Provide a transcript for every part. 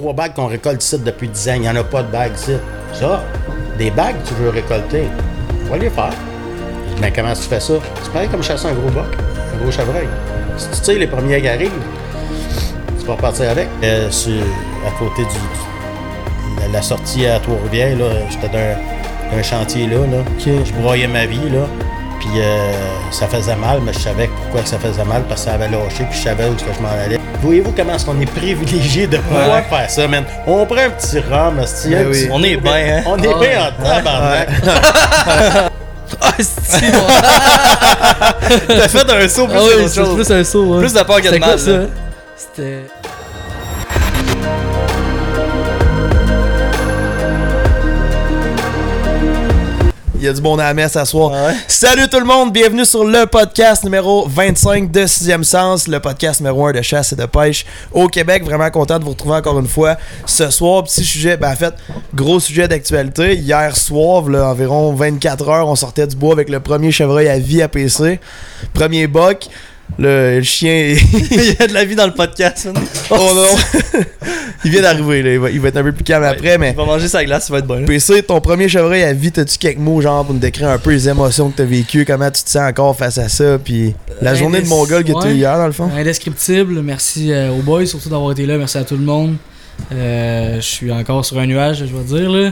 trois bagues qu'on récolte ici depuis 10 ans. Il n'y en a pas de bagues ici. Ça, des bagues tu veux récolter, va les faire. Mais comment tu fais ça? C'est pareil comme chasser un gros boc, un gros chevreuil. Si tu sais les premiers qui arrivent, tu vas partir avec. Euh, sur- à côté du, du- la, sortie à Trois-Rivières, j'étais d'un, d'un chantier là, là. Je broyais ma vie, là. Puis euh, ça faisait mal, mais je savais pourquoi ça faisait mal, parce que ça avait lâché, puis je savais où que je m'en allais. Voyez-vous comment est-ce qu'on est privilégié de pouvoir faire ça, man? On prend un petit rhum, Ben petit- oui. On est bien, hein? On est Ah bien en tabarnak. Ah, c'est T'as fait un saut plus Ah oui, chose. plus un saut. hein. Plus de peur que de mal. C'était. Il y a du bon à la messe à soir. Ouais. Salut tout le monde, bienvenue sur le podcast numéro 25 de 6e Sens, le podcast numéro 1 de chasse et de pêche au Québec. Vraiment content de vous retrouver encore une fois ce soir. Petit sujet, ben en fait, gros sujet d'actualité. Hier soir, là, environ 24 heures, on sortait du bois avec le premier chevreuil à vie à PC. Premier boc. Le, le chien. Il y a de la vie dans le podcast. oh non! il vient d'arriver, là. Il va, il va être un peu plus calme après, mais. Il va manger sa glace, ça va être bon. PC, ton premier chevreuil à vie, t'as-tu quelques mots genre pour nous décrire un peu les émotions que t'as vécues, comment tu te sens encore face à ça, puis la Euh, journée de Mongol que t'as eu hier dans le fond? Indescriptible. Merci euh, aux boys, surtout d'avoir été là. Merci à tout le monde. Euh, je suis encore sur un nuage, je dois dire. Là.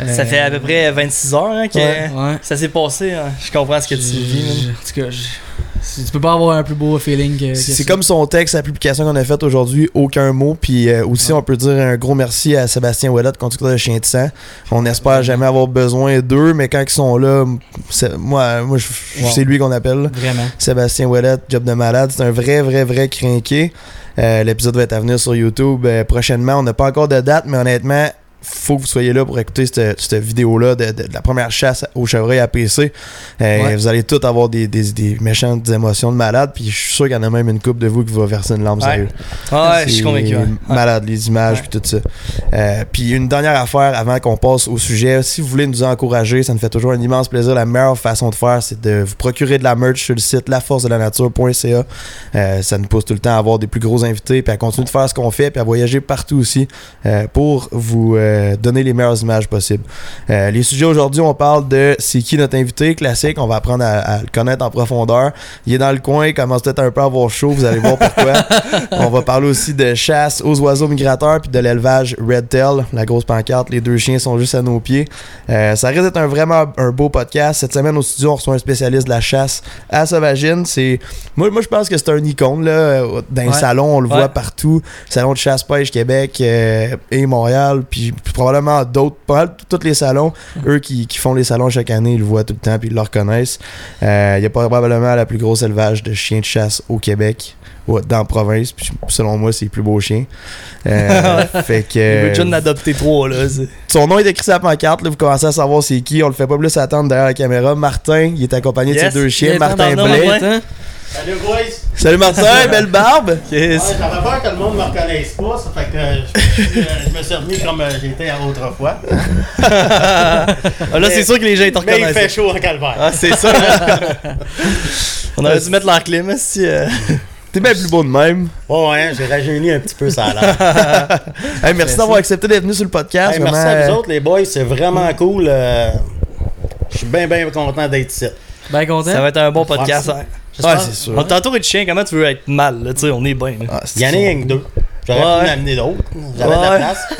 Euh, Ça fait à peu près 26 heures hein, que Ouais. ouais. ça s'est passé. hein. Je comprends ce que tu vis. En tout cas, je- tu peux pas avoir un plus beau feeling que. C'est comme son texte, la publication qu'on a faite aujourd'hui, aucun mot. Puis euh, aussi, on peut dire un gros merci à Sébastien Ouellette, conducteur de Chien de sang. On espère jamais avoir besoin d'eux, mais quand ils sont là, c'est- moi, moi Wow. c'est lui qu'on appelle. Vraiment. Sébastien Ouellette, job de malade. C'est un vrai, vrai, vrai crinqué. Euh, L'épisode va être à venir sur YouTube euh, prochainement. On n'a pas encore de date, mais honnêtement, faut que vous soyez là pour écouter cette, cette vidéo-là de, de- de la première chasse au chevreuil à PC. Euh, Ouais. Vous allez tous avoir des, des, des méchantes émotions de malade. Puis je suis sûr qu'il y en a même une couple de vous qui va verser une larme Ouais. sérieuse. Ah ouais, je suis convaincu. ouais. Malade, les images, puis tout ça. Euh, puis une dernière affaire avant qu'on passe au sujet. Si vous voulez nous encourager, ça nous fait toujours un immense plaisir. La meilleure façon de faire, c'est de vous procurer de la merch sur le site laforcedelanature.ca. Euh, ça nous pousse tout le temps à avoir des plus gros invités, puis à continuer de faire ce qu'on fait, puis à voyager partout aussi pour vous euh, donner les meilleures images possibles. Euh, les sujets aujourd'hui, on parle de c'est qui notre invité classique. On va apprendre à, à le connaître en profondeur. Il est dans le coin, il commence peut-être un peu à avoir chaud, vous allez voir pourquoi. on va parler aussi de chasse aux oiseaux migrateurs puis de l'élevage Red Tail, la grosse pancarte. Les deux chiens sont juste à nos pieds. Euh, ça risque d'être un vraiment un beau podcast. Cette semaine au studio, on reçoit un spécialiste de la chasse à Sauvagine. C'est moi, moi je pense que c'est un icône là. Dans les salons, on le Ouais. voit partout. Salon de chasse-pêche Québec euh, et Montréal, puis probablement d'autres, tous les salons. Eux qui, qui font les salons chaque année, ils le voient tout le temps puis ils le reconnaissent. Euh, Il y a probablement la plus grosse élevage de chiens de chasse au Québec. ouais, dans la province, puis selon moi, c'est les plus beaux chiens. Euh, fait Il veut que déjà adopter trois, là. son nom est écrit sur la pancarte, là, vous commencez à savoir c'est qui. On le fait pas plus attendre derrière la caméra. Martin, il est accompagné Yes. de ses deux chiens. Martin Blais. Salut, boys! Salut Martin, belle barbe. Yes. Ouais, J'avais peur que le monde me reconnaisse pas, ça fait que euh, je, me suis remis comme euh, j'étais autrefois. Ah, là, c'est sûr que les gens ils te Mais il fait chaud en calvaire. Ah, c'est ça. On aurait dû mettre leur clim, si. euh, T'es bien plus beau de même. Ouais, ouais, j'ai rajeuni un petit peu ça a l'air. Hey, merci d'avoir accepté d'être venu sur le podcast. Hey, merci à euh, vous autres, les boys, c'est vraiment cool. euh, Je suis bien, bien content d'être ici. Ben content. Ça va être un bon podcast. hein. Ouais, c'est sûr. On t'entoure de chiens, comment tu veux être mal, là, tu sais, on est bien, là. Ah, Il y en a rien que deux. J'aurais Ouais. pu m'amener d'autres. J'avais de Ouais. la place.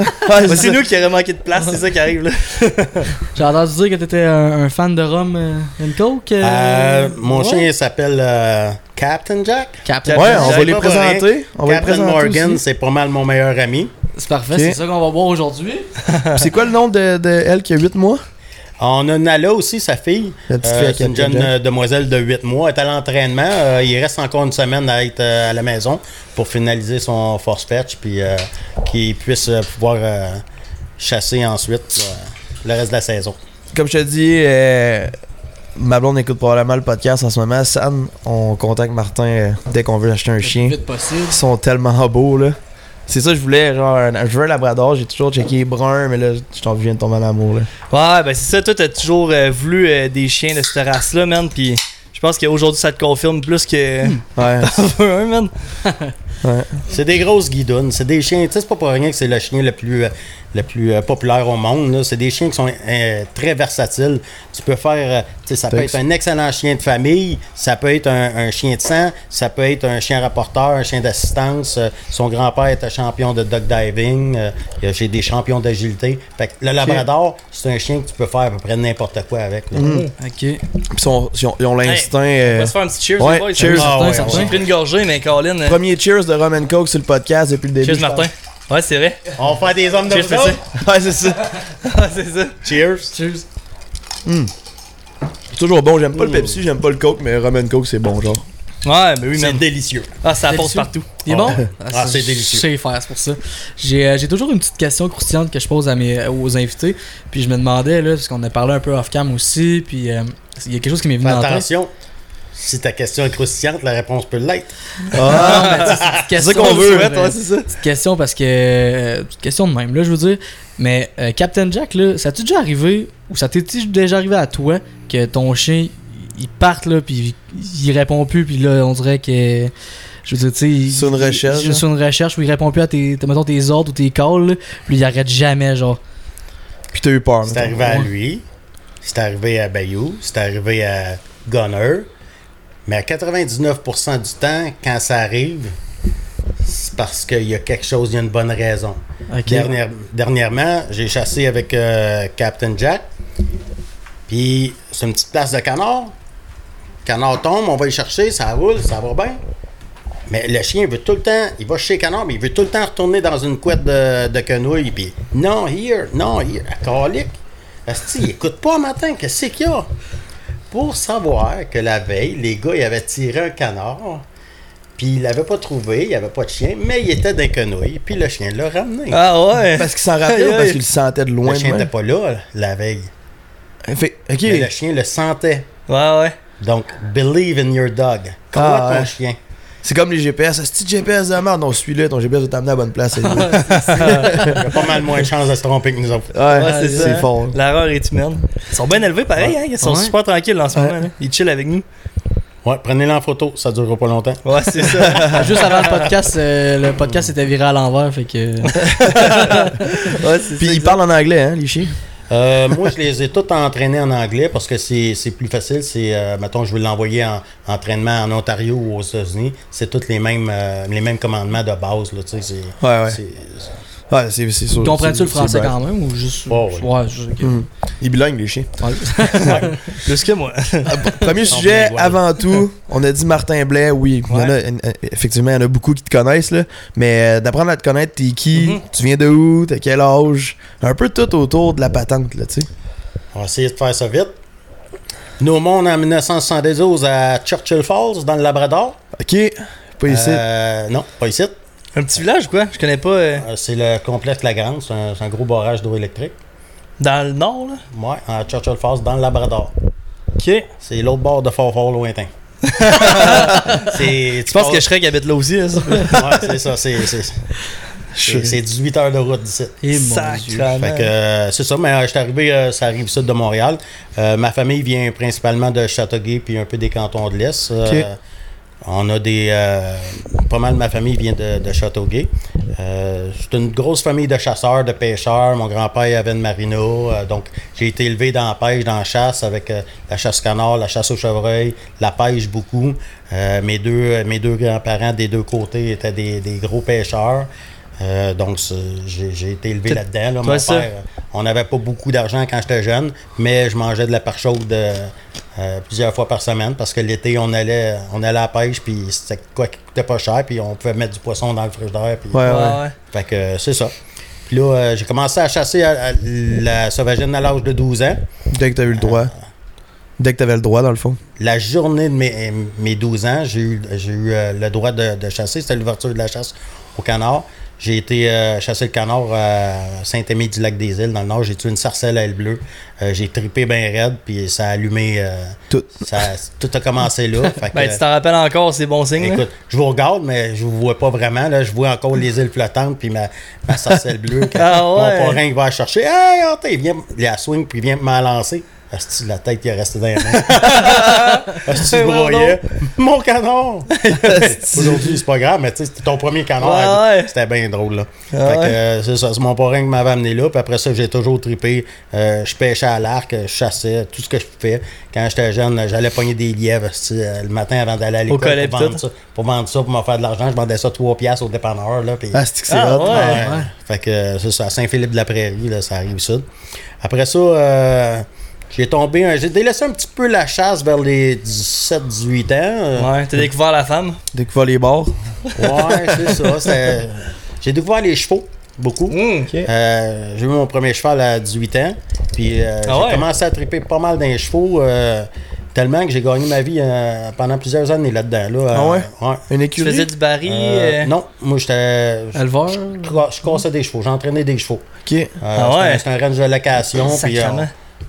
Ouais, c'est nous qui aurait manqué de place, c'est ça qui arrive, là. J'ai entendu dire que t'étais un, un fan de Rome euh, and Coke. euh, Euh, mon ouais. chien s'appelle euh, Captain Jack. Captain. Ouais, on va J'avais les pas présenter. On va les Captain présenter Morgan, aussi. c'est pas mal mon meilleur ami. C'est parfait, Ok. c'est ça qu'on va voir aujourd'hui. C'est quoi le nom de, de elle qui a 8 mois? On a Nala aussi, sa fille. La petite Euh, fille à c'est une jeune Jack. euh, demoiselle de 8 mois. Elle est à l'entraînement. Euh, il reste encore une semaine à être euh, à la maison pour finaliser son force fetch puis euh, qu'il puisse euh, pouvoir euh, chasser ensuite là, le reste de la saison. Comme je te dis, euh, ma blonde écoute probablement le podcast en ce moment. Sam, on contacte Martin euh, dès qu'on veut acheter un chien. Vite possible. Ils sont tellement beaux, là. C'est ça que je voulais, genre, un, je veux un labrador, j'ai toujours checké brun, mais là, je t'en viens de tomber en amour, là. Ouais, ben c'est ça, toi, t'as toujours euh, voulu euh, des chiens de cette race-là, man, pis je pense qu'aujourd'hui, ça te confirme plus que. Ouais. un, man. Ouais. C'est des grosses guidounes. C'est des chiens. Tu sais, c'est pas pour rien que c'est le chien le plus, euh, le plus euh, populaire au monde. C'est des chiens qui sont euh, très versatiles. Tu peux faire. euh, tu sais, ça peut être un excellent chien de famille. Ça peut être un, un chien de sang. Ça peut être un chien rapporteur, un chien d'assistance. Euh, son grand-père était champion de dog diving. Euh, J'ai des champions d'agilité. Fait que le Labrador, c'est un chien que tu peux faire à peu près n'importe quoi avec. là. Ok. Puis ils, sont- ils ont, l'instinct. On euh, va se faire un petit cheers, ouais, les boys. cheers. Ah ouais, certain, ouais. J'ai pris une gorgée, mais Colin. Premier cheers de Roman Coke sur le podcast depuis le début. Cheers, Martin. Ouais, c'est vrai. On va faire des hommes de Cheers, vous. Ouais, c'est ça. Ouais, c'est ça. Cheers. Cheers. C'est toujours bon. J'aime pas le Pepsi, j'aime pas le Coke, mais Roman Coke, c'est bon, genre. Ouais, mais oui, C'est même. délicieux. Ah, ça passe Délicieux. partout. Il est bon? Ah, c'est délicieux. Je sais faire, c'est pour ça. J'ai euh, j'ai toujours une petite question croustillante que je pose à mes, aux invités. Puis je me demandais, là, parce qu'on a parlé un peu off-cam aussi, puis euh, il y a quelque chose qui m'est venu Fais en tête. attention. Si ta question est croustillante, la réponse peut l'être. Ah, sais, c'est ça question, qu'on veut, ouais, c'est ça. Petite question parce que. euh, petite question de même, là, je veux dire. Mais euh, Captain Jack, là, ça t'est déjà arrivé, ou ça t'est déjà arrivé à toi, que ton chien, il parte, là, puis il, il répond plus, puis là, on dirait que. Je veux dire, tu sais. il- Sur une recherche, il-. Sur une recherche où il répond plus à tes, tes- mettons, tes ordres ou tes calls, là, puis il arrête jamais, genre. Puis t'as eu peur. C'est arrivé à lui, c'est arrivé à Bayou, c'est arrivé à Gunner. Mais à 99% du temps, quand ça arrive, c'est parce qu'il y a quelque chose, il y a une bonne raison. Dernière- dernièrement, j'ai chassé avec euh, Captain Jack. Puis c'est une petite place de canard. Canard tombe, on va y chercher, ça roule, ça va bien. Mais le chien veut tout le temps, il va chez Canard, mais il veut tout le temps retourner dans une couette de, de quenouille. Puis non, here, non, here, à calique. Asti, il écoute pas matin, qu'est-ce qu'il y a? Pour savoir que la veille, les gars, ils avaient tiré un canard. Puis il l'avait pas trouvé, il n'y avait pas de chien, mais il était d'un quenouille. Puis le chien l'a ramené. Ah ouais. Parce qu'il s'en rappelait ou parce qu'il le sentait de loin le chien n'était pas là la veille. Fait- ok. Mais le chien le sentait. Ouais, ouais. Donc, believe in your dog. Crois Ah, ton ouais. chien. C'est comme les GPS. C'est GPS de merde? Non, celui-là, ton GPS va t'amener à la bonne place. ouais, Il a pas mal moins de chances de se tromper que nous autres. c'est ça. c'est fort. L'erreur est humaine. Ils sont bien élevés, pareil, hein. Ils sont Ouais. super tranquilles en ce Ouais. moment. là. Ils chillent avec nous. Ouais, prenez-le en photo, ça durera pas longtemps. Ouais, c'est ça. Juste avant le podcast, euh, le podcast était viré à l'envers, fait que. ouais, Puis ça, ils parlent en anglais, hein, les chiens. Euh, moi, je les ai tous entraînés en anglais parce que c'est c'est plus facile. C'est, euh, mettons, je veux l'envoyer en entraînement en Ontario ou aux États-Unis. C'est tous les mêmes, euh, les mêmes commandements de base. Là, tu sais, c'est- Ouais, ouais. Ouais, c'est sûr. Comprends-tu le français quand même ou juste. Ouais, ouais. ouais juste- ok. Ils bilingues, les chiens. Plus que moi. Premier Sont sujet, avant tout, on a dit Martin Blais, oui. il y en a- effectivement, il y en a beaucoup qui te connaissent, là. Mais euh, d'apprendre à te connaître, t'es qui, Mhm. tu viens de où, t'as quel âge, un peu tout autour de la patente, là, tu sais. On va essayer de faire ça vite. Nous, monde en 1972 à Churchill Falls, dans le Labrador. Ok, pas ici. Euh, non, pas ici. Un petit village, quoi? Je connais pas. euh, Euh, C'est le complexe La Grande. C'est un, c'est un gros barrage d'eau électrique. dans le nord, là? Ouais, à Churchill Falls, dans le Labrador. Ok. C'est l'autre bord de Fort Fort lointain. c'est, Tu penses que Shrek habite là aussi, hein, ça? Ouais, c'est ça. C'est, c'est, c'est, c'est 18 heures de route d'ici. Et mon Dieu. Sacrement. Fait que, euh, c'est ça, mais euh, je suis arrivé, euh, ça arrive sud de Montréal. Euh, ma famille vient principalement de Châteauguay puis un peu des cantons de l'Est. Euh, Ok. On a des. euh, pas mal de ma famille vient de, de Châteauguay. Euh, c'est une grosse famille de chasseurs, de pêcheurs. Mon grand-père avait une marina. euh, donc, j'ai été élevé dans la pêche, dans la chasse, avec euh, la chasse canard, la chasse au chevreuil, la pêche beaucoup. Euh, mes deux, mes deux grands-parents des deux côtés étaient des, des gros pêcheurs. Euh, donc, j'ai j'ai été élevé là-dedans. Là. Mon père, euh, on n'avait pas beaucoup d'argent quand j'étais jeune, mais je mangeais de la part chaude euh, euh, plusieurs fois par semaine parce que l'été, on allait, on allait à la pêche, puis c'était quoi qui coûtait pas cher, puis on pouvait mettre du poisson dans le frigidaire. Puis, Ouais, ouais. ouais. Fait que euh, c'est ça. Puis là, euh, j'ai commencé à chasser à- à la sauvagine à l'âge de 12 ans. Dès que t'as eu le droit. Dès que t'avais le droit, dans le fond. La journée de mes, mes 12 ans, j'ai eu, j'ai eu euh, le droit de, de chasser. C'était l'ouverture de la chasse au canard. J'ai été euh, chasser le canard à Saint-Aimé-du-Lac-des-Îles, dans le nord. J'ai tué une sarcelle à aile bleue. Euh, j'ai tripé bien raide, puis ça a allumé. euh, Tout. ça, tout a commencé là. Fait que, Ben, tu t'en rappelles encore, c'est bon signe, là? Écoute, je vous regarde, mais je vous vois pas vraiment. Là. Je vois encore les îles flottantes puis ma, ma sarcelle bleue. Quand Ah ouais. Mon parrain il va la chercher. Hey, il vient, la swing puis il vient me lancer. Asti, la tête qui est restée dans les mains. Asti. Mon canard! Aujourd'hui, c'est pas grave, mais tu sais, c'était ton premier. Ouais, ouais. C'était bien drôle, là. Ah fait que, ouais. euh, c'est ça, c'est mon parrain qui m'avait amené là. Puis après ça, j'ai toujours trippé. Euh, je pêchais à l'arc, je chassais, tout ce que je fais. Quand j'étais jeune, j'allais pogner des lièvres asti, euh, le matin avant d'aller à l'école pour, vendre ça, pour vendre ça, pour me faire de l'argent. Je vendais ça 3 piastres au dépanneur. Là, puis- Ah, c'est que c'est Ah, hot. ouais. Ouais. Fait que c'est ça, à Saint-Philippe-de-la-Prairie, là, ça arrive sud. Après ça, euh, j'ai tombé, un- j'ai délaissé un petit peu la chasse vers les 17-18 ans. euh, Ouais, t'as découvert la femme? Découvrir les bars. Ouais, c'est ça. J'ai découvert les chevaux, beaucoup. Hum. Euh, j'ai eu mon premier cheval à 18 ans. Puis euh, Ah ouais? j'ai commencé à triper pas mal dans les chevaux. euh, tellement que j'ai gagné ma vie euh, pendant plusieurs années là-dedans. Là, Ah Euh, ouais? ouais. Une Tu écurie. faisais du baril. Euh, euh, Non, moi j'étais. Je Éleveur? je cassais des chevaux, j'entraînais des chevaux. Ok. Euh, Ah c'était ouais? un- C'était un range de location. Puis, euh.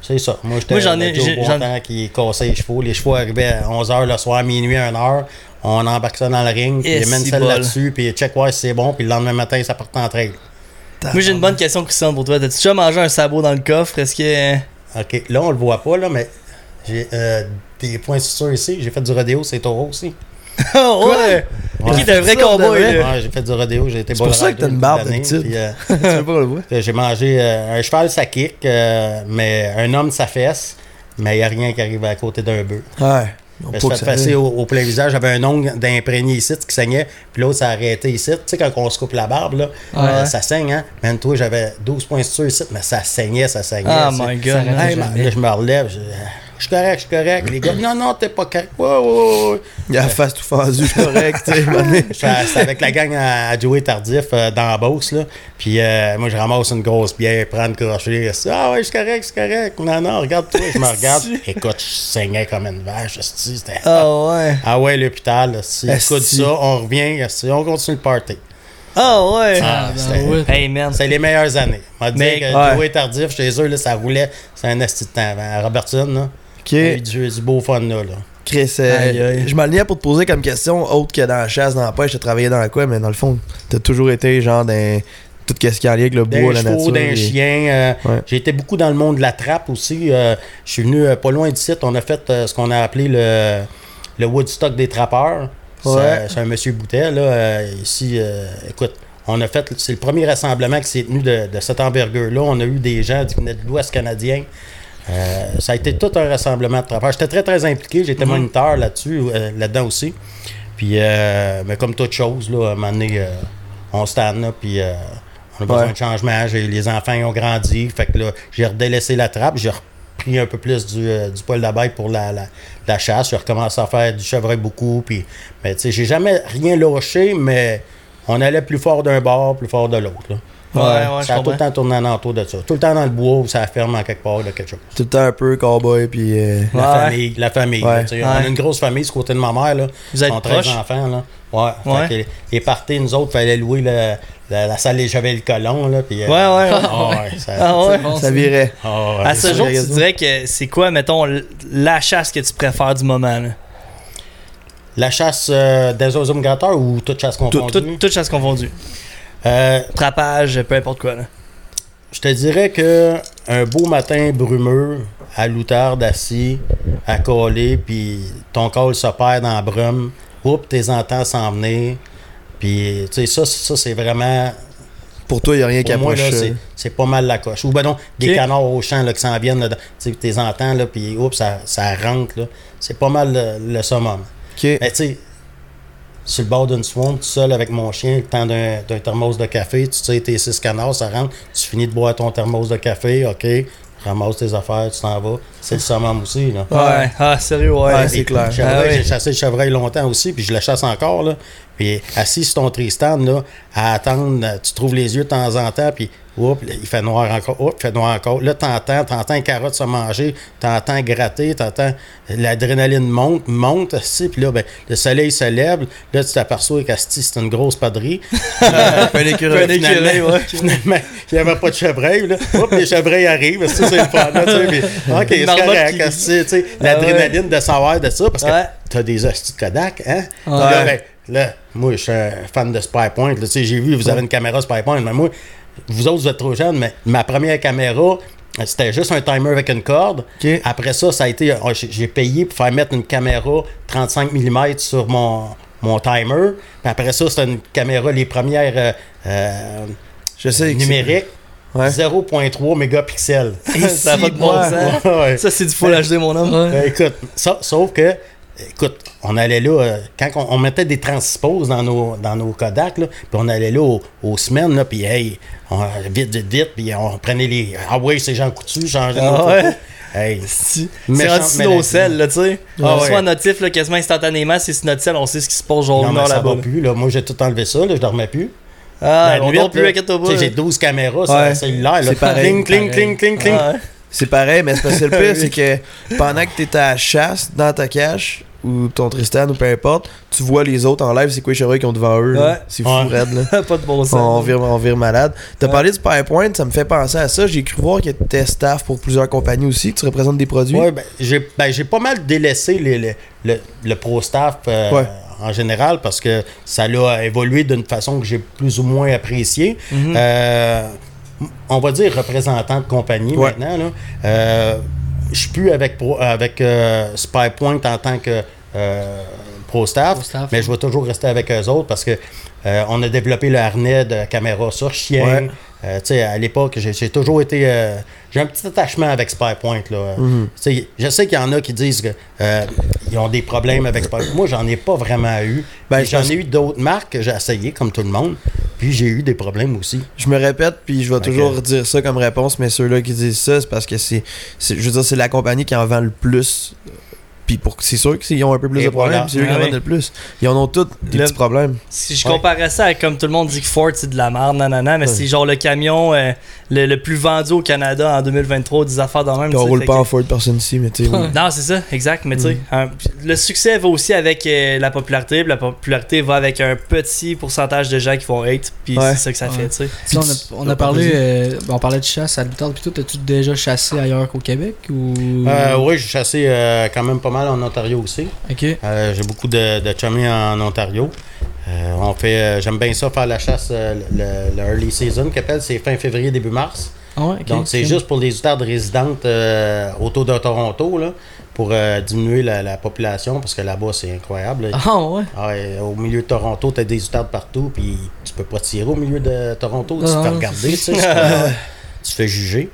C'est ça. Moi, j'étais j'en ai- j'en- qui cassait les chevaux. Les chevaux arrivaient à 11h le soir, minuit, 1h. On embarque ça dans le ring, puis mènent si celle là-dessus, puis check ouais si c'est bon, puis le lendemain matin, ça part en trail. Moi, j'ai une bonne question, Christian, pour toi. T'as-tu déjà mangé un sabot dans le coffre? Est-ce que. OK, là, on le voit pas, là, mais j'ai euh, des points sur ici. J'ai fait du rodéo, c'est taureau aussi. Oh, ouais! T'es un vrai cowboy. Ouais, j'ai fait du rodéo, j'ai été C'est pour ça que t'as une barbe d'habitude. euh, tu veux pas le voir? que j'ai mangé euh, un cheval, ça kick, euh, mais un homme, ça fesse, mais il n'y a rien qui arrive à côté d'un bœuf. Ouais. Je suis fait ça passer au, au plein visage. J'avais un ongle d'imprégné ici qui saignait. Puis l'autre, ça a arrêté ici. Tu sais, quand on se coupe la barbe, là, euh, ça saigne, hein? Même toi, j'avais 12 points sur ici, mais ça saignait, ça saignait. Ah, sais. my god. Hey, là, je me relève. Je, je suis correct, je suis correct. Les gars, non, non, t'es pas correct. Ouais, ouais, ouais. Il a la face tout fendue, correct, tu sais. mané. J'étais c'était avec la gang à, à Joey Tardif euh, dans la Beauce, là. Puis euh, moi, je ramasse une grosse bière, prends une crochet. Ah ouais, je suis correct, je suis correct. Non, non, regarde-toi. Je me regarde. Écoute, je saignais comme une vache. C'était... Ah, ouais. Ah ouais, l'hôpital. Si écoute ça, on revient, on continue le party. Ah, ouais. Ah, ben c'était- ouais. Hey, man. C'est les meilleures années. On dire Mais- que ouais. Joey Tardif, chez eux, là, ça roulait. C'est un esti de temps. À Robertson, là, du, du beau fun là. là. Chris, euh, je m'alignais pour te poser comme question, autre que dans la chasse, dans la pêche, t'as travaillé dans quoi, mais dans le fond, t'as toujours été genre dans tout ce qui est en lien avec le bois, la nature. d'un et- chien. euh, Ouais. J'ai été beaucoup dans le monde de la trappe aussi. euh, je suis venu euh, pas loin d'ici. On a fait ce qu'on a appelé le, le Woodstock des trappeurs. C'est Ouais. c'est un monsieur Boutet, là. ici, écoute, on a fait. C'est le premier rassemblement qui s'est tenu de, de cette envergure-là. On a eu des gens qui venaient de l'Ouest canadien. Euh, ça a été tout un rassemblement de trappeurs. J'étais très, très impliqué. J'étais moniteur là-dessus, euh, là-dedans aussi. Puis, euh, mais comme toute chose, là, à un moment donné, on stand là, puis on a besoin Ouais. de changement. Les enfants ils ont grandi. Fait que là, j'ai redélaissé la trappe. J'ai repris un peu plus du, du poil d'abeille pour la, la, la chasse. J'ai recommencé à faire du chevreuil beaucoup. Puis, mais tu sais, j'ai jamais rien lâché, mais on allait plus fort d'un bord, plus fort de l'autre. Ouais, ça a tout le temps tourné en entour de ça. Tout le temps dans le bois ou ça ferme en quelque part de quelque chose. Tout le temps un peu cowboy, puis. euh, La Ouais. famille, la famille. Là. On a une grosse famille, ce côté de ma mère. Là. Vous êtes Ils ont 13 proches? enfants. Là. Ouais. Ouais. Que les, parties, nous autres, fallait louer le- la, la salle des Chevaliers Colons. Là, puis, euh, Ouais, ouais. ah ouais, ça, Ah, ouais. bon, ça virait. ah ouais. À ce ça, jour, tu dirais que c'est quoi, mettons, la chasse que tu préfères du moment, là? La chasse euh, des oiseaux migrateurs ou toute chasse confondue? Tout- Toute chasse confondue. Euh, Trappage, peu importe quoi, là. je te dirais que un beau matin brumeux, à l'outarde assis, à coller, puis ton col se perd dans la brume, oups, tes entends s'en venir. Puis, tu sais, ça, ça c'est vraiment Pour toi, il n'y a rien qui Pour moi, approche. là, euh, c'est, c'est pas mal la coche. Ou ben non, des canards au champ là, qui s'en viennent, tu sais, tes entends, là, puis oups, ça, ça rentre. Là. C'est pas mal le, le summum. Mais tu sais, sur le bord d'une swamp, tout seul avec mon chien, le temps d'un, d'un thermos de café, tu sais, tes six canards, ça rentre, tu finis de boire ton thermos de café, OK, ramasse tes affaires, tu t'en vas. C'est le summum aussi, là. Ouais. Ah, sérieux, ouais. Ouais, c'est clair. Ah oui. J'ai chassé le chevreuil longtemps aussi, puis je le chasse encore. Là. Puis assis sur ton Tristan, là, à attendre, tu trouves les yeux de temps en temps, puis oups, il fait noir encore, oups, il fait noir encore. Là, t'entends, t'entends les carottes se manger, t'entends gratter, t'entends l'adrénaline monte, monte, assis, puis là, ben, le soleil se lève, là, tu t'aperçois qu'Asti, c'est une grosse padrie. un écureuil. Un écureuil, finalement, ouais. finalement, il n'y avait pas de chevreuil. Là. Oups, les chevreuils arrivent. Asti, C'est le fun. Là, tu sais, OK, c'est correct. asti, tu sais, Ah L'adrénaline de savoir de ça, parce que Ouais. t'as des hosties de Kodak, hein? Ouais. Là, ben, là, moi, je suis un fan de Spy Point. Là, tu sais, j'ai vu, vous avez une caméra Spy Point, mais moi, vous autres, vous êtes trop jeunes, mais ma première caméra, C'était juste un timer avec une corde. Après ça, ça a été. oh, j'ai payé pour faire mettre une caméra 35 mm sur mon, mon timer. Puis après ça, c'était une caméra, les premières euh, euh, Je sais numériques, Ouais. 0.3 mégapixels. Ça de bon Ouais, sens. ouais, ouais. Ça, c'est du full HD, mon homme. Ouais. Ben, écoute, ça, sauf que, écoute, on allait là, euh, quand on, on mettait des transposes dans nos, dans nos Kodak, là, puis on allait là aux, aux semaines, là, puis hey, on, vite, vite, vite, puis on prenait les. Ah ouais, c'est Jean Coutu, changeait Ah nos ouais? photos. Hey, C'est Méchante rendu nos selles, là, tu sais. Ah On ouais. reçoit un notif là, quasiment instantanément. C'est sur notre selle, on sait ce qui se passe mais heure ça là-bas. va plus, là. Moi, j'ai tout enlevé ça, là, je dormais plus. Ah, on dort plus là, avec toi tu sais, J'ai 12 caméras sur le cellulaire, là. C'est pareil. Cling, cling, cling, cling, cling. C'est pareil, mais c'est parce que le pire, c'est que pendant que t'es à la chasse dans ta cache, ou ton Tristan, ou peu importe, tu vois les autres en live, c'est quoi les chevreuils qui ont devant eux. Ouais. C'est fou, Ouais. raide, là. pas de bon sens. On vire, on vire malade. T'as Ouais. parlé du PowerPoint, ça me fait penser à ça. J'ai cru voir que t'étais staff pour plusieurs compagnies aussi, que tu représentes des produits? Ouais, ben, j'ai ben, j'ai pas mal délaissé les- les- le, le pro staff euh, Ouais. en général parce que ça l'a évolué d'une façon que j'ai plus ou moins appréciée. Mhm. Euh, on va dire représentant de compagnie Ouais. maintenant. Là. Euh, je suis plus avec, avec euh, SpyPoint en tant que euh, pro staff, Pro staff, mais je vais toujours rester avec eux autres parce que euh, on a développé le harnais de caméra sur chien. Ouais. Euh, tu sais, à l'époque, j'ai toujours été. euh, j'ai un petit attachement avec SpyPoint. Là. Mhm. Je sais qu'il y en a qui disent qu'ils ont des problèmes avec SpyPoint. Moi, j'en ai pas vraiment eu. Ben, j'en ai eu d'autres marques que j'ai essayé, comme tout le monde. Puis j'ai eu des problèmes aussi. Je me répète, puis je vais toujours dire ça comme réponse, mais ceux-là qui disent ça, c'est parce que c'est, c'est- je veux dire, c'est la compagnie qui en vend le plus. Puis pour, c'est sûr qu'ils ont un peu plus Et de problèmes, voilà. c'est eux qui en oui. le plus. Ils en ont tous des Le- petits problèmes. Si je Ouais. comparais ça à comme tout le monde dit que Ford c'est de la merde, nanana, mais Ouais. c'est genre le camion euh, le, le plus vendu au Canada en 2023, des affaires dans même. Puis on roule pas que- en Ford personne ici, mais tu sais. oui. Non, c'est ça, exact. Mais tu Mm. sais, un- le succès va aussi avec euh, la popularité. puis La popularité va avec un petit pourcentage de gens qui vont hate. Puis Ouais. c'est ça que ça Ouais. fait, tu sais. On a, on a parlé, euh, on parlait de chasse à l'outarde, puis toi, t'as-tu déjà chassé ailleurs qu'au Québec ou? Euh, oui, j'ai chassé euh, quand même pas mal en Ontario aussi. Euh, j'ai beaucoup de, de chummies en Ontario. Euh, on fait, euh, j'aime bien ça faire la chasse, le, le early season qu'appelle, c'est fin février début mars. Ah. Donc c'est juste pour les outardes résidentes autour de Toronto là, pour diminuer la, la population parce que là-bas c'est incroyable. là. Ah ouais? Ah ouais, au milieu de Toronto, t'as des outardes partout, puis tu peux pas tirer au milieu de Toronto, tu te fais non, regarder, tu sais, tu fais juger.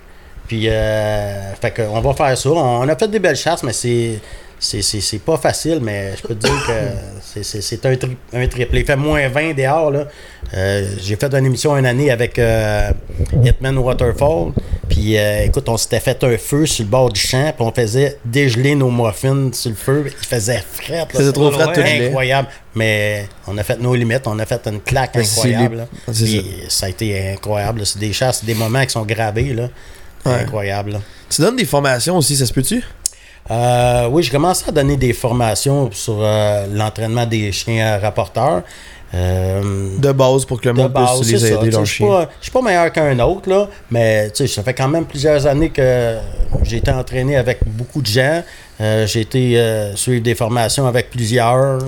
Puis, euh, fait on va faire ça. On a fait des belles chasses, mais c'est. C'est, pas facile, mais je peux te dire que c'est, un, tri- un triplé. Il fait moins 20 dehors. Là. Euh, j'ai fait une émission une année avec euh, Hitman Waterfall. Puis euh, écoute, on s'était fait un feu sur le bord du champ. Puis on faisait dégeler nos muffins sur le feu. Il faisait. Il faisait trop Ouais, tout incroyable. Mais on a fait nos limites. On a fait une claque incroyable. là. c'est Puis ça. a été incroyable. C'est des chasses, des moments qui sont gravés. Là. Ouais. Incroyable. là. Tu donnes des formations aussi, ça se peut-tu? Euh, oui, j'ai commencé à donner des formations sur euh, l'entraînement des chiens rapporteurs. Euh, De base pour que le de monde base, puisse les aider, leurs Je suis chiens. pas, je suis pas meilleur qu'un autre, là, mais ça fait quand même plusieurs années que j'ai été entraîné avec beaucoup de gens. J'ai été suivre des formations avec plusieurs.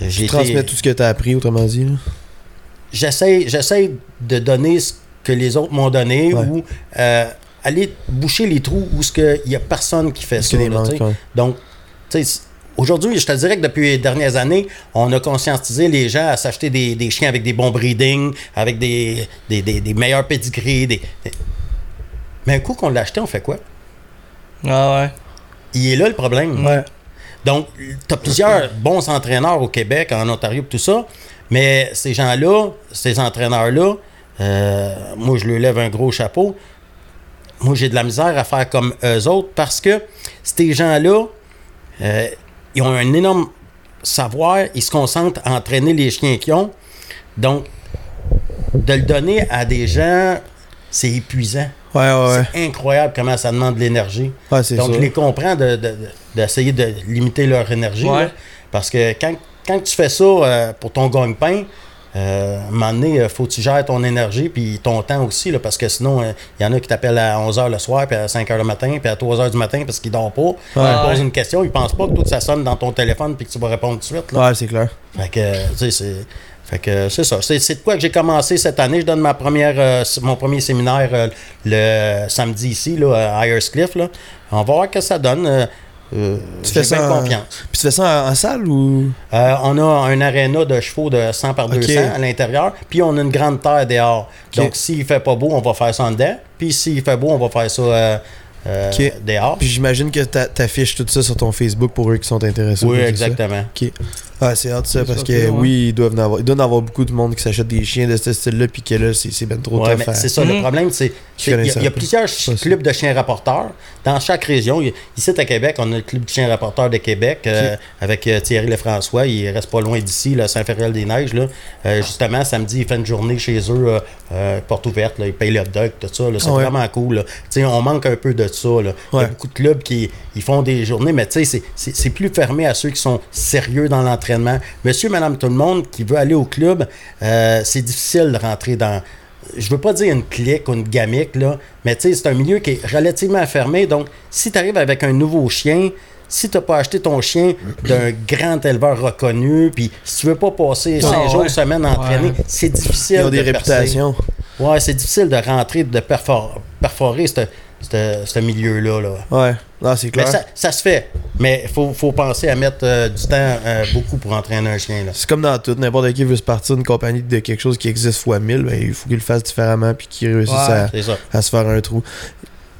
J'ai Tu transmets tout ce que tu as appris, autrement dit. j'essaie, j'essaie de donner ce que les autres m'ont donné Ouais. ou aller boucher les trous où il n'y a personne qui fait ça. là, tu manques, sais. ouais. Donc, tu sais, aujourd'hui, je te dirais que depuis les dernières années, on a conscientisé les gens à s'acheter des, des chiens avec des bons breeding, avec des, des, des- des meilleurs pédigrés. Des, des- Mais un coup qu'on l'a acheté, on fait quoi? Ah ouais. Il est là le problème. Ouais. Donc, tu as plusieurs bons entraîneurs au Québec, en Ontario, tout ça, mais ces gens-là, ces entraîneurs-là, euh, moi, je leur lève un gros chapeau. Moi, j'ai de la misère à faire comme eux autres parce que ces gens-là, euh, ils ont un énorme savoir, ils se concentrent à entraîner les chiens qu'ils ont. Donc, de le donner à des gens, c'est épuisant. Ouais, ouais, ouais. C'est incroyable comment ça demande de l'énergie. Donc, je les comprends de- de- de- d'essayer de, limiter leur énergie. Là. parce que quand, quand tu fais ça euh, pour ton gagne-pain, euh, à un moment donné, il faut que tu gères ton énergie puis ton temps aussi. Là, parce que sinon, euh, il y en a qui t'appellent à 11h le soir, puis à 5h le matin, puis à 3h du matin parce qu'ils dorment pas. Ils posent une question, ils pensent pas que tout ça sonne dans ton téléphone puis que tu vas répondre tout de suite. Là. Ouais, c'est clair. Fait que, tu sais, c'est- Fait que c'est ça. C'est, c'est de quoi que j'ai commencé cette année. Je donne ma première, euh, mon premier séminaire euh, le samedi ici, là, à Cliff. Là. On va voir ce que ça donne. Euh, Tu fais ça en- confiance. Puis tu fais ça en, en salle ou? Euh, on a un aréna de chevaux de 100 par 200 Ok. à l'intérieur, puis on a une grande terre dehors. Donc, s'il fait pas beau, on va faire ça en dedans, puis s'il fait beau, on va faire ça euh, dehors. Puis j'imagine que t'a- t'affiches tout ça sur ton Facebook pour eux qui sont intéressés. oui, exactement. Ah, c'est hâte ça, parce que oui, ils doivent en avoir, il doit y en avoir beaucoup de monde qui s'achète des chiens de ce style-là, puis que là, c'est ben trop Ouais, c'est ça, le problème, c'est Je c'est- il y, a- plusieurs clubs de chiens rapporteurs dans chaque région. Ici, à Québec, on a le club de chiens rapporteurs de Québec euh, avec euh, Thierry Lefrançois. Il reste pas loin d'ici. Là. Euh, justement, samedi, il fait une journée chez eux, porte ouverte. Là, il paye le dog, tout ça. là. C'est Ah ouais. vraiment cool. là. Tu sais, on manque un peu de ça. Là. Il y a beaucoup de clubs qui ils font des journées, mais tu sais, c'est- c'est c'est plus fermé à ceux qui sont sérieux dans Monsieur, madame, tout le monde qui veut aller au club, euh, c'est difficile de rentrer dans je veux pas dire une clique ou une gamique, là, mais c'est un milieu qui est relativement fermé. Donc, si tu arrives avec un nouveau chien, si tu n'as pas acheté ton chien d'un grand éleveur reconnu, puis si tu veux pas passer Ah, cinq jours, ouais. semaine entraîné, Ouais. c'est difficile Ils ont des de percer. réputations. Ouais, c'est difficile de rentrer, de perfor- perforer ce- ce ce milieu-là. Là. Ouais, non, c'est Mais clair. ça, ça se fait. Mais il faut, faut penser à mettre euh, du temps euh, beaucoup pour entraîner un chien. Là. C'est comme dans tout, n'importe qui veut se partir d'une compagnie de quelque chose qui existe fois 1000, ben, il faut qu'il le fasse différemment puis qu'il réussisse Ouais. à, à se faire un trou.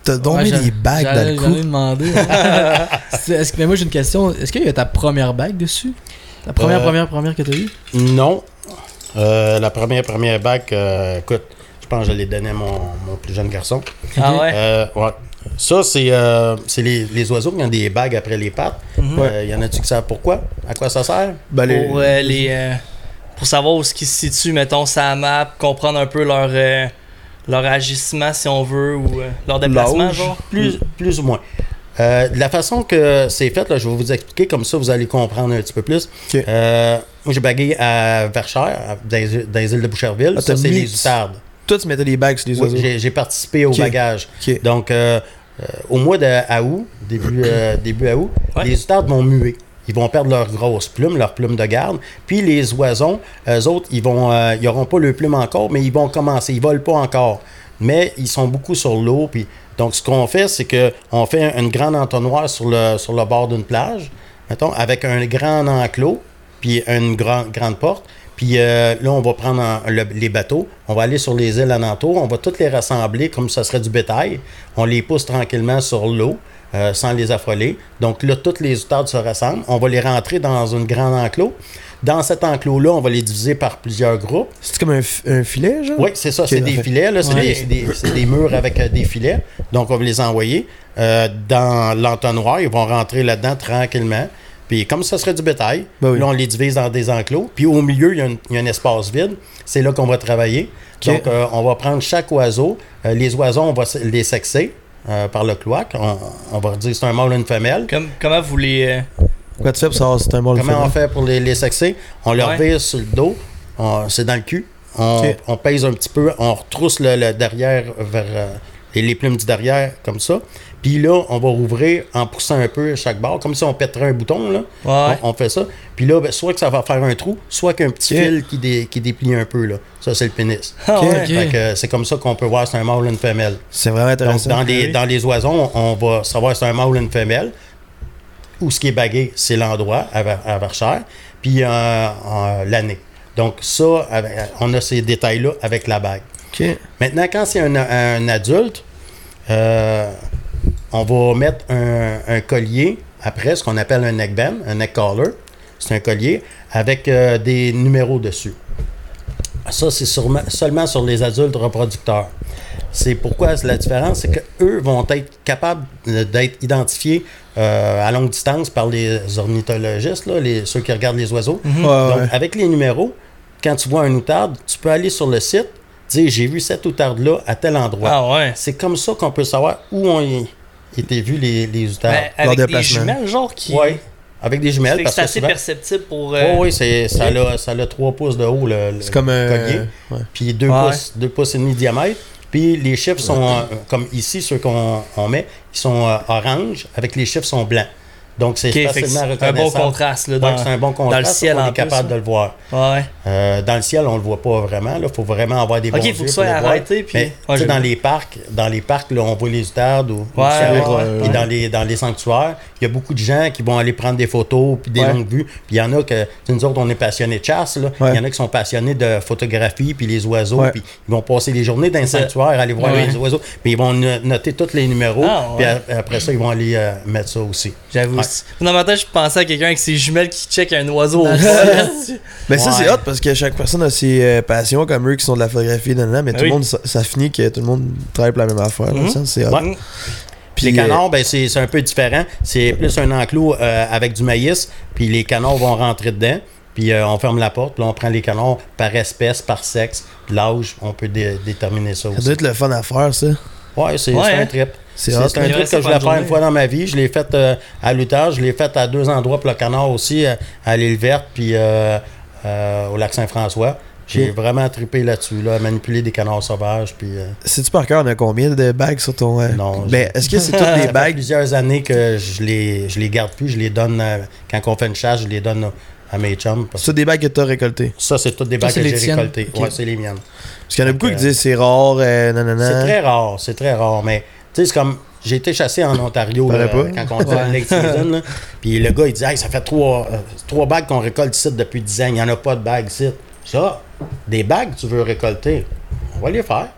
T'as donc Ouais, mis des bagues dans le j'allais cou? demander. C'est- est-ce que- mais moi j'ai une question. Est-ce qu'il y a ta première bague dessus? La première, Euh, première, première que t'as eue? Non. Euh, la première, première bague, euh, écoute, je pense que je l'ai donnée à mon, mon plus jeune garçon. Ah ouais? Euh, ouais. Ça, c'est euh, c'est les, les oiseaux qui ont des bagues après les pattes. Mhm. Euh, Il y en a-tu qui savent pourquoi? À quoi ça sert? Ben, les- Pour, euh, les, euh, pour savoir où ce qui se situe, mettons, sa map, comprendre un peu leur, euh, leur agissement, si on veut, ou euh, leur déplacement, genre. Plus, plus ou moins. Euh, de la façon que c'est fait, là, je vais vous expliquer, comme ça vous allez comprendre un petit peu plus. Ok. Euh, moi, j'ai bagué à Verchères, dans, les- dans les îles de Boucherville. Ah, ça, c'est les outardes. Toi, tu mettais des bagues sur les oiseaux. j'ai- j'ai participé au bagage. Donc, euh, euh, au mois de à août, début, euh, début à août, Ouais. les outardes vont muer. Ils vont perdre leurs grosses plumes, leurs plumes de garde. Puis les oisons, eux autres, ils vont, euh, ils n'auront pas leurs plumes encore, mais ils vont commencer. Ils volent pas encore. Mais ils sont beaucoup sur l'eau. Puis, donc, ce qu'on fait, c'est qu'on fait un- une grande entonnoir sur le, sur le bord d'une plage, mettons, avec un grand enclos, puis une grande, grande porte. Puis euh, là, on va prendre en- le- les bateaux, on va aller sur les îles alentours, on va toutes les rassembler comme ça serait du bétail. On les pousse tranquillement sur l'eau. euh, sans les affoler. Donc là, toutes les outardes se rassemblent. On va les rentrer dans une grande enclos. Dans cet enclos-là, on va les diviser par plusieurs groupes. C'est comme un, fi- un filet, genre? Oui, c'est ça, c'est des filets. Là, c'est, Ouais. des, murs avec euh, des filets. Donc, on va les envoyer euh, dans l'entonnoir. Ils vont rentrer là-dedans tranquillement. Puis, comme ça serait du bétail, Ben oui. là, on les divise dans des enclos. Puis, au milieu, il y a, un- il y a un espace vide. C'est là qu'on va travailler. Donc, euh, on va prendre chaque oiseau. Euh, les oiseaux, on va les sexer euh, par le cloaque. On, on va dire c'est un mâle ou une femelle. Comme, comment vous les. Quoi tu fais pour savoir si c'est un mâle ou Comment on femelle? fait pour les, les sexer? On leur Ouais. vire sur le dos, on- c'est dans le cul. On, on pèse un petit peu, on retrousse le, le derrière vers euh, les plumes du derrière, comme ça. Puis là, on va rouvrir en poussant un peu chaque barre, comme si on pèterait un bouton. Là. Ouais. On, on fait ça. Puis là, ben, soit que ça va faire un trou, soit qu'un petit Ok. fil qui, dé- qui déplie un peu. Là. Ça, c'est le pénis. Ah Ok? ouais. Ok. Fait que, euh, c'est comme ça qu'on peut voir si c'est un mâle ou une femelle. C'est vraiment Donc, intéressant. dans les, oui. dans les oiseaux, on, va savoir si c'est un mâle ou une femelle. Ou ce qui est bagué, c'est l'endroit à, à Verchères. Puis euh, euh, l'année. Donc, ça, avec- on a ces détails-là avec la bague. Ok. Maintenant, quand c'est un, un adulte, euh, on va mettre un, un collier après, ce qu'on appelle un neckband, un neck collar. C'est un collier avec euh, des numéros dessus. Ça, c'est seulement sur les adultes reproducteurs. C'est pourquoi la différence, c'est qu'eux vont être capables d'être identifiés euh, à longue distance par les ornithologistes, là, les, ceux qui regardent les oiseaux. Ouais, Donc, ouais. avec les numéros, quand tu vois un outarde, tu peux aller sur le site, dire j'ai vu cette outarde-là à tel endroit. Ah ouais. C'est comme ça qu'on peut savoir où ont été vus les, les outardes. Ben, avec des jumelles, genre, qui. Oui, avec des jumelles. c'est assez souvent, perceptible pour. Oui, euh, oui, c'est, ça, a, ça a 3 pouces de haut, le, le C'est comme un. collier. ouais. Puis 2 Ouais. pouces, 2 pouces et demi de diamètre. Puis les chiffres sont, euh, comme ici, ceux qu'on on met, ils sont euh, orange, avec les chiffres sont blancs. Donc, c'est Ok, fait que facilement c'est un bon reconnaissable. contraste là, dans, c'est un bon contraste. le ciel, on est capable de le voir. Ouais. Euh, dans le ciel, on le voit pas vraiment. Il faut vraiment avoir des Ok, bons faut que ça soit arrêté, puis- Mais, Ouais, dans les parcs, dans les parcs, là, on voit les outardes ou, ou Ouais, ouais, ouais. dans les dans les sanctuaires, il y a beaucoup de gens qui vont aller prendre des photos puis des longues vues. Puis il y en a que, nous autres, on est passionnés de chasse. là. Il y en a qui sont passionnés de photographie puis les oiseaux. Puis ils vont passer les journées dans les sanctuaires, aller voir les oiseaux. Puis ils vont no- noter tous les numéros. Ah, Puis après ça, ils vont aller euh, mettre ça aussi. J'avoue. Dans ma tête, je pensais à quelqu'un avec ses jumelles qui check un oiseau au. Mais ça, c'est hot parce que chaque personne a ses euh, passions comme eux qui sont de la photographie, nan, nan, mais Ah tout le oui. monde, ça, ça finit que tout le monde travaille pour la même affaire. Mhm. ça, c'est hot. Ouais. Puis, les euh, canards, ben, c'est c'est un peu différent. C'est plus un enclos euh, avec du maïs, puis les canards vont rentrer dedans, puis euh, on ferme la porte, puis là, on prend les canards par espèce, par sexe, l'âge, on peut dé- déterminer ça ça aussi. doit être le fun à faire, ça. Ouais, c'est Ouais, c'est hein. un trip. C'est un truc que je voulais une faire une fois dans ma vie. Je l'ai fait euh, à Luther, je l'ai fait à deux endroits pour le canard aussi, euh, à l'île verte, puis euh, euh, au lac Saint-François. J'ai vraiment trippé là-dessus, là, manipuler des canards sauvages, puis... euh, Sais-tu par cœur, on a combien de bagues sur ton. euh, Non, Ben, est-ce que c'est toutes Ça des fait bagues? plusieurs années que je les, je les garde plus. Je les donne, quand on fait une chasse, je les donne à mes chums. C'est des bagues que t'as récoltées. ça, c'est toutes des bagues que j'ai récoltées. Ok. Ouais, c'est les miennes. Parce qu'il y en a beaucoup qui disent c'est rare, euh, nanana. C'est très rare, c'est très rare. Mais, tu sais, c'est comme. J'ai été chassé en Ontario Paraît là, pas? quand on était en season. là. Puis le gars, il dit Hey, ça fait trois, euh, trois bagues qu'on récolte ici depuis 10 ans. Il n'y en a pas de bagues ici. Ça, des bagues, tu veux récolter, on va les faire.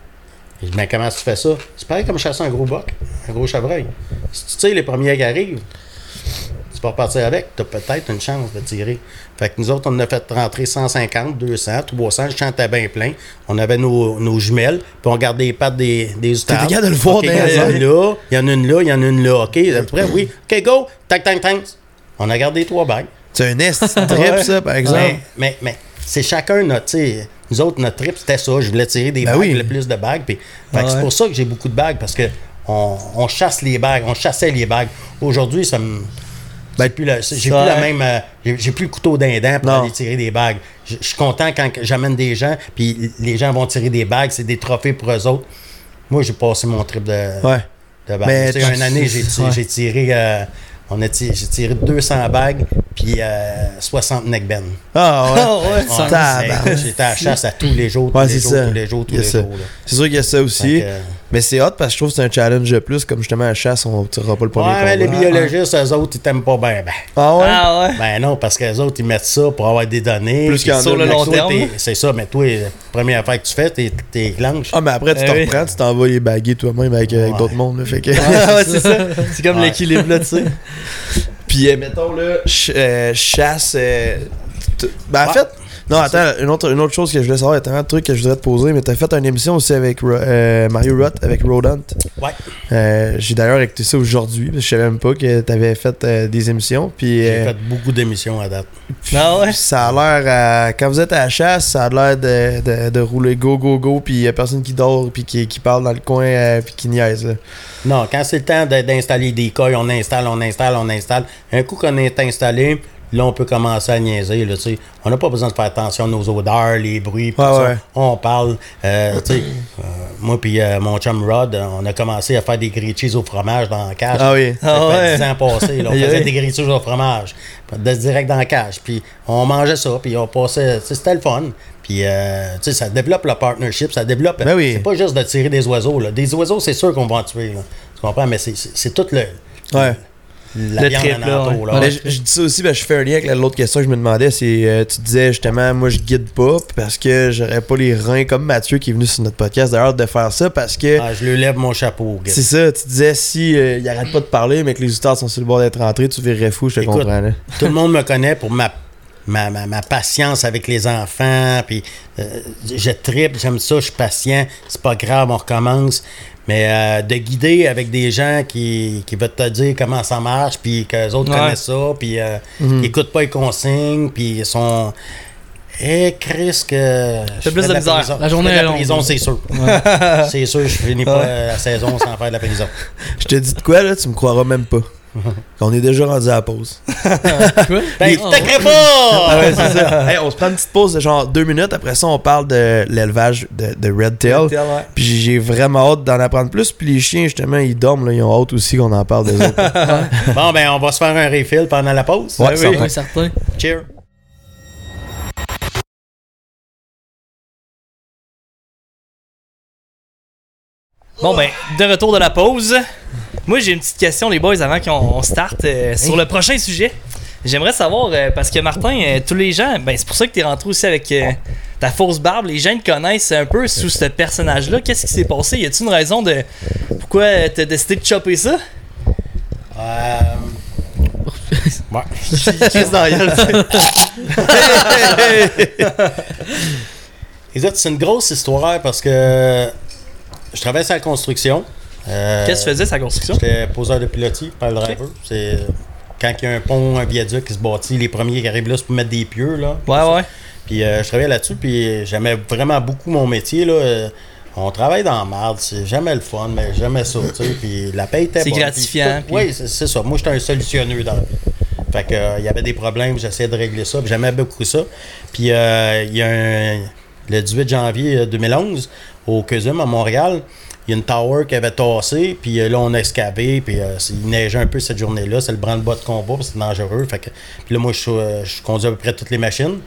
Il dit Mais comment tu fais ça? C'est pareil comme chasser un gros boc, un gros chevreuil. Si tu tires les premiers qui arrivent, tu peux repartir avec, tu as peut-être une chance de tirer. Fait que nous autres, on a fait rentrer 150, 200, 300, le champ était bien plein. On avait nos, nos jumelles, puis on gardait les pattes des, des capable de le voir OK, dans il y en les a une là, il y en a une là, il y en a une là. OK, vous êtes prêts? Oui. OK, go! Tac, tac, tac. On a gardé trois bagues. C'est un nest trip, ça, par exemple. Mais, mais, mais c'est chacun notre, nous autres, notre trip, c'était ça. Je voulais tirer des Ben bagues, oui. le plus de bagues. Puis, fait que Ouais. c'est pour ça que j'ai beaucoup de bagues, parce que on, on chasse les bagues, on chassait les bagues. Aujourd'hui, ça me. Ben, j'ai plus, la, j'ai plus la hein. même. euh, j'ai, j'ai plus le couteau d'un dent pour Non. aller tirer des bagues. Je suis content quand j'amène des gens, puis les gens vont tirer des bagues, c'est des trophées pour eux autres. Moi, j'ai passé mon trip de, Ouais. de bagues. Mais Tu sais, tu- une année, j'ai, ti- ouais. j'ai tiré. euh, on a tiré, j'ai tiré 200 bagues, puis euh, 60 neckbands. Ah ouais. Ah ouais. J'étais à la chasse à tous les jours, tous les c'est jours, tous les jours, tous les jours. C'est sûr qu'il y a ça aussi. Euh, Mais c'est hot parce que je trouve que c'est un challenge de plus. Comme justement à la chasse, on ne tirera pas le premier Ouais, mais les biologistes, eux autres, ils t'aiment pas bien. Ben. Ah ouais? Ah ouais. Ben non, parce qu'eux autres, ils mettent ça pour avoir des données. Plus Sur le long toi, terme. C'est ça, mais toi, la première affaire que tu fais, t'es t'es clenches. Ah, mais après, tu Eh te oui. reprends, tu t'en vas les baguer toi-même avec, avec Ouais. d'autres mondes. là, fait que... Ah ouais, c'est ça. C'est comme Ouais. l'équilibre là, tu sais. Puis, euh, mettons, là, ch- euh, chasse. euh, ben, en fait, non, attends, une autre, une autre chose que je voulais savoir, il y a tellement de trucs que je voudrais te poser, mais t'as fait une émission aussi avec euh, Mario Rutt, avec Rodent. Ouais. Euh, J'ai d'ailleurs écouté ça aujourd'hui, parce que je savais même pas que t'avais fait euh, des émissions. Puis, J'ai fait beaucoup d'émissions à date. Ah ouais? ça a l'air, quand vous êtes à la chasse, ça a l'air de, de, de rouler go, go, go, puis il y a personne qui dort, puis qui, qui parle dans le coin, puis qui niaise. là. Non, quand c'est le temps d'installer des coils, on installe, on installe, on installe. Un coup qu'on est installé, là, on peut commencer à niaiser. Là, on n'a pas besoin de faire attention à nos odeurs, les bruits, Ouais, ça. On parle. euh, euh, moi puis euh, mon chum Rod, on a commencé à faire des grilled cheese au fromage dans la cage. Ah oui. Ça Ah fait ouais. 10 ans passés. là, on faisait des grilled cheese au fromage. De direct dans la cage. Puis on mangeait ça, puis on passait. C'était le fun. Puis, euh, tu sais, ça développe le partnership, ça développe. Ben oui. C'est pas juste de tirer des oiseaux. Là. Des oiseaux, c'est sûr qu'on va en tuer. Là. Tu comprends? Mais c'est tout le. Ouais. La Le viande trip, en là, entour, ouais. là. Mais je, je dis ça aussi, ben, je fais un lien avec la- l'autre question que je me demandais. C'est, euh, tu disais justement, moi je guide pas parce que j'aurais pas les reins comme Mathieu qui est venu sur notre podcast d'ailleurs de faire ça parce que Ah, je lui lève mon chapeau. gars. c'est ça, tu disais si euh, il arrête pas de parler mais que les auditeurs sont sur le bord d'être rentrés, tu verrais fou, je te Écoute, comprends. là. Tout le monde me connaît pour ma, ma, ma, ma patience avec les enfants. Puis euh, je tripe, j'aime ça, je suis patient. C'est pas grave, on recommence. Mais euh, de guider avec des gens qui, qui veulent te dire comment ça marche, puis qu'eux autres Ouais. connaissent ça, puis euh, qui écoutent pas les consignes, puis ils sont. Eh, Chris, que. je plus de misère. prison. La journée est la longue. prison, c'est sûr. c'est sûr, je finis pas la saison sans faire de la prison. Je te dis de quoi là, tu me croiras même pas. Qu'on est déjà rendu à la pause. Quoi? Ben, t'inquiète Ah pas! ouais, c'est ça. Hey, on se prend une petite pause de genre deux minutes. Après ça, on parle de l'élevage de, de Red Tail. Ouais. Puis j'ai vraiment hâte d'en apprendre plus. Puis les chiens, justement, ils dorment. Là, ils ont hâte aussi qu'on en parle des autres. Bon, ben, on va se faire un refill pendant la pause. Ouais, Ben oui. Ouais, certain. Cheers. Bon, ben, de retour de la pause. Moi, j'ai une petite question, les boys, avant qu'on on starte euh, sur le prochain sujet. J'aimerais savoir, euh, parce que Martin, euh, tous les gens, ben, c'est pour ça que t'es rentré aussi avec euh, ta fausse barbe. Les gens te connaissent un peu sous ce personnage-là. Qu'est-ce qui s'est passé? Y a-t-il une raison de pourquoi t'as décidé de chopper ça? Euh... Ouais. Qu'est-ce dans la gueule, Écoute, c'est une grosse histoire parce que je travaillais sur la construction. Euh, Qu'est-ce que tu faisais, sa construction? J'étais poseur de pilotis, pile driver. C'est euh, quand il y a un pont, un viaduc qui se bâtit, les premiers qui arrivent là, c'est pour mettre des pieux. Là, Ouais, ouais. Puis euh, je travaillais là-dessus, puis j'aimais vraiment beaucoup mon métier. Là. Euh, on travaille dans la marde, c'est jamais le fun, mais jamais ça. Puis la paye était C'est gratifiant, Puis Oui, c'est ça. Moi, j'étais un solutionneux dans la vie. Fait que, euh, il y avait des problèmes, j'essayais de régler ça, j'aimais beaucoup ça. Puis euh, il y a un, le 18 janvier euh, 2011, au CUSUM à Montréal, il y a une tower qui avait tassé, puis euh, là, on a excavé, puis euh, il neigeait un peu cette journée-là. C'est le branle-bas de combat, puis c'est dangereux. Fait que, puis là, moi, je, euh, je conduis à peu près toutes les machines.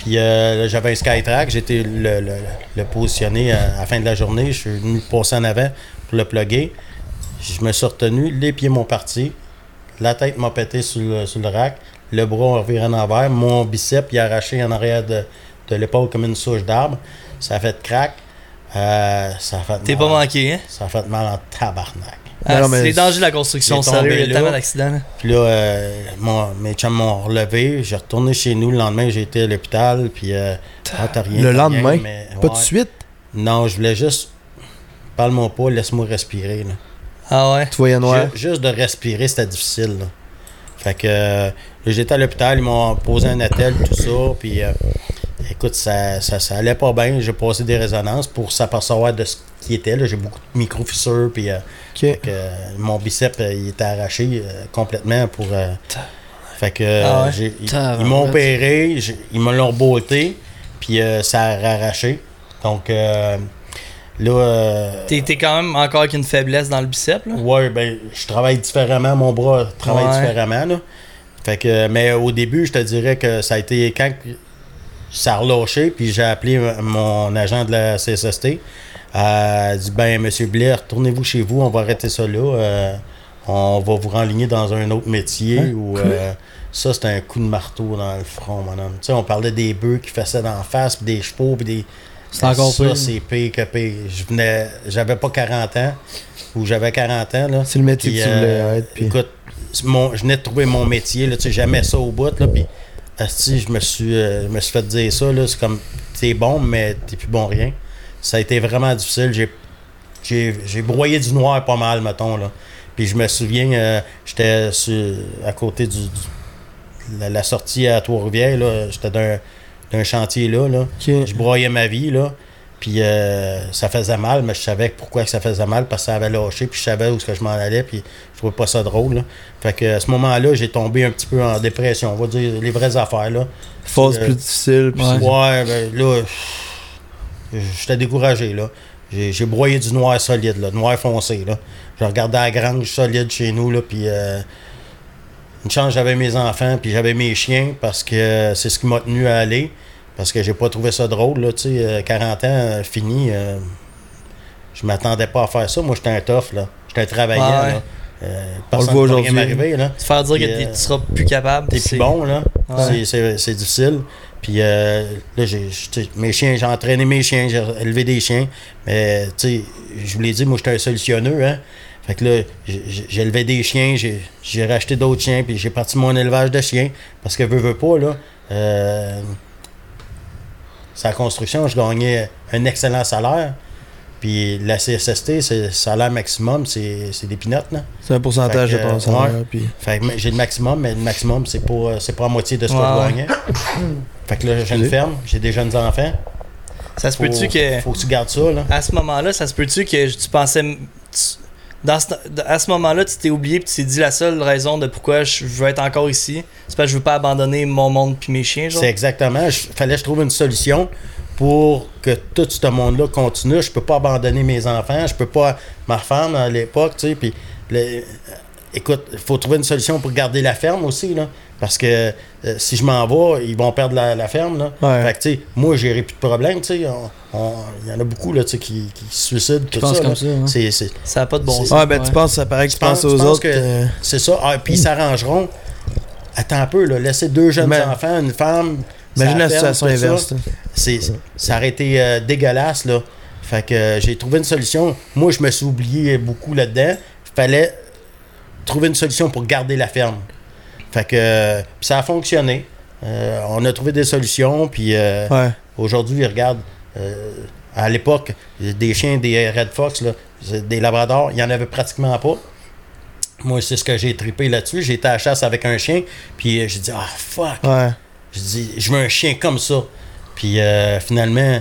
Puis j'avais un Skytrack, j'étais le, le, le positionné à, la fin de la journée. Je suis venu passer en avant pour le plugger. Je me suis retenu, les pieds m'ont parti, la tête m'a pété sur le, sur le rack, le bras a en envers, mon bicep il a arraché en arrière de, de l'épaule comme une souche d'arbre. Ça a fait crack. Euh, ça a fait T'es mal. pas manqué, hein? Ça a fait mal en tabarnak. Ah, non, mais c'est les dangers de la construction, sérieux. Il y a tellement là. d'accidents. là. Puis là, euh, mon- mes chums m'ont relevé. J'ai retourné chez nous. Le lendemain, j'ai été à l'hôpital. Puis, euh, ah, t'as rien. Le t'as lendemain? rien, mais- Pas de ouais. suite? Non, je voulais juste. Parle-moi pas, laisse-moi respirer. Là. Ah ouais? Tu voyais noir? Ju- juste de respirer, c'était difficile. là. Fait que euh, là, j'étais à l'hôpital, ils m'ont posé un attel, tout ça. Puis euh, écoute, ça, ça, ça allait pas bien. J'ai passé des résonances pour s'apercevoir de ce qui était. là. J'ai beaucoup de micro-fissures. Puis euh, euh, mon bicep, euh, il était arraché euh, complètement pour. fait que Ah ouais? ils, m'ont opéré, ils me l'ont puis ça a arraché. Donc là. T'es t'es quand même encore avec une faiblesse dans le bicep, là? Ouais, ben, je travaille différemment, mon bras travaille Ouais. différemment, là. Fait que, mais au début, je te dirais que ça a été quand ça a relâché, puis j'ai appelé mon agent de la CSST. Elle a dit, ben, monsieur Blair, retournez-vous chez vous, on va arrêter ça là. Euh, on va vous renligner dans un autre métier. Hein? ou euh, ça, c'était un coup de marteau dans le front, mon homme. Tu sais, on parlait des bœufs qui faisaient d'en face, puis des chevaux, puis des. C'est encore ça, pire. c'est pire que pire. Je venais, j'avais pas 40 ans, ou j'avais 40 ans, là. C'est le métier Puis, que tu euh, voulais être. Puis... Écoute, mon, je venais de trouver mon métier, là, tu sais, j'aimais ça au bout, là, puis asti, je me suis, euh, je me suis fait dire ça, là, c'est comme, t'es bon, mais t'es plus bon rien. Ça a été vraiment difficile, j'ai, j'ai, j'ai broyé du noir pas mal, mettons, là. Puis je me souviens, euh, j'étais à côté du, du- la, la sortie à Trois-Rivières, là, j'étais d'un, d'un chantier là, là. Je broyais ma vie, là. Puis euh, ça faisait mal, mais je savais pourquoi que ça faisait mal, parce que ça avait lâché, puis je savais où est-ce que je m'en allais, puis je trouvais pas ça drôle. Là. Fait que à ce moment-là, j'ai tombé un petit peu en dépression, on va dire les vraies affaires, là. Phase Euh, plus difficile. puis Ouais. Ouais, ben là, j'étais découragé, là. J'ai j'ai broyé du noir solide, là, noir foncé, là. Je regardais la grange solide chez nous, là, puis euh, une chance, j'avais mes enfants, puis j'avais mes chiens, parce que c'est ce qui m'a tenu à aller, parce que j'ai pas trouvé ça drôle, là, tu sais, euh, 40 ans, euh, fini, euh, je m'attendais pas à faire ça. Moi, j'étais un tough, là. J'étais un travaillant, Ah ouais. là. Euh, On le voit aujourd'hui. Te faire dire Puis, que t'es- euh, tu seras plus capable. T'es c'est- plus bon, là. Ouais. C'est- difficile. Puis euh, là, j'ai, mes chiens, j'ai entraîné mes chiens, j'ai élevé des chiens. Mais, tu sais, je vous l'ai dit, moi, j'étais un solutionneux, hein. Fait que là, j'ai- élevé des chiens, j'ai j'ai racheté d'autres chiens, puis j'ai parti mon élevage de chiens. Parce que, veux, veux pas, là, euh, sa construction, je gagnais un excellent salaire. Puis la CSST, c'est le salaire maximum, c'est c'est des pinottes, là. C'est un pourcentage Fait de ton salaire. ouais. Puis... Fait que j'ai le maximum, mais le maximum, c'est pas, c'est pas à moitié de ce que je ouais. gagnais. fait que là, j'ai une ferme, j'ai des jeunes enfants. Ça se Faut, peut-tu que. faut que tu gardes ça, là. À ce moment-là, ça se peut-tu que tu pensais. Tu dans ce- à ce moment-là, tu t'es oublié, puis tu t'es dit la seule raison de pourquoi je veux être encore ici, c'est parce que je veux pas abandonner mon monde puis mes chiens. C'est exactement. Il fallait que je trouve une solution pour que tout ce monde-là continue. Je peux pas abandonner mes enfants. Je peux pas. Ma femme, à l'époque, tu sais, Écoute, il faut trouver une solution pour garder la ferme aussi, là. Parce que euh, si je m'en vais, ils vont perdre la, la ferme, là. Ouais. Fait que, tu sais, moi, plus de problème, Il y en a beaucoup, là, qui, qui se suicident, tout pensent ça. comme là. ça, hein. C'est- c'est- Ça a pas de bon sens. Ouais, ben Ouais. tu penses, ça paraît que tu, penses- penses aux autres. que- euh, C'est ça. Ah, puis ils s'arrangeront. Attends un peu, là. Laisser deux jeunes Mais- enfants, une femme. Imagine la ferme, situation ça. inverse. C'est, ça aurait été euh, dégueulasse, là. Fait que euh, j'ai trouvé une solution. Moi, je me suis oublié beaucoup là-dedans. Fallait trouver une solution pour garder la ferme. Fait que ça a fonctionné. Euh, on a trouvé des solutions, puis euh, Ouais. aujourd'hui, regarde, euh, à l'époque, des chiens, des Red Fox, là, des Labradors, il n'y en avait pratiquement pas. Moi, c'est ce que j'ai tripé là-dessus. J'ai été à la chasse avec un chien, puis euh, j'ai dit, ah, fuck! Ouais. Je dis, je veux un chien comme ça. Puis euh, finalement,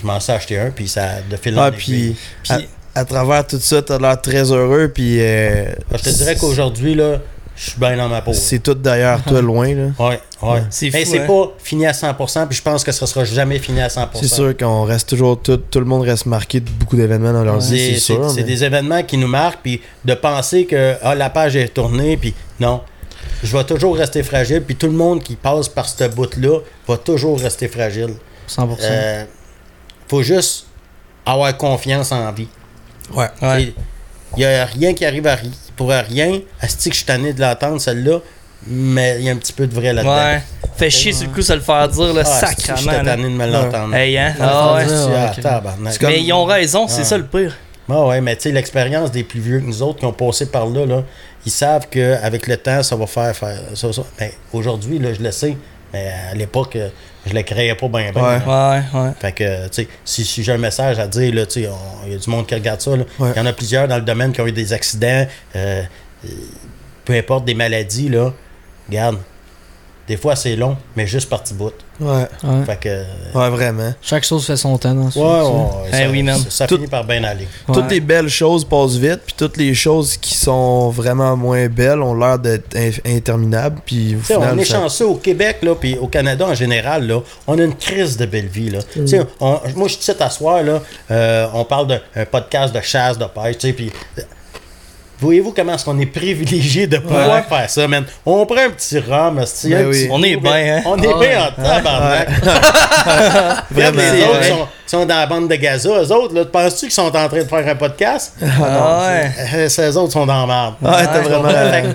je m'en suis acheté un, puis ça de fil en Ah, aiguille. puis Puis- à, à travers tout ça, t'as l'air très heureux, puis Je te dirais qu'aujourd'hui, là, je suis bien dans ma peau. c'est tout derrière toi, loin. là. Ouais, ouais. C'est Mais c'est hein. pas fini à 100%, puis je pense que ça sera jamais fini à 100%. C'est sûr qu'on reste toujours tout, tout le monde reste marqué de beaucoup d'événements dans leur vie, c'est sûr. c'est mais- des événements qui nous marquent, puis de penser que ah, la page est tournée, puis non. Je vais toujours rester fragile, puis tout le monde qui passe par ce bout-là va toujours rester fragile. 100%. Euh, faut juste avoir confiance en vie. Ouais. Ouais. Il n'y a rien qui arrive à ri- pour rien. Asti que je suis tanné de l'entendre, celle-là. Mais il y a un petit peu de vrai là-dedans. Ouais. Fait chier sur le coup, se le faire dire, là, Ah, sacrament. Là. tanné de me l'entendre. Hey, hein? Ouais, Ah ouais. ah, tabarnak. Comme- Mais ils ont raison, c'est Ah. ça le pire. Ah ouais, mais tu sais, l'expérience des plus vieux que nous autres qui ont passé par là, là ils savent qu'avec le temps, ça va faire, faire ça, ça. Mais aujourd'hui, là, je le sais. Mais à l'époque, euh, je le créais pas bien. bien. Ouais. Ouais, ouais. Fait que, tu sais, si, si j'ai un message à dire, là, tu sais, il y a du monde qui regarde ça. Ouais. Il y en a plusieurs dans le domaine qui ont eu des accidents, euh, euh, peu importe des maladies, là. Regarde, des fois c'est long, mais juste parti bout. Ouais. Ouais. Fait que, Ouais, vraiment. Chaque chose fait son temps dans ce ouais, ouais, ça. Eh oui, man. ça, ça Tout- finit par bien aller. Ouais. Toutes les belles choses passent vite, puis toutes les choses qui sont vraiment moins belles ont l'air d'être in- interminables. Puis au final, on est ça- chanceux au Québec, là, puis au Canada en général, là, on a une crise de belle vie. Là. Tu sais, on- moi, je suis à soir, là, euh, on parle d'un podcast de chasse, de pêche, tu sais, puis... Voyez-vous comment est-ce qu'on est privilégié de pouvoir Ouais. faire ça, man? On prend un petit rhum, Ben oui. petit On est bien, hein? On est Ah bien en tabarnak. Vraiment, les autres ouais. sont, sont dans la bande de Gaza. Eux autres, là, penses-tu qu'ils sont en train de faire un podcast? Ah ouais. Euh, Ces autres sont dans la merde. Ouais, t'as vraiment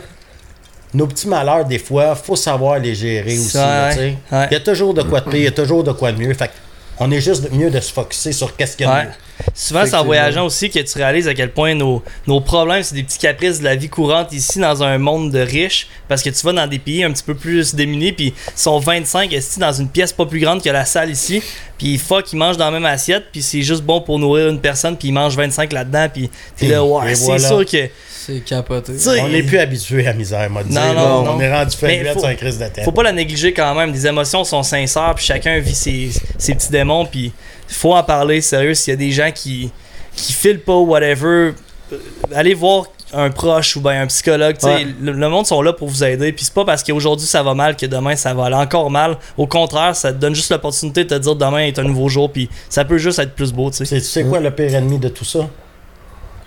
nos petits malheurs, des fois, faut savoir les gérer aussi. Ouais. Ouais. Il y a toujours de quoi de pire, il y a toujours de quoi de mieux. Fait on est juste mieux de se focusser sur qu'est-ce qu'il y a de Ouais. mieux. Souvent, c'est en voyageant aussi que tu réalises à quel point nos, nos problèmes, c'est des petits caprices de la vie courante ici dans un monde de riches. Parce que tu vas dans des pays un petit peu plus démunis, puis ils sont 25 ici dans une pièce pas plus grande que la salle ici. Puis fuck, ils mangent dans la même assiette, puis c'est juste bon pour nourrir une personne, puis ils mangent 25 là-dedans, puis t'es là, c'est voilà. sûr que. C'est capoté. On n'est plus habitué à la misère, moi, Non, non, On non. est rendu faut- sur un crise de tête. Faut pas la négliger quand même. Les émotions sont sincères, puis chacun vit ses, ses petits démons, puis faut en parler sérieux. S'il y a des gens qui qui filent pas ou whatever, euh, allez voir un proche ou ben un psychologue. tu sais. Ouais. Le, le monde sont là pour vous aider. Puis c'est pas parce qu'aujourd'hui ça va mal que demain ça va aller encore mal. Au contraire, ça te donne juste l'opportunité de te dire demain est un nouveau jour, puis ça peut juste être plus beau. Tu sais. C'est- Tu sais quoi le pire ennemi de tout ça?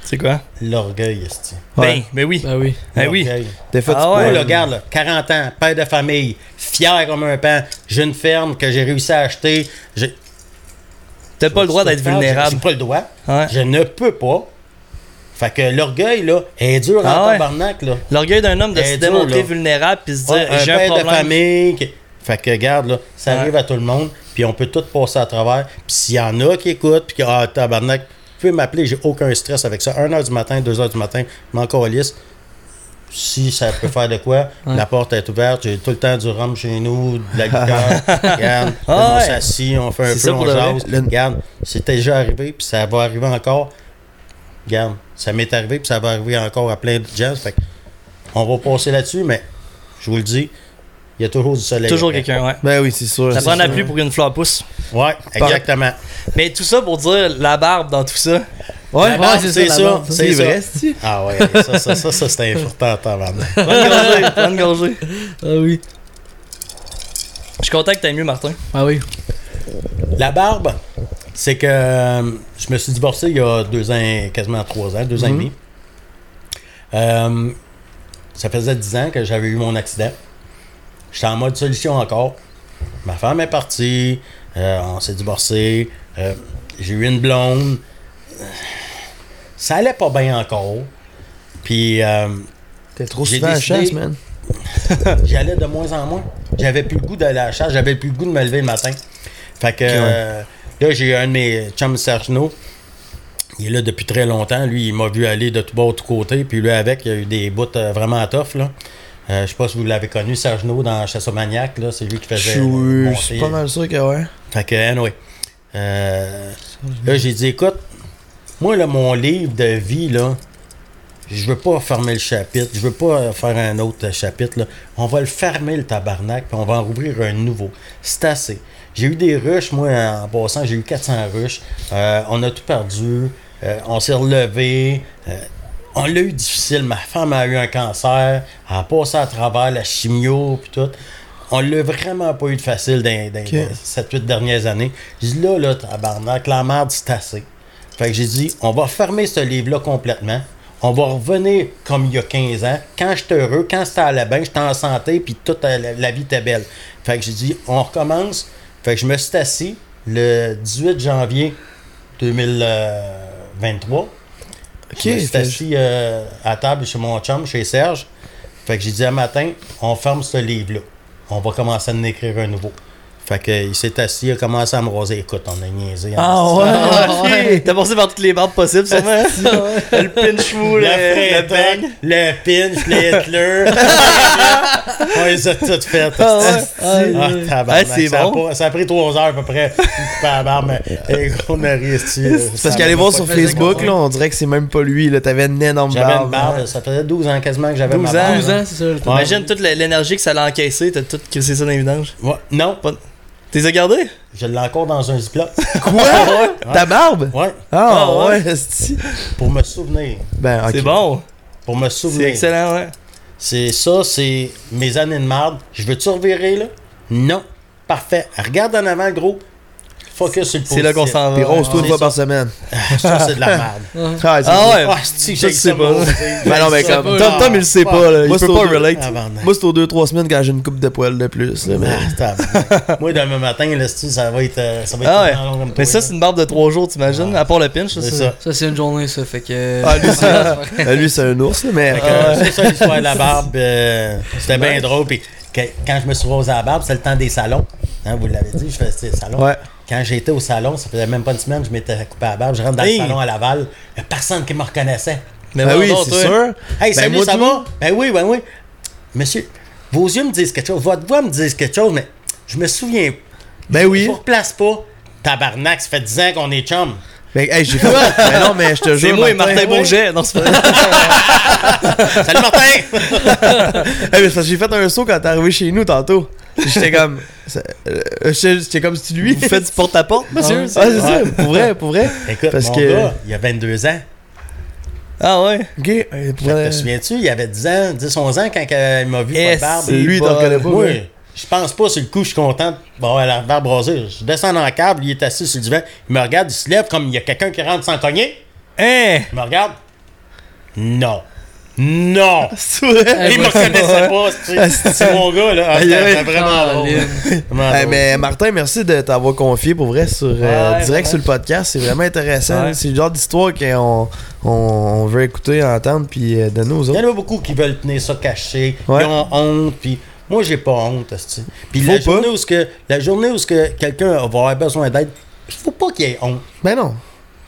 C'est quoi? L'orgueil, esti. Ouais. Ben, ben oui. Ben oui. Ben oui. Des fois, Ah tu ouais. Regarde, là, 40 ans, père de famille, fier comme un pan, j'ai une ferme que j'ai réussi à acheter. J'ai T'as pas le droit d'être J'ai vulnérable. pas le droit. Ouais. Je ne peux pas. Fait que l'orgueil, là, est dur Ah en ouais. tabarnak, là. L'orgueil d'un homme de se dur, démontrer là. vulnérable puis se dire Ouais, un j'ai un père de problème. famille. qui- Fait que, regarde, là, ça Ouais. arrive à tout le monde, puis on peut tout passer à travers. Puis s'il y en a qui écoutent, puis qui, ah, tabarnak, vous pouvez m'appeler, j'ai aucun stress avec ça. 1h du matin, 2h du matin, je m'en calisse. Si ça peut faire de quoi, Ouais. la porte est ouverte, j'ai tout le temps du rhum chez nous, de la guitare. regarde, Ah on ouais. s'assit, on fait un peu, on jase. Le- Regarde, c'est déjà arrivé, puis ça va arriver encore. Regarde, ça m'est arrivé, puis ça va arriver encore à plein de gens. Fait que on va passer là-dessus, mais je vous le dis, il y a toujours du soleil. Toujours quelqu'un, ouais. Ben oui, c'est sûr. Ça prend la pluie pour qu'une fleur pousse. Ouais, exactement. Mais tout ça pour dire la barbe dans tout ça. Ouais, c'est ça. C'est vrai, c'est Ah ouais, ça, ça, ça, ça c'est important, tabarnak. Bonne gorgée, bonne gorgée. Ah oui. Je suis content que t'aies mieux, Martin. Ah oui. La barbe, c'est que euh, je me suis divorcé il y a deux ans, quasiment trois ans, deux ans et Mhm. demi. Euh, ça faisait dix ans que j'avais eu mon accident. J'étais en mode solution encore. Ma femme est partie, euh, on s'est divorcé, euh, j'ai eu une blonde. Ça allait pas bien encore. Puis euh, T'es trop souvent à la chasse, man. J'y allais de moins en moins. J'avais plus le goût d'aller à la chasse, j'avais plus le goût de me lever le matin. Fait que euh, là, j'ai un de mes chums Sergino. Il est là depuis très longtemps. Lui, il m'a vu aller de tout bas, de tout côté. Puis lui, avec, il y a eu des bouts euh, vraiment tough. Là. Euh, je sais pas si vous l'avez connu, Sergino, dans Chassomaniac. Là, c'est lui qui faisait. je suis pas mal sûr que ouais. Fait que, anyway. Euh, là, j'ai dit, écoute, moi, là, mon livre de vie, là, je veux pas fermer le chapitre. Je veux pas euh, faire un autre euh, chapitre, là. On va le fermer, le tabarnak, puis on va en rouvrir un nouveau. C'est assez. J'ai eu des rushs, moi, en passant, j'ai eu 400 rushs. Euh, on a tout perdu. Euh, on s'est relevé. Euh, on l'a eu difficile. Ma femme a eu un cancer. Elle a passé à travers la chimio, puis tout. On l'a vraiment pas eu de facile dans, les 7-8 dernières années. J'ai dit là, là, tabarnak, la merde, c'est assez. Fait que j'ai dit, on va fermer ce livre-là complètement. On va revenir comme il y a 15 ans. Quand j'étais heureux, quand ça allait bien, j'étais en santé, puis toute euh, la, la vie était belle. Fait que j'ai dit, on recommence. Fait que je me suis assis le 18 janvier 2023. Ok, je me suis assis euh, à table chez mon chum, chez Serge. Fait que j'ai dit un matin, on ferme ce livre-là. On va commencer à en écrire un nouveau. Fait que il s'est assis, il a commencé à me raser. Écoute, on a niaisé. Ah en ouais. T'as passé par toutes les barbes possibles, sûrement. le pinch fou, Le le, le bang. le pinch, le Hitler. on les a toutes faites. Ah ouais. Ah, tabarnak, Ah, c'est ça, a bon. pas- ça a pris trois heures à peu près. mais eh, on a. C'est parce qu'aller voir sur pas Facebook, ça, là, on dirait que c'est même pas lui. Là, t'avais une énorme J'avais barbe. une barbe, ça faisait 12 ans quasiment que j'avais 12 ma ans. barbe. 12 ans, c'est ça. Imagine toute l'énergie que ça l'a encaissé, t'as tout crissé ça dans les vidanges. Ouais, non, T'es as gardé? je l'ai encore dans un ziploc. Quoi? Ta barbe? Ouais, Ah, Ah, ouais. ouais, c'est pour me souvenir. Ben. C'est bon. Pour me C'est souvenir. excellent, ouais. C'est ça, c'est mes années de marde. Je veux-tu revirer, là? Non. Parfait. Regarde en avant, gros. Focus sur le C'est là qu'on s'en va. Puis rose-toi une c'est fois par semaine. Ça, c'est de la merde. Ah, Ah ouais. Ah, Ça, j'ai tu sais pas. moi. Ben non, mais comme. pas, Tom, il le sait pas, là. Moi, je c'est peux au pas deux- relate. Moi, c'est aux 2-3 semaines quand j'ai une coupe de poils de plus. mais... Ah. Moi, demain matin, là, si ça va être. euh, Ça va être Ah Mais ça, c'est une barbe de 3 jours, t'imagines? À part le pinch, ça, ça. Ça, c'est une journée, ça. Fait que. Ah, lui, c'est- Ah, lui, c'est un ours, là, mais. Euh, C'est ça l'histoire de la barbe. euh, C'était bien drôle. Puis quand je me suis rosé à la barbe, c'est le temps des salons. Hein, vous l'avez dit, je faisais des salons. Ouais. Quand j'étais au salon, ça faisait même pas une semaine, je m'étais coupé à la barbe. Je rentre dans Hey! le salon à Laval. Il n'y a personne qui me reconnaissait. Mais Ben oui, voyons, c'est toi. sûr. Hey, Ben, salut, moi, ça va? Ben oui, ben oui. Monsieur, vos yeux me disent quelque chose, votre voix me dit quelque chose, mais je me souviens. Ben Je oui. vous replace pas. Tabarnak, ça fait 10 ans qu'on est chum. Ben, hey, j'ai fait. Ben non, mais je te jure. C'est moi et Martin ouais. Bourget. Non, c'est pas Salut Martin! Hey, mais c'est parce que j'ai fait un saut quand t'es arrivé chez nous tantôt. J'étais comme. euh, J'étais comme si lui. Vous faites du porte-à-porte, monsieur? Ah, c'est ça, pour vrai, pour vrai. Écoute, Parce mon que- gars, il y a 22 ans. Ah ouais? Ok, pour vrai. Te souviens-tu, il y avait 10 ans, 10, 11 ans quand il m'a vu pas de Est-ce- barbe. Lui, il t'en connaît pas. Ouais. je pense pas sur le coup, je suis content bon, la barbe rasée. Je descends dans le câble, il est assis sur le divan, il me regarde, il se lève comme il y a quelqu'un qui rentre sans cogner. Hein? Il me regarde. Non. Non! C'est vrai. il me reconnaissait pas, c'est- c'est mon gars, là. Ah, C'était vraiment drôle. Drôle. mais Martin, merci de t'avoir confié pour vrai sur euh, direct sur le podcast. C'est vraiment intéressant. C'est le genre d'histoire qu'on on, veut écouter, entendre, puis euh, donner aux Il y autres. en a beaucoup qui veulent tenir ça caché, Ouais. qui ont honte, puis moi j'ai pas honte. Puis la journée où ce que la journée où ce que quelqu'un va avoir besoin d'aide, il faut pas qu'il y ait honte. Ben non,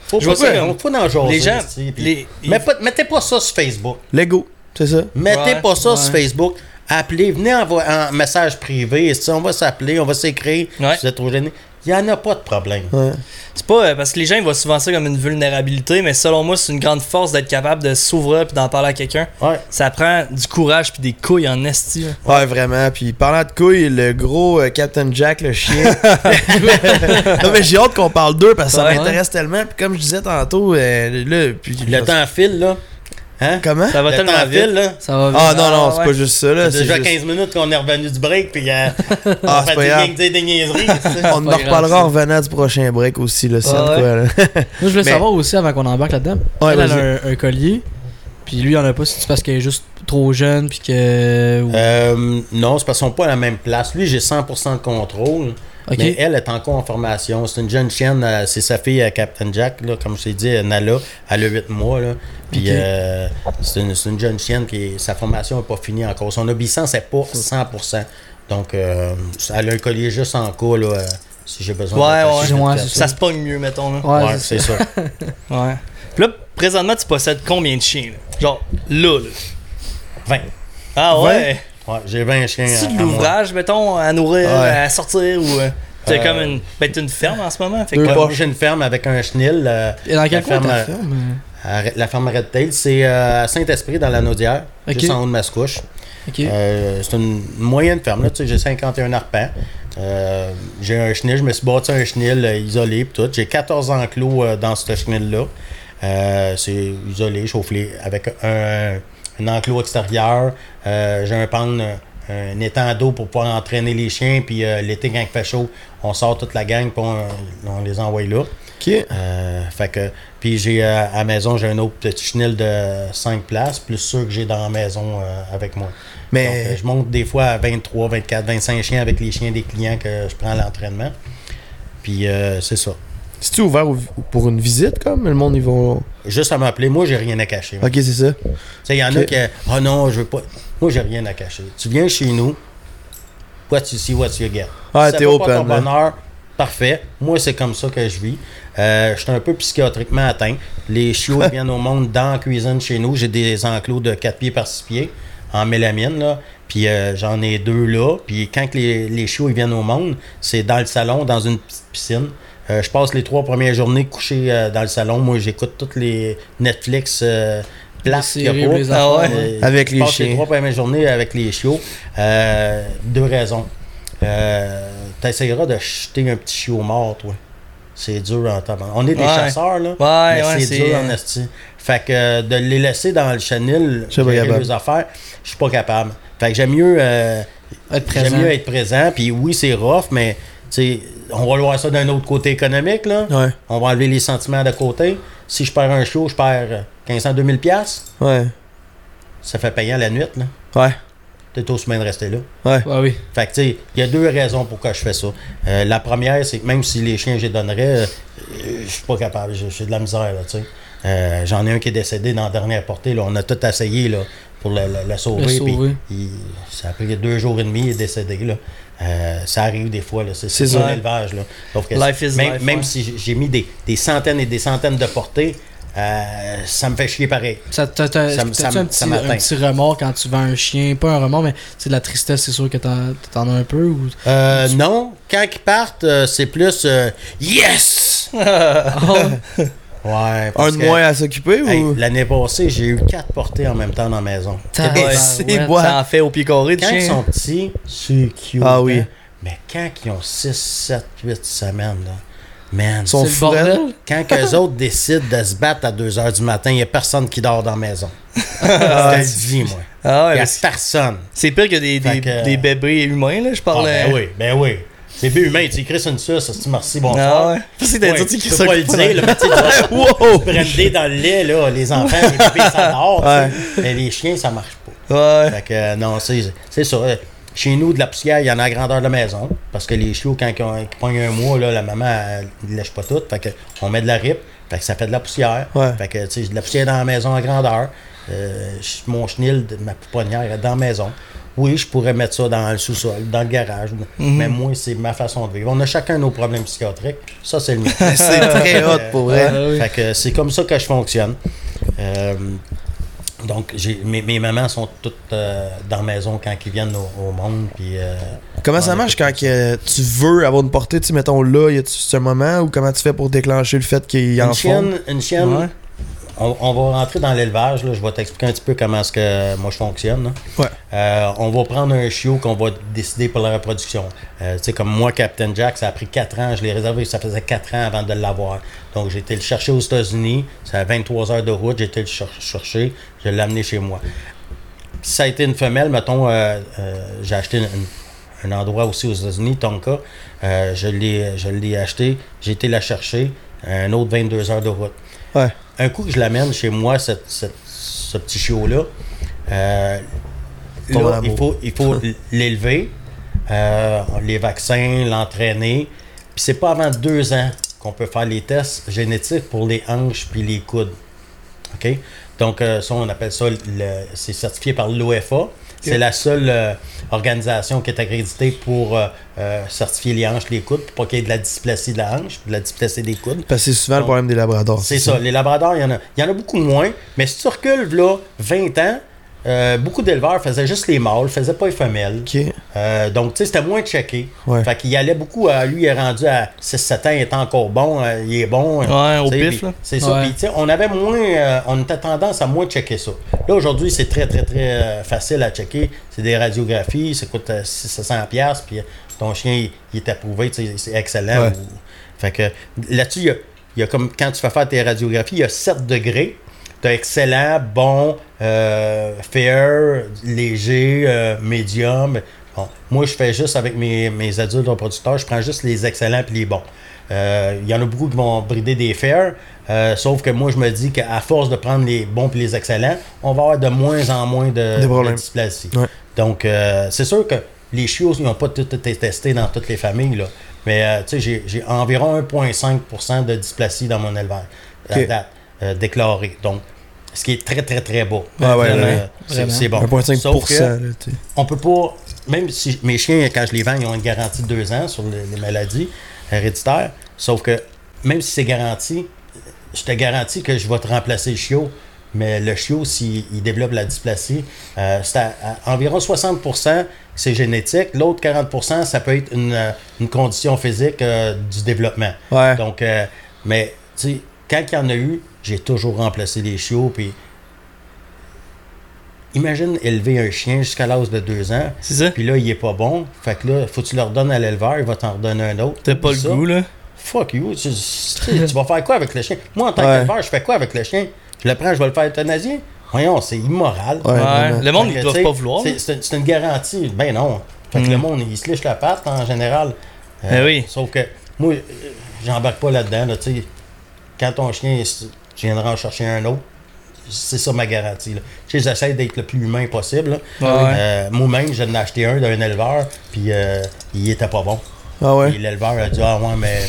Faut Je comme- honte, faut en jaser, Les gens, puis- les- Mais pas- mettez pas ça sur Facebook. Lego, c'est ça. Mettez Ouais, pas ça ouais. sur Facebook. Appelez, venez envoyer un message privé. on va s'appeler, on va s'écrire. Ouais. Si vous êtes trop gêné. Il n'y en a pas de problème. Ouais. C'est pas euh, parce que les gens ils voient souvent ça comme une vulnérabilité, mais selon moi, c'est une grande force d'être capable de s'ouvrir puis d'en parler à quelqu'un. Ouais. Ça prend du courage puis des couilles en esti. Ouais, vraiment. Puis parlant de couilles, le gros euh, Captain Jack, le chien. non, mais j'ai hâte qu'on parle d'eux parce que ça Ouais. m'intéresse tellement. Puis comme je disais tantôt, euh, là, puis. Le temps file, là. Hein? Comment? Ça va le tellement vite. file, là. Ça va vite. Ah non, non, Ah, c'est ouais. pas juste ça, là. C'est déjà juste- 15 minutes qu'on est revenu du break, puis euh, on Ah, fait pas des, grave. rien que dire des niaiseries. tu. On en reparlera en revenant du prochain break aussi, là, c'est Ah ouais. quoi, là. Moi, je voulais Mais- savoir aussi avant qu'on embarque là-dedans. Ouais, elle, elle a un, un collier. Puis lui, il en a pas. C'est parce qu'elle est juste trop jeune. Puis que. Euh, non, c'est parce qu'ils sont pas à la même place. Lui, j'ai 100% de contrôle. Mais elle est encore en formation. C'est une jeune chienne. euh, c'est sa fille, euh, Captain Jack, là, comme je t'ai dit, Nala. Elle a 8 mois. Là. Puis euh, c'est une, jeune chienne qui sa formation n'est pas finie encore. Son obéissance n'est pas 100%. Donc, euh, elle a un collier juste en cas là, euh, si j'ai besoin Ouais, ouais. Ouais, Ça se pogne mieux, mettons. Là. Ouais, Ouais, c'est ça. Ouais. Puis là, présentement, tu possèdes combien de chiens? là? Genre, là, là. 20. Ah ouais? Ouais, j'ai 20 chiens. C'est de l'ouvrage, mettons, à nourrir, Ouais. à sortir ou. euh, T'as Euh, comme une. Ben, t'as une ferme en ce moment. Fait que, j'ai une ferme avec un chenil. euh, Et dans quel la coin ferme, euh, à la ferme Red Tail, c'est euh, à Saint-Esprit, dans la Naudière, juste en haut de Mascouche. Ok. Euh, c'est une moyenne ferme, là, tu sais, j'ai 51 arpents. Euh, j'ai un chenil, je me suis bâti un chenil euh, isolé pis tout. J'ai 14 enclos euh, dans ce chenil-là. Euh, c'est isolé, chauffé, avec un, un enclos extérieur. Euh, j'ai un pan, un, un étang d'eau pour pouvoir entraîner les chiens. Puis euh, l'été, quand il fait chaud, on sort toute la gang puis on, on les envoie là. Ok. Euh, fait que, puis j'ai euh, à la maison, j'ai un autre petit chenil de 5 places, plus ceux que j'ai dans la maison euh, avec moi. Mais. euh, je monte des fois à 23, 24, 25 chiens avec les chiens des clients que je prends à l'entraînement. Puis euh, c'est ça. C'est-tu ouvert au- pour une visite, comme? Le monde, ils vont. Juste à m'appeler, moi j'ai rien à cacher. Ok, c'est ça. Il y en a qui. Ah non, je veux pas. Moi j'ai rien à cacher. Tu viens chez nous, what you see, what you get. Ah, t'es open, Pas ton là. bonheur, parfait. Moi, c'est comme ça que je vis. Euh, je suis un peu psychiatriquement atteint. Les chiots ils viennent au monde dans la cuisine chez nous. J'ai des enclos de 4 pieds par 6 pieds en mélamine. Là. Puis euh, j'en ai deux là. Puis quand que les, les chiots ils viennent au monde, c'est dans le salon, dans une petite piscine. Euh, je passe les trois premières journées couché euh, dans le salon. Moi, j'écoute toutes les Netflix euh, qu'il y a les Ah ouais? affaires, ouais. Euh, Avec je les passe chiens. les trois premières journées avec les chiots. Euh, deux raisons. Euh, T'essayeras de jeter un petit chiot mort, toi. C'est dur en temps. On est des Ouais. chasseurs, là. Ouais, mais ouais, c'est c'est- dur en esti. Fait que euh, de les laisser dans le chenil, gérer leurs affaires, je suis pas capable. Fait que j'aime mieux, euh, Être j'aime présent. mieux être présent. Puis oui, c'est rough, mais tu sais, on va le voir ça d'un autre côté économique, là. Ouais. On va enlever les sentiments de côté. Si je perds un chiot, je perds euh, 1500, 2000 pièces. Ouais. Ça fait payant la nuit, là. Ouais. T'es aussi bien de rester là. Ouais. Ouais, oui. Fait que, tu sais, il y a deux raisons pourquoi je fais ça. Euh, la première, c'est que même si les chiens, je les donnerais, euh, je suis pas capable. J'ai de la misère, là, tu sais. Euh, J'en ai un qui est décédé dans la dernière portée, là. On a tout essayé, là, pour le, le- le sauver. Le puis sauver. il- ça a pris deux jours et demi, il est décédé, là. Euh, ça arrive des fois, là. C'est ça. ça l'élevage, là. Sauf que Life is même, life, même ouais. si j'ai- mis des, des centaines et des centaines de portées, euh, ça me fait chier pareil. Ça, t'as, t'as- Ça me- t'as-tu ça un me- petit, ça un petit remords quand tu vends un chien? Pas un remords, mais c'est de la tristesse, c'est sûr que t'en, t'en as un peu. Ou... Euh, non, quand ils partent, c'est plus euh, Yes! Ouais, Un parce de que, moins à s'occuper hey, ou? L'année passée, j'ai eu quatre portées en même temps dans la maison. C'est bois. Ça en fait au pied carré de Quand ils sont petits, c'est cute. Ah oui. hein. Mais quand ils ont 6, 7, 8 semaines, là, man, Sont c'est le quand eux autres décident de se battre à 2 h du matin, il n'y a personne qui dort dans la maison. Je te le dis, moi. Ah ouais, Il n'y a personne. c'est pire que des, des, que- des bébés humains, là. Je Ah, parlais. ben oui, ben oui. C'est bien humain, tu écris une suce, c'est merci, bonsoir. Ah ouais. C'est Ouais, tu peux pas le dire, là, mais tu sais, dans le lait, là, les enfants, les bébés, ça dort. Ouais. Mais les chiens, ça marche pas. Ouais. Fait que, euh, non, c'est ça. Chez nous, de la poussière, il y en a à grandeur de la maison. Parce que les chiots, quand ils, ont- qu'ils pognent un mois, là, la maman, elle ne lèche pas tout. Fait que, on met de la rip. Fait que ça fait de la poussière. Ouais. Fait que, tu sais, de la poussière dans la maison à grandeur. Euh, mon chenil, ma pouponnière est dans la maison. Oui, je pourrais mettre ça dans le sous-sol, dans le garage. Mais moi, c'est ma façon de vivre. On a chacun nos problèmes psychiatriques. Ça, c'est le mien. C'est très hot pour vrai. Ouais, Fait que c'est comme ça que je fonctionne. Euh, Donc, j'ai, mes, mes mamans sont toutes euh, dans la maison quand ils viennent au, au monde. Puis, euh, Comment ça marche quand que tu veux avoir une portée, tu mettons là, y a-tu ce moment ou comment tu fais pour déclencher le fait qu'il en une font? chienne, une chienne Ouais. On, on va rentrer dans l'élevage. là. Je vais t'expliquer un petit peu comment est-ce que moi je fonctionne. Ouais. Euh, on va prendre un chiot qu'on va décider pour la reproduction. Euh, tu sais, comme moi, Captain Jack, ça a pris 4 ans. Je l'ai réservé, ça faisait 4 ans avant de l'avoir. Donc, j'ai été le chercher aux États-Unis. Ça a 23 heures de route. J'ai été le cher- chercher. Je l'ai amené chez moi. Ça a été une femelle, mettons, euh, euh, j'ai acheté une- une- un endroit aussi aux États-Unis, Tonka. Euh, je l'ai je l'ai acheté. J'ai été la chercher. Un autre 22 heures de route Ouais. Un coup que je l'amène chez moi, cette- cette- ce petit chiot-là, euh, là, il faut, il faut l'élever, euh, les vaccins, l'entraîner. Puis c'est pas avant deux ans qu'on peut faire les tests génétiques pour les hanches puis les coudes. OK? Donc, euh, ça, on appelle ça, le- c'est certifié par l'OFA. C'est la seule euh, organisation qui est accréditée pour euh, euh, certifier les hanches, les coudes, pour pas qu'il y ait de la dysplasie de la hanche, de la dysplasie des coudes. Parce que c'est souvent le problème des labradors. C'est ça. Les labradors, il y, en a, il y en a beaucoup moins. Mais si tu recules, là, 20 ans, euh, beaucoup d'éleveurs faisaient juste les mâles, faisaient pas les femelles. Euh, donc, tu sais, c'était moins checké. Ouais. Fait qu'il y allait beaucoup à lui, il est rendu à 6-7 ans, il est encore bon, euh, il est bon. Ouais, au pif. C'est ça. Ouais. Puis, tu sais, on avait moins, euh, on était tendance à moins checker ça. Là, aujourd'hui, c'est très, très, très euh, facile à checker. C'est des radiographies, ça coûte euh, 600 pièces puis ton chien, il, il est approuvé, tu sais, c'est excellent. Ouais. Ou- Fait que là-dessus, il y a, il y a comme quand tu fais faire tes radiographies, il y a 7 degrés. T'as excellent, bon, euh, fair, léger, euh, médium. Bon, moi, je fais juste avec mes, mes adultes reproducteurs, je prends juste les excellents puis les bons. Euh, Il y en a beaucoup qui vont brider des fairs, euh, sauf que moi, je me dis qu'à force de prendre les bons puis les excellents, on va avoir de moins en moins de, Des problèmes. de dysplasie. Ouais. Donc, euh, c'est sûr que les chiots, ils n'ont pas tout été testés dans toutes les familles, là. Mais, euh, tu sais, j'ai- j'ai environ 1,5% de dysplasie dans mon élevage, à Ok. date, euh, déclaré. Donc, ce qui est très, très, très bas. Ah ouais, Euh, c'est- bon. 1,5%. Sauf que là, tu sais. on peut pas, même si mes chiens, quand je les vends, ils ont une garantie de deux ans sur les, les maladies héréditaires. Sauf que même si c'est garanti, je te garantis que je vais te remplacer le chiot. Mais le chiot, s'il il développe la dysplasie, euh, c'est à, à environ 60% c'est génétique. L'autre 40%, ça peut être une, euh, une condition physique euh, du développement. Ouais. Donc, euh, mais, tu sais, quand il y en a eu, j'ai toujours remplacé les chiots. Puis, imagine élever un chien jusqu'à l'âge de deux ans. C'est ça? Puis là, il est pas bon. Fait que là, faut que tu le redonnes à l'éleveur, il va t'en redonner un autre. T'as pas le Ça, goût, là? Fuck you. Tu, tu sais, tu vas faire quoi avec le chien? Moi, en tant Ouais. qu'éleveur, je fais quoi avec le chien? Je le prends, je vais le faire euthanasier? Voyons, c'est immoral. Ouais. Le monde, ils doivent pas vouloir. C'est, une garantie. Ben non. Fait que Mm. le monde, il se liche la patte en général. Euh, Ben oui. Sauf que moi, euh, j'embarque pas là-dedans. Là, tu sais. Quand ton chien, tu viendras en chercher un autre, c'est ça ma garantie. Là. J'essaie d'être le plus humain possible. Ouais, ouais. Euh, Moi-même, j'en ai acheté un d'un éleveur, puis euh, il était pas bon. Ah ouais. Puis l'éleveur a dit Ah ouais, mais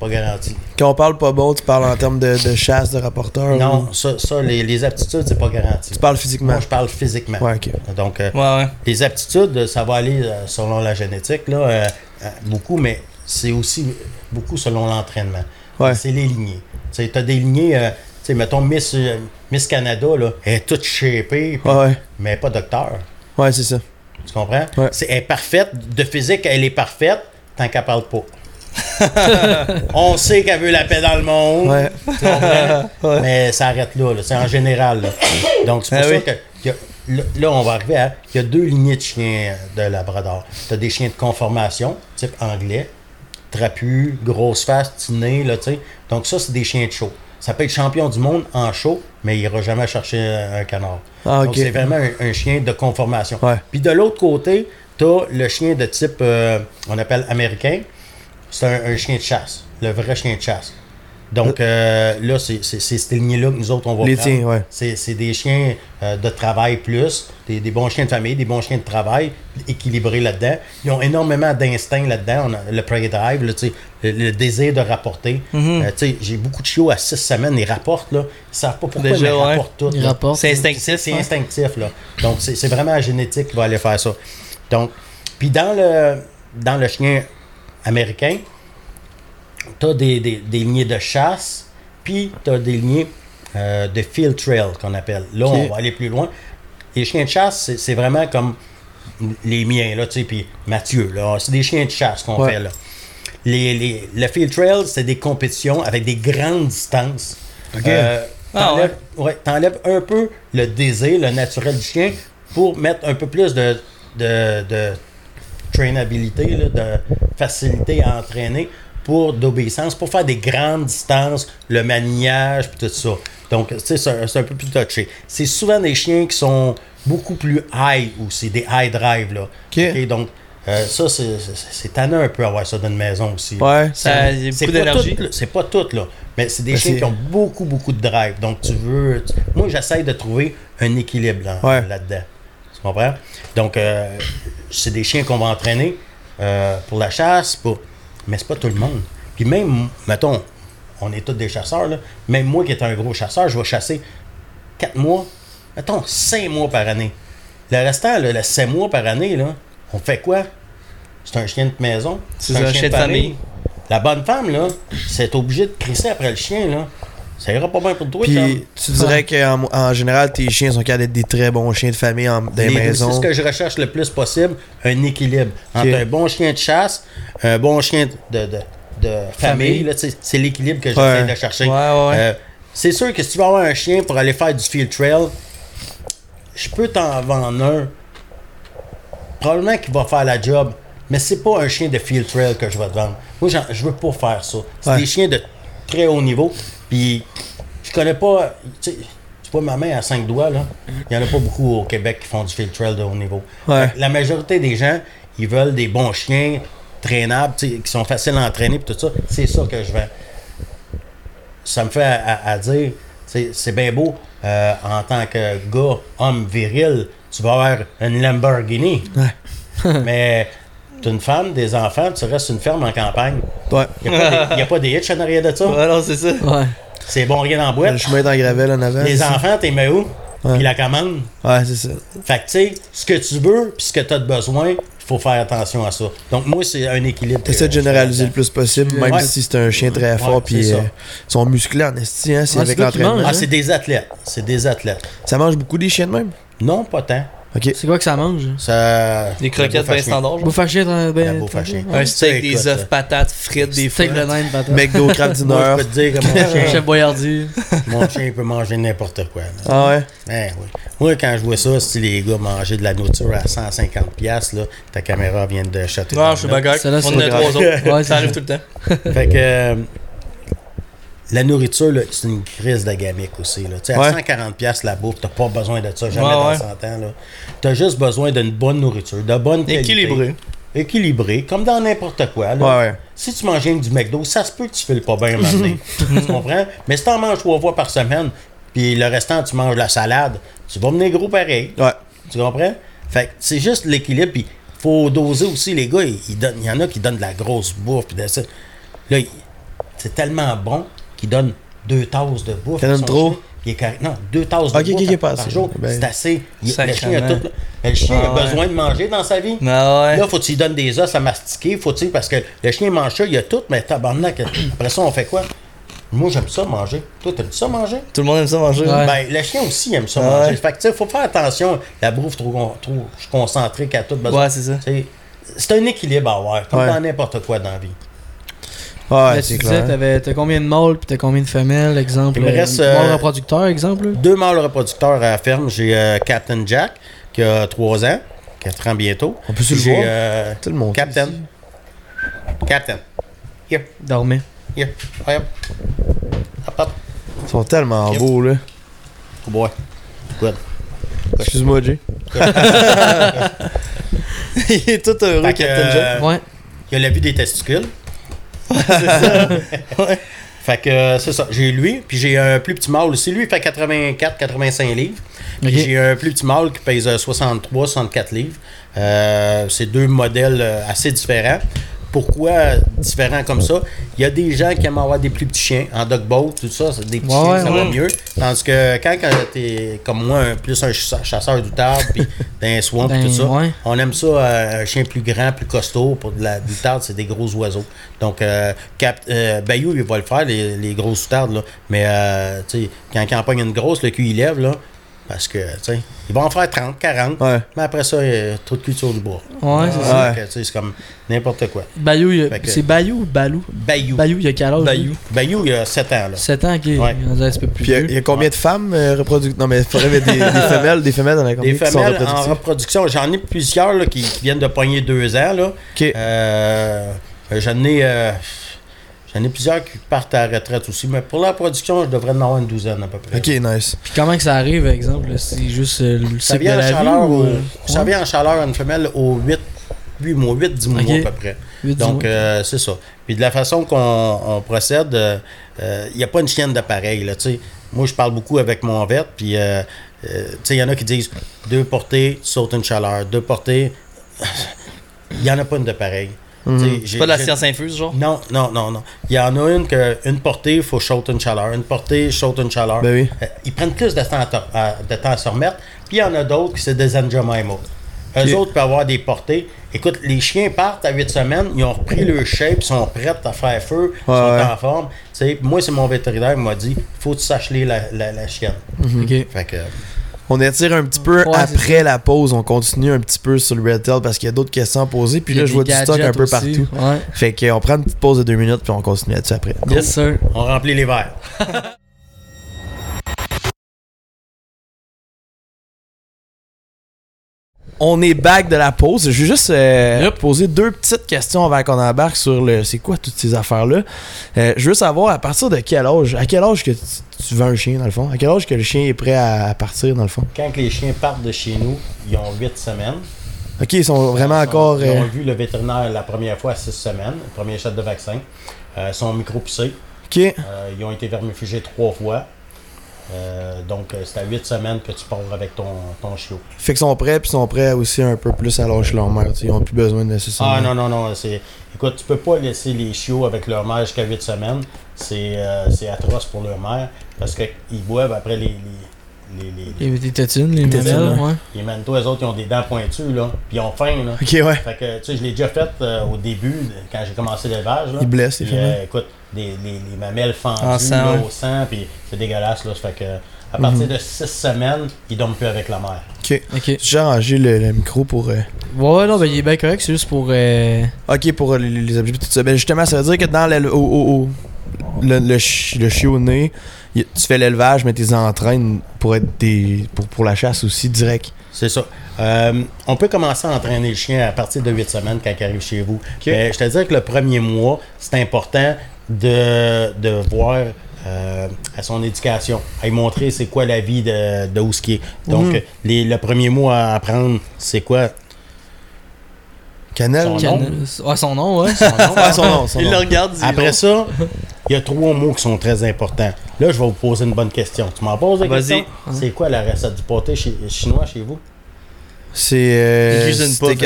pas garanti. Quand on parle pas bon, tu parles en termes de, de chasse, de rapporteur. ou- Non, ça, ça les, les aptitudes, c'est pas garanti. Tu parles physiquement. Moi, je parle physiquement. Ouais. Donc, euh, Ouais, les aptitudes, ça va aller selon la génétique, là, beaucoup, mais c'est aussi beaucoup selon l'entraînement. C'est les lignées. Tu as des lignées, euh, sais, mettons Miss, euh, Miss Canada, là, elle est toute shapée, Ouais, ouais. mais pas docteur. Ouais, c'est ça. Tu comprends? Ouais. C'est, elle est parfaite. De physique, elle est parfaite tant qu'elle parle pas. On sait qu'elle veut la paix dans le monde. Ouais. Tu comprends? Mais ça arrête là, là. c'est en général. là. Donc, c'est pour Ah ça oui. que qu'il y a- là, là, on va arriver à. Il y a deux lignées de chiens de Labrador. Tu as des chiens de conformation, type anglais, trapus, grosse face, petit nez, là, tu sais. Donc, ça, c'est des chiens de show. Ça peut être champion du monde en show, mais il n'ira jamais chercher un canard. Ah, Donc, c'est vraiment un, un chien de conformation. Ouais. Puis de l'autre côté, tu as le chien de type, euh, on appelle américain. C'est un, un chien de chasse, le vrai chien de chasse. Donc euh, là, c'est c'est- c'est cette lignée-là que nous autres, on va Les prendre. tiens, ouais. C'est c'est des chiens euh, de travail plus, des, des bons chiens de famille, des bons chiens de travail, équilibrés là-dedans. Ils ont énormément d'instinct là-dedans. On a le prey drive, là, tu sais, le, le désir de rapporter. Euh, tu sais, J'ai beaucoup de chiots à six semaines, ils rapportent. Là. Ils savent pas pourquoi, Déjà, mais ils ouais. rapportent tout. C'est instinctif. C'est hein? instinctif, là. Donc, c'est c'est vraiment la génétique qui va aller faire ça. Donc, puis dans le, dans le chien américain, tu as des, des, des lignées de chasse, puis tu as des lignées euh, de field trail qu'on appelle. Là, on va aller plus loin. Les chiens de chasse, c'est- c'est vraiment comme les miens, là, tu sais, puis Mathieu, là. C'est des chiens de chasse qu'on Ouais. fait, là. Les, les- le field trail, c'est des compétitions avec des grandes distances. Euh, Ah, t'enlèves ouais, t'enlèves un peu le désir, le naturel du chien pour mettre un peu plus de, de, de trainabilité, là, de facilité à entraîner pour d'obéissance, pour faire des grandes distances, le maniage, puis tout ça. Donc, tu sais, c'est un, peu plus touché. C'est souvent des chiens qui sont beaucoup plus high aussi, des high drive, là. Ok. donc, euh, ça, c'est- tannant un peu avoir ça dans une maison aussi. Ouais. C'est beaucoup pas d'énergie. C'est pas tout, là. Mais c'est des Ben, chiens qui ont beaucoup, beaucoup de drive. Donc, tu veux. tu- Moi, j'essaye de trouver un équilibre là- Ouais. là-dedans. Tu comprends? Donc, euh, c'est des chiens qu'on va entraîner euh, pour la chasse, pour... mais c'est pas tout le monde. Puis même, mettons, on est tous des chasseurs, là. Même moi qui est un gros chasseur, je vais chasser 4 mois, mettons 5 mois par année. Le restant, là, le 7 mois par année, là, on fait quoi? C'est un chien de maison. C'est un chien de famille. La bonne femme, là, c'est obligé de crisser après le chien, là. Ça ira pas bien pour toi. Puis tu dirais qu'en en général, tes chiens sont capables d'être des très bons chiens de famille en, dans les maisons. C'est ce que je recherche le plus possible, un équilibre entre un bon chien de chasse, un bon chien de, de, de famille. c'est l'équilibre que j'essaie Ouais. de chercher. Ouais, ouais, ouais. Euh, c'est sûr que si tu vas avoir un chien pour aller faire du field trail, je peux t'en vendre un. Probablement qu'il va faire la job, mais c'est pas un chien de field trail que je vais te vendre. Moi, je veux pas faire ça. C'est des chiens de très haut niveau. Puis, je connais pas. Tu sais, vois ma main à cinq doigts, là. Il y en a pas beaucoup au Québec qui font du field trail de haut niveau. Ouais. La majorité des gens, ils veulent des bons chiens traînables, qui sont faciles à entraîner, puis tout ça. C'est ça que je vends ça me fait à, à- à dire, c'est c'est bien beau, euh, en tant que gars, homme viril, tu vas avoir une Lamborghini. mais tu une femme, des enfants, tu restes une ferme en campagne. Ouais. Il n'y a, pas des hitches en arrière de ça? Ouais, non, c'est ça. Ouais. C'est bon, rien en Le boîte. chemin est en gravelle en avant. Les enfants, t'es mets où? Ouais. Puis la commande? Ouais, c'est ça. Fait que, tu sais, ce que tu veux, puis ce que tu as de besoin, il faut faire attention à ça. Donc, moi, c'est un équilibre. T'essaies de généraliser le plus possible, même Ouais. si c'est un chien très fort, Ouais, puis euh, ils sont musclés en esti, hein, c'est Ouais, avec l'entraînement. Ah, c'est des athlètes. C'est des athlètes. Ça mange beaucoup des chiens de même? Non, pas tant. Ok. C'est quoi que ça mange? Ça... Des croquettes bien standards. genre. Bouffe à chien, ben. bouffe à chien. Un steak, des œufs, patates, frites, des. Steak de patate. McDo, craft dinner. Moi, je peux te dire que mon chien, Chef Boyardi. mon chien peut manger n'importe quoi. là. Ah ouais? Ben oui. Moi, quand je vois ça, si les gars manger de la nourriture à 150$, piastres, là, ta caméra vient de chatter. Non, je suis bagarre. On en a pas trois autres. Ouais, ça arrive tout le temps. Fait que euh, la nourriture, c'est une crise de gamique aussi. Là. Tu sais, Ouais. À 140$ piastres, la bouffe, t'as pas besoin de ça jamais Ouais, dans ouais. 100 ans. T'as juste besoin d'une bonne nourriture, de bonne qualité. Équilibré. Équilibré, comme dans n'importe quoi. là. Ouais, ouais. Si tu manges du McDo, ça se peut que tu files pas bien donné. tu comprends? Mais si t'en manges trois fois par semaine, puis le restant, tu manges la salade, tu vas venir gros pareil. Ouais. Tu comprends? Fait que c'est juste l'équilibre, puis faut doser aussi. Les gars, il y en a qui donnent de la grosse bouffe, puis de ça. Là, c'est tellement bon qu'ils donnent deux tasses de bouffe. T'en trop? chien, Il est correct. Non, deux tasses Ok, de bouffe par, jour. Ben, c'est assez. Il- le chien a tout. Le chien Ah a ouais. besoin de manger dans sa vie. Ouais. Là, faut que tu lui donnes des os à mastiquer, faut tu parce que le chien mange ça, il a tout, mais tabarnak, après ça, on fait quoi? Moi, j'aime ça manger. Toi, t'aimes ça manger? Tout le monde aime ça manger. Ouais. Ben, le chien aussi aime ça Ah manger. Fait que, tu sais, faut faire attention. La bouffe trop, trop concentrée qu'à tout besoin. Ouais, c'est ça. C'est un équilibre à avoir, comme Ouais. dans n'importe quoi dans la vie. Ouais, c'est clair. t'avais- t'as combien de mâles puis t'as combien de femelles, exemple? Il me euh, reste, mâles euh, reproducteurs, exemple? là? Deux mâles reproducteurs à la ferme. J'ai euh, Captain Jack, qui a 3 ans, 4 ans bientôt. On peut se le J'ai voir? euh, Tout le monde. Captain. Captain. Here, Dormait. here. Hop. Hop, hop. Ils sont tellement Yep. beaux, là. Good boy. Good. Excuse-moi, Jay. Il est tout heureux, Captain Jack. Ouais. Il a la vue des testicules. Fait que euh, c'est ça. J'ai lui, puis j'ai un plus petit mâle aussi. Lui, il fait 84-85 livres. Puis j'ai un plus petit mâle qui pèse 63-64 livres. Euh, c'est deux modèles euh, assez différents. Pourquoi différent comme ça? Il y a des gens qui aiment avoir des plus petits chiens en dog boat, tout ça, des petits Ouais, chiens, ça ouais. va mieux. Tandis que quand, quand t'es comme moi, un- plus un ch- chasseur d'outarde, puis d'un swamp, Ben, tout ça, on aime ça, euh, un chien plus grand, plus costaud. Pour de la c'est des gros oiseaux. Donc, euh, Cap, euh, Bayou, il va le faire, les, les grosses outardes, là. Mais, euh, tu sais, quand il en pogne une grosse, le cul, il lève, là. Parce que, tu sais, ils vont en faire 30, 40. Ouais. Mais après ça, il y a trop de cul sur le bois. Ouais, c'est Ouais. ça. Sais, c'est comme n'importe quoi. Bayou, c'est Bayou ou Balou? Bayou. Bayou, il y a quel âge Bayou. Bayou, il y a 7 ans, là. 7 ans, ok. Ouais. Un peu plus Puis il y a- vieux. il y, a combien de femmes euh, reproductives Non, mais il faudrait mettre des, des femelles, des femelles dans la Des combien qui sont femelles en reproduction, j'en ai plusieurs là, qui, qui viennent de pogner deux ans. Là. Ok. Euh, j'en ai, euh, j'en ai plusieurs qui partent à la retraite aussi. Mais pour la production, je devrais en avoir une douzaine à peu près. Ok, nice. Puis comment que ça arrive, par exemple C'est juste euh, le Ça cycle vient, de en la vie chaleur ou, au- euh, ça vient en chaleur une femelle au 8, 8 mois, 8-10 mois Ok. à peu près. Donc, mois. euh, c'est ça. Puis de la façon qu'on on procède, il n'y a pas une chienne de pareil. Là, tu sais. Moi, je parle beaucoup avec mon vet, puis euh, euh, tu sais, il y en a qui disent deux portées, tu sautes une chaleur. Deux portées, il n'y en a pas une de j'ai- C'est pas de la science infuse, genre? Non, non, non, non. Il y en a une que une portée, il faut saute une chaleur. Une portée, saute une chaleur. Ben oui. Euh, ils prennent plus de temps à, to- à- de temps à se remettre. Puis il y en a d'autres qui c'est des Anjamaimo. Eux autres peuvent avoir des portées. Écoute, les chiens partent à 8 semaines, ils ont repris leur shape, ils sont prêts à faire feu, ils Ouais, sont ouais. en forme. Tu sais, moi, c'est mon vétérinaire qui m'a dit faut que tu saches les la, la, la chienne. Mhm. Ok. Fait que, On étire un petit peu Ouais, après la pause. On continue un petit peu sur le Red Tail parce qu'il y a d'autres questions à poser. Puis là, je vois du stock un peu aussi. partout. Ouais. Fait qu'on prend une petite pause de deux minutes puis on continue là-dessus après. Yes, sir. on remplit les verres. On est back de la pause. Je vais juste euh, Yep. poser deux petites questions avant qu'on embarque sur le c'est quoi toutes ces affaires-là? Euh, je veux savoir à partir de quel âge, à quel âge que tu, tu veux un chien dans le fond, à quel âge que le chien est prêt à, partir dans le fond? Quand les chiens partent de chez nous, ils ont 8 semaines. Ok, ils sont vraiment Ils sont- encore. Ils euh, ont vu le vétérinaire la première fois à 6 semaines, le premier shot de vaccin. Euh, ils sont micro-poussés. ok, Euh, ils ont été vermifugés trois fois. Euh, donc, euh, c'est à 8 semaines que tu pars avec ton, ton chiot. fait qu'ils sont prêts puis ils sont prêts aussi un peu plus à lâcher leur mère. Ils ont plus besoin de nécessairement. Ah non, non, non. Écoute, tu peux pas laisser les chiots avec leur mère jusqu'à 8 semaines. C'est, euh, c'est atroce pour leur mère parce qu'ils boivent après les. les, les, les, Les, les tétines, les tétines, mamelles, ouais. les manteaux, eux autres, ils ont des dents pointues, là. Puis ils ont faim, là. Ok, ouais. Fait que, tu sais, je l'ai déjà fait euh, au début, quand j'ai commencé l'élevage. là. Ils blessent, les euh, écoute, des, les, les mamelles fendues En sang, là, ouais. au sang, puis c'est dégueulasse. Là, fait que, à partir Mhm. de 6 semaines, ils dorment plus avec la mère. Ok. Ok. J'ai déjà rangé le, le micro pour. euh, Ouais, non, ben il est bien correct, c'est juste pour. euh, Ok, pour euh, les, les objets tout ça. Ben justement, ça veut dire que dans le, au, au- au- le, le, chi- le chiot né, y- tu fais l'élevage, mais tu les entraînes pour être des. pour, pour la chasse aussi direct. C'est ça. Euh, on peut commencer à entraîner le chien à partir de 8 semaines quand il arrive chez vous. Mais je te dis que le premier mois, c'est important de, de voir euh, à son éducation, à lui montrer c'est quoi la vie de, de où ce qui est. Donc, Mhm. les, le premier mois à apprendre, c'est quoi? Cannelle? Son Can- nom? Ouais, son nom, ouais. son nom. Ah, son nom, son Il nom. le regarde, Après ça, il y a trois mots qui sont très importants. Là, je vais vous poser une bonne question. Tu m'en poses Vas-y. question? C'est quoi la recette du pâté chi- chinois chez vous? C'est. Euh, Steak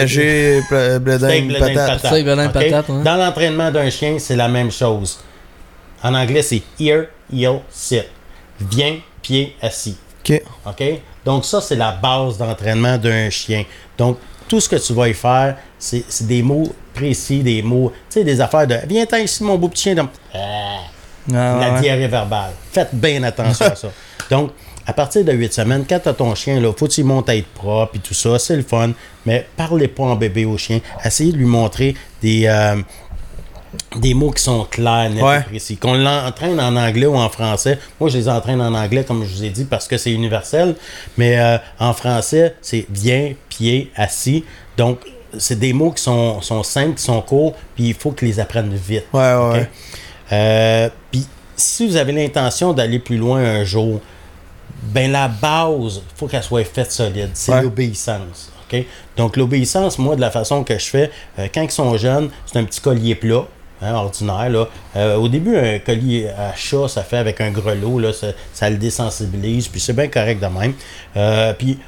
pla- bledin, patate. Steak, bledin. Dans l'entraînement d'un chien, c'est la même chose. En anglais, c'est ear, heel, sit. Viens, pied, assis. Ok. OK? Donc, ça, c'est la base d'entraînement d'un chien. Donc, tout ce que tu vas y faire, c'est c'est des mots précis, des mots, tu sais, des affaires de Viens-t'en ici, mon beau petit chien. Donc, Ah, la ouais. diarrhée verbale. Faites bien attention à ça. Donc, à partir de 8 semaines, quand tu as ton chien, il faut qu'il monte à être propre et tout ça, c'est le fun, mais parlez pas en bébé au chien. Essayez de lui montrer des, euh, des mots qui sont clairs, nets Ouais. et précis. Qu'on l'entraîne en anglais ou en français. Moi, je les entraîne en anglais, comme je vous ai dit, parce que c'est universel, mais euh, en français, c'est viens, pied, assis. Donc, c'est des mots qui sont, sont simples, qui sont courts, puis il faut qu'ils les apprennent vite. Ouais, ouais. Euh, Puis, si vous avez l'intention d'aller plus loin un jour, ben la base, il faut qu'elle soit faite solide. C'est Ouais. l'obéissance. Donc, l'obéissance, moi, de la façon que je fais, euh, quand ils sont jeunes, c'est un petit collier plat. hein, ordinaire. Là. Euh, au début, un collier à chat, ça fait avec un grelot, là, ça, ça le désensibilise, puis c'est bien correct de même. Euh, puis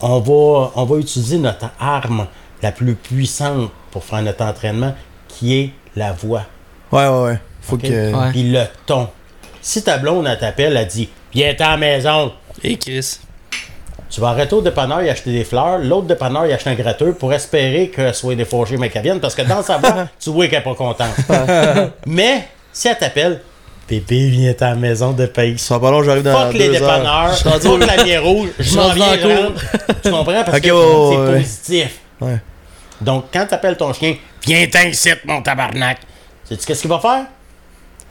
on va, on va utiliser notre arme la plus puissante pour faire notre entraînement, qui est la voix. Ouais, ouais, ouais. Faut OK? que. Ouais. Puis le ton. Si ta blonde, elle t'appelle, elle dit Viens à la maison. Et Chris. Tu vas arrêter au dépanneur et acheter des fleurs. L'autre dépanneur, il achète un gratteux pour espérer qu'elle soit défauchée, mais qu'elle vienne. Parce que dans sa voix, tu vois qu'elle n'est pas contente. mais si elle t'appelle Bébé, viens à la maison de pays. Ça va pas long, j'arrive dans Fuck les deux heures. dépanneurs, fuck la lumière rouge, je m'en viens. Tu comprends? Parce que c'est ouais. positif. Ouais. Donc, quand t'appelles ton chien, viens ici, mon tabarnak. Sais-tu qu'est-ce qu'il va faire?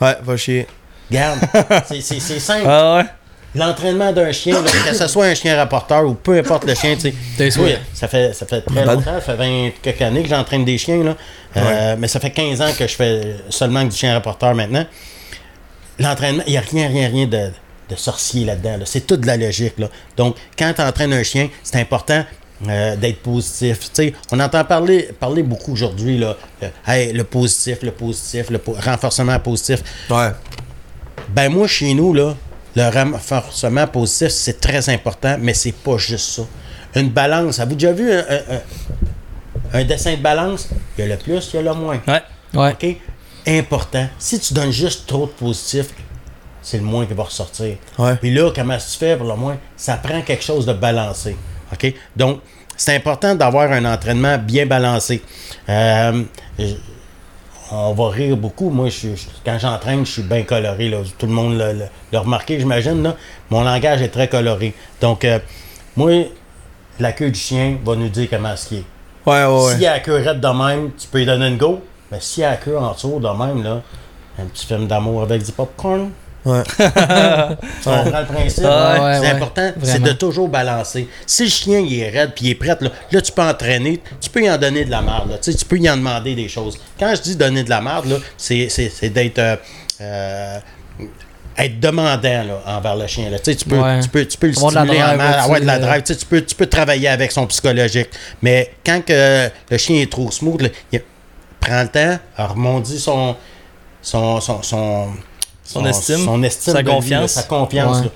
Ouais, va chier. Garde. c'est, simple. Ah ouais. L'entraînement d'un chien, là, que ce soit un chien rapporteur ou peu importe le chien, tu sais. T'es Oui, ça fait, ça fait très Bad. longtemps, ça fait 20 quelques années que j'entraîne des chiens, là. Euh, mais ça fait 15 ans que je fais seulement que du chien rapporteur maintenant. L'entraînement, il n'y a rien, rien, rien de, de sorcier là-dedans. là. C'est toute de la logique. Là. Donc, quand tu entraînes un chien, c'est important euh, d'être positif. Tu sais, on entend parler, parler beaucoup aujourd'hui, là. euh, Hey, le positif, le positif, le po- renforcement positif. Ouais. Ben moi, chez nous, là, le renforcement positif, c'est très important, mais c'est pas juste ça. Une balance. Avez-vous déjà vu un, un- un- un dessin de balance? Il y a le plus, il y a le moins. Ouais. Ouais. OK? Important. Si tu donnes juste trop de positif, c'est le moins qui va ressortir. Ouais. Puis là, comment tu fais pour le moins? Ça prend quelque chose de balancé. OK? Donc, c'est important d'avoir un entraînement bien balancé. Euh, on va rire beaucoup. Moi, je, je- quand j'entraîne, je suis bien coloré. Là. Tout le monde l'a, remarqué, j'imagine. Là. Mon langage est très coloré. Donc, euh, moi, la queue du chien va nous dire comment ce qui est. Ouais, ouais, ouais. S'il a la queue raide de même, tu peux lui donner une go. Mais s'il a la queue en dessous de même, là, un petit film d'amour avec du popcorn. Ouais. Tu comprends le principe? Ouais, c'est ouais. important, c'est de toujours balancer. Si le chien il est raide puis il est prêt, là, là, tu peux entraîner, tu peux y en donner de la merde. là. Tu sais, tu peux y en demander des choses. Quand je dis donner de la merde, là, c'est, c'est, c'est d'être euh, euh, être demandant là, envers le chien. Là. Tu, sais, tu, peux, Ouais. tu, peux, tu peux le Avoir de la stimuler en drive mal, aussi, avoir de la drive. Tu, sais, tu peux, tu peux travailler avec son psychologique. Mais quand que le chien est trop smooth, là, il prend le temps, remondit son, son, son, son, Son estime, son estime sa de lui, confiance. là, sa confiance. Ouais.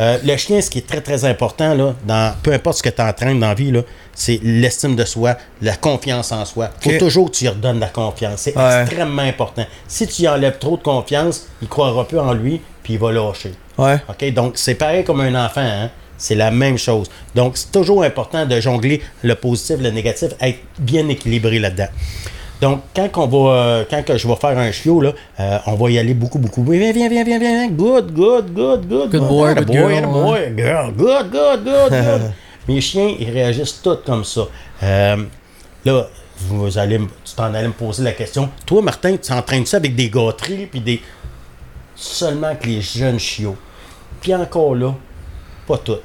Euh, le chien, ce qui est très très important, là, dans, peu importe ce que tu entraînes dans la vie, c'est l'estime de soi, la confiance en soi. faut Ok. toujours que tu lui redonnes la confiance. C'est Ouais. extrêmement important. Si tu y enlèves trop de confiance, il croira plus en lui, puis il va lâcher. Ouais. OK? Donc, c'est pareil comme un enfant, hein? C'est la même chose. Donc, c'est toujours important de jongler le positif, le négatif, être bien équilibré là-dedans. Donc, quand, on va, euh, quand que je vais faire un chiot, là, euh, on va y aller beaucoup, beaucoup. Viens, viens, viens, viens, viens. Good, good, good, good. Good boy, good boy, girl, boy, girl. Good, good, good, good. Mes chiens, ils réagissent tous comme ça. Euh, là, vous allez, tu t'en allais me poser la question. Toi, Martin, tu entraînes ça avec des gâteries puis des. Seulement que les jeunes chiots? Puis encore là, pas toutes.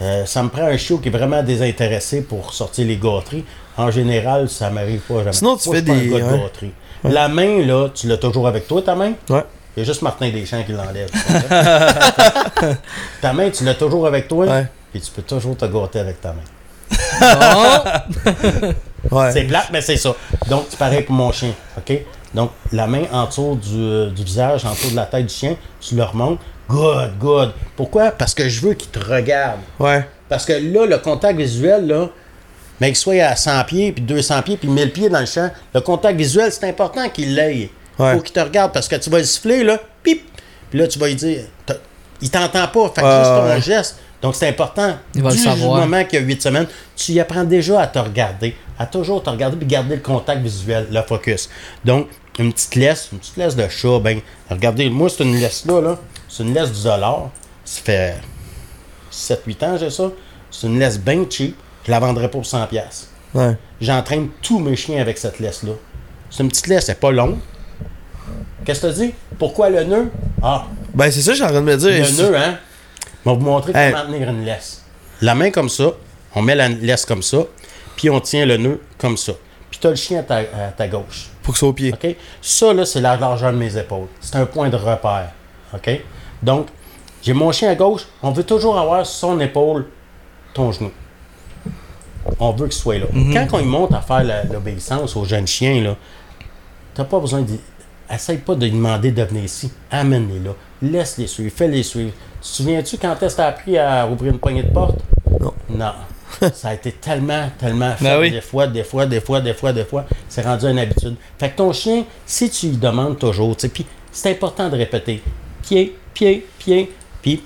Euh, ça me prend un chiot qui est vraiment désintéressé pour sortir les gâteries. En général, ça m'arrive pas jamais. Sinon, tu Moi, fais je suis pas des- un gars de ouais. gâterie. La main, là, tu l'as toujours avec toi, ta main? Ouais. Il y a juste Martin Deschamps qui l'enlève. ta main, tu l'as toujours avec toi? Ouais. Et tu peux toujours te gâter avec ta main. Ouais. C'est plate, mais c'est ça. Donc, c'est pareil pour mon chien. OK? Donc, la main en dessous du, euh, du visage, en dessous de la tête du chien, tu le remontes. Good, good. Pourquoi? Parce que je veux qu'il te regarde. Ouais. Parce que là, le contact visuel, là, mais qu'il soit à 100 pieds, puis 200 pieds, puis 1000 pieds dans le champ, le contact visuel, c'est important qu'il l'ait. Ouais. faut qu'il te regarde parce que tu vas le siffler, là, pip, puis là, tu vas lui dire, il t'entend pas, fait que Ouais, juste ton ouais. geste. Donc, c'est important. Il va le du savoir. moment qu'il y a 8 semaines, tu y apprends déjà à te regarder, à toujours te regarder, puis garder le contact visuel, le focus. Donc, une petite laisse, une petite laisse de chat, ben, regardez, moi, c'est une laisse-là, là, c'est une laisse du dollar. Ça fait 7-8 ans, j'ai ça. C'est une laisse bien cheap. Je la vendrais pour 100$. piastres. Ouais. J'entraîne tous mes chiens avec cette laisse-là. C'est une petite laisse, c'est pas longue. Qu'est-ce que tu dis? Pourquoi le nœud? Ah, Ben, c'est ça, je suis en train de me dire. le nœud, hein? Je vais vous montrer Hey. comment tenir une laisse. La main comme ça, on met la laisse comme ça, puis on tient le nœud comme ça. Puis tu as le chien à ta, à ta gauche. Faut que ça au pied. OK? Ça, là, c'est la largeur de mes épaules. C'est un point de repère. OK? Donc, j'ai mon chien à gauche. On veut toujours avoir sur son épaule ton genou. On veut qu'il soit là. Quand on monte à faire la- l'obéissance aux jeunes chiens, là, t'as pas besoin de. Essaye pas de lui demander de venir ici. Amène-les là. Laisse-les suivre. Fais-les suivre. Tu te souviens-tu quand est-ce que t'as appris à ouvrir une poignée de porte? Non. Non. ça a été tellement, tellement fait Ben oui. des fois, des fois, des fois, des fois, des fois. C'est rendu une habitude. Fait que ton chien, si tu lui demandes toujours, tu sais, puis c'est important de répéter pied, pied, pied, puis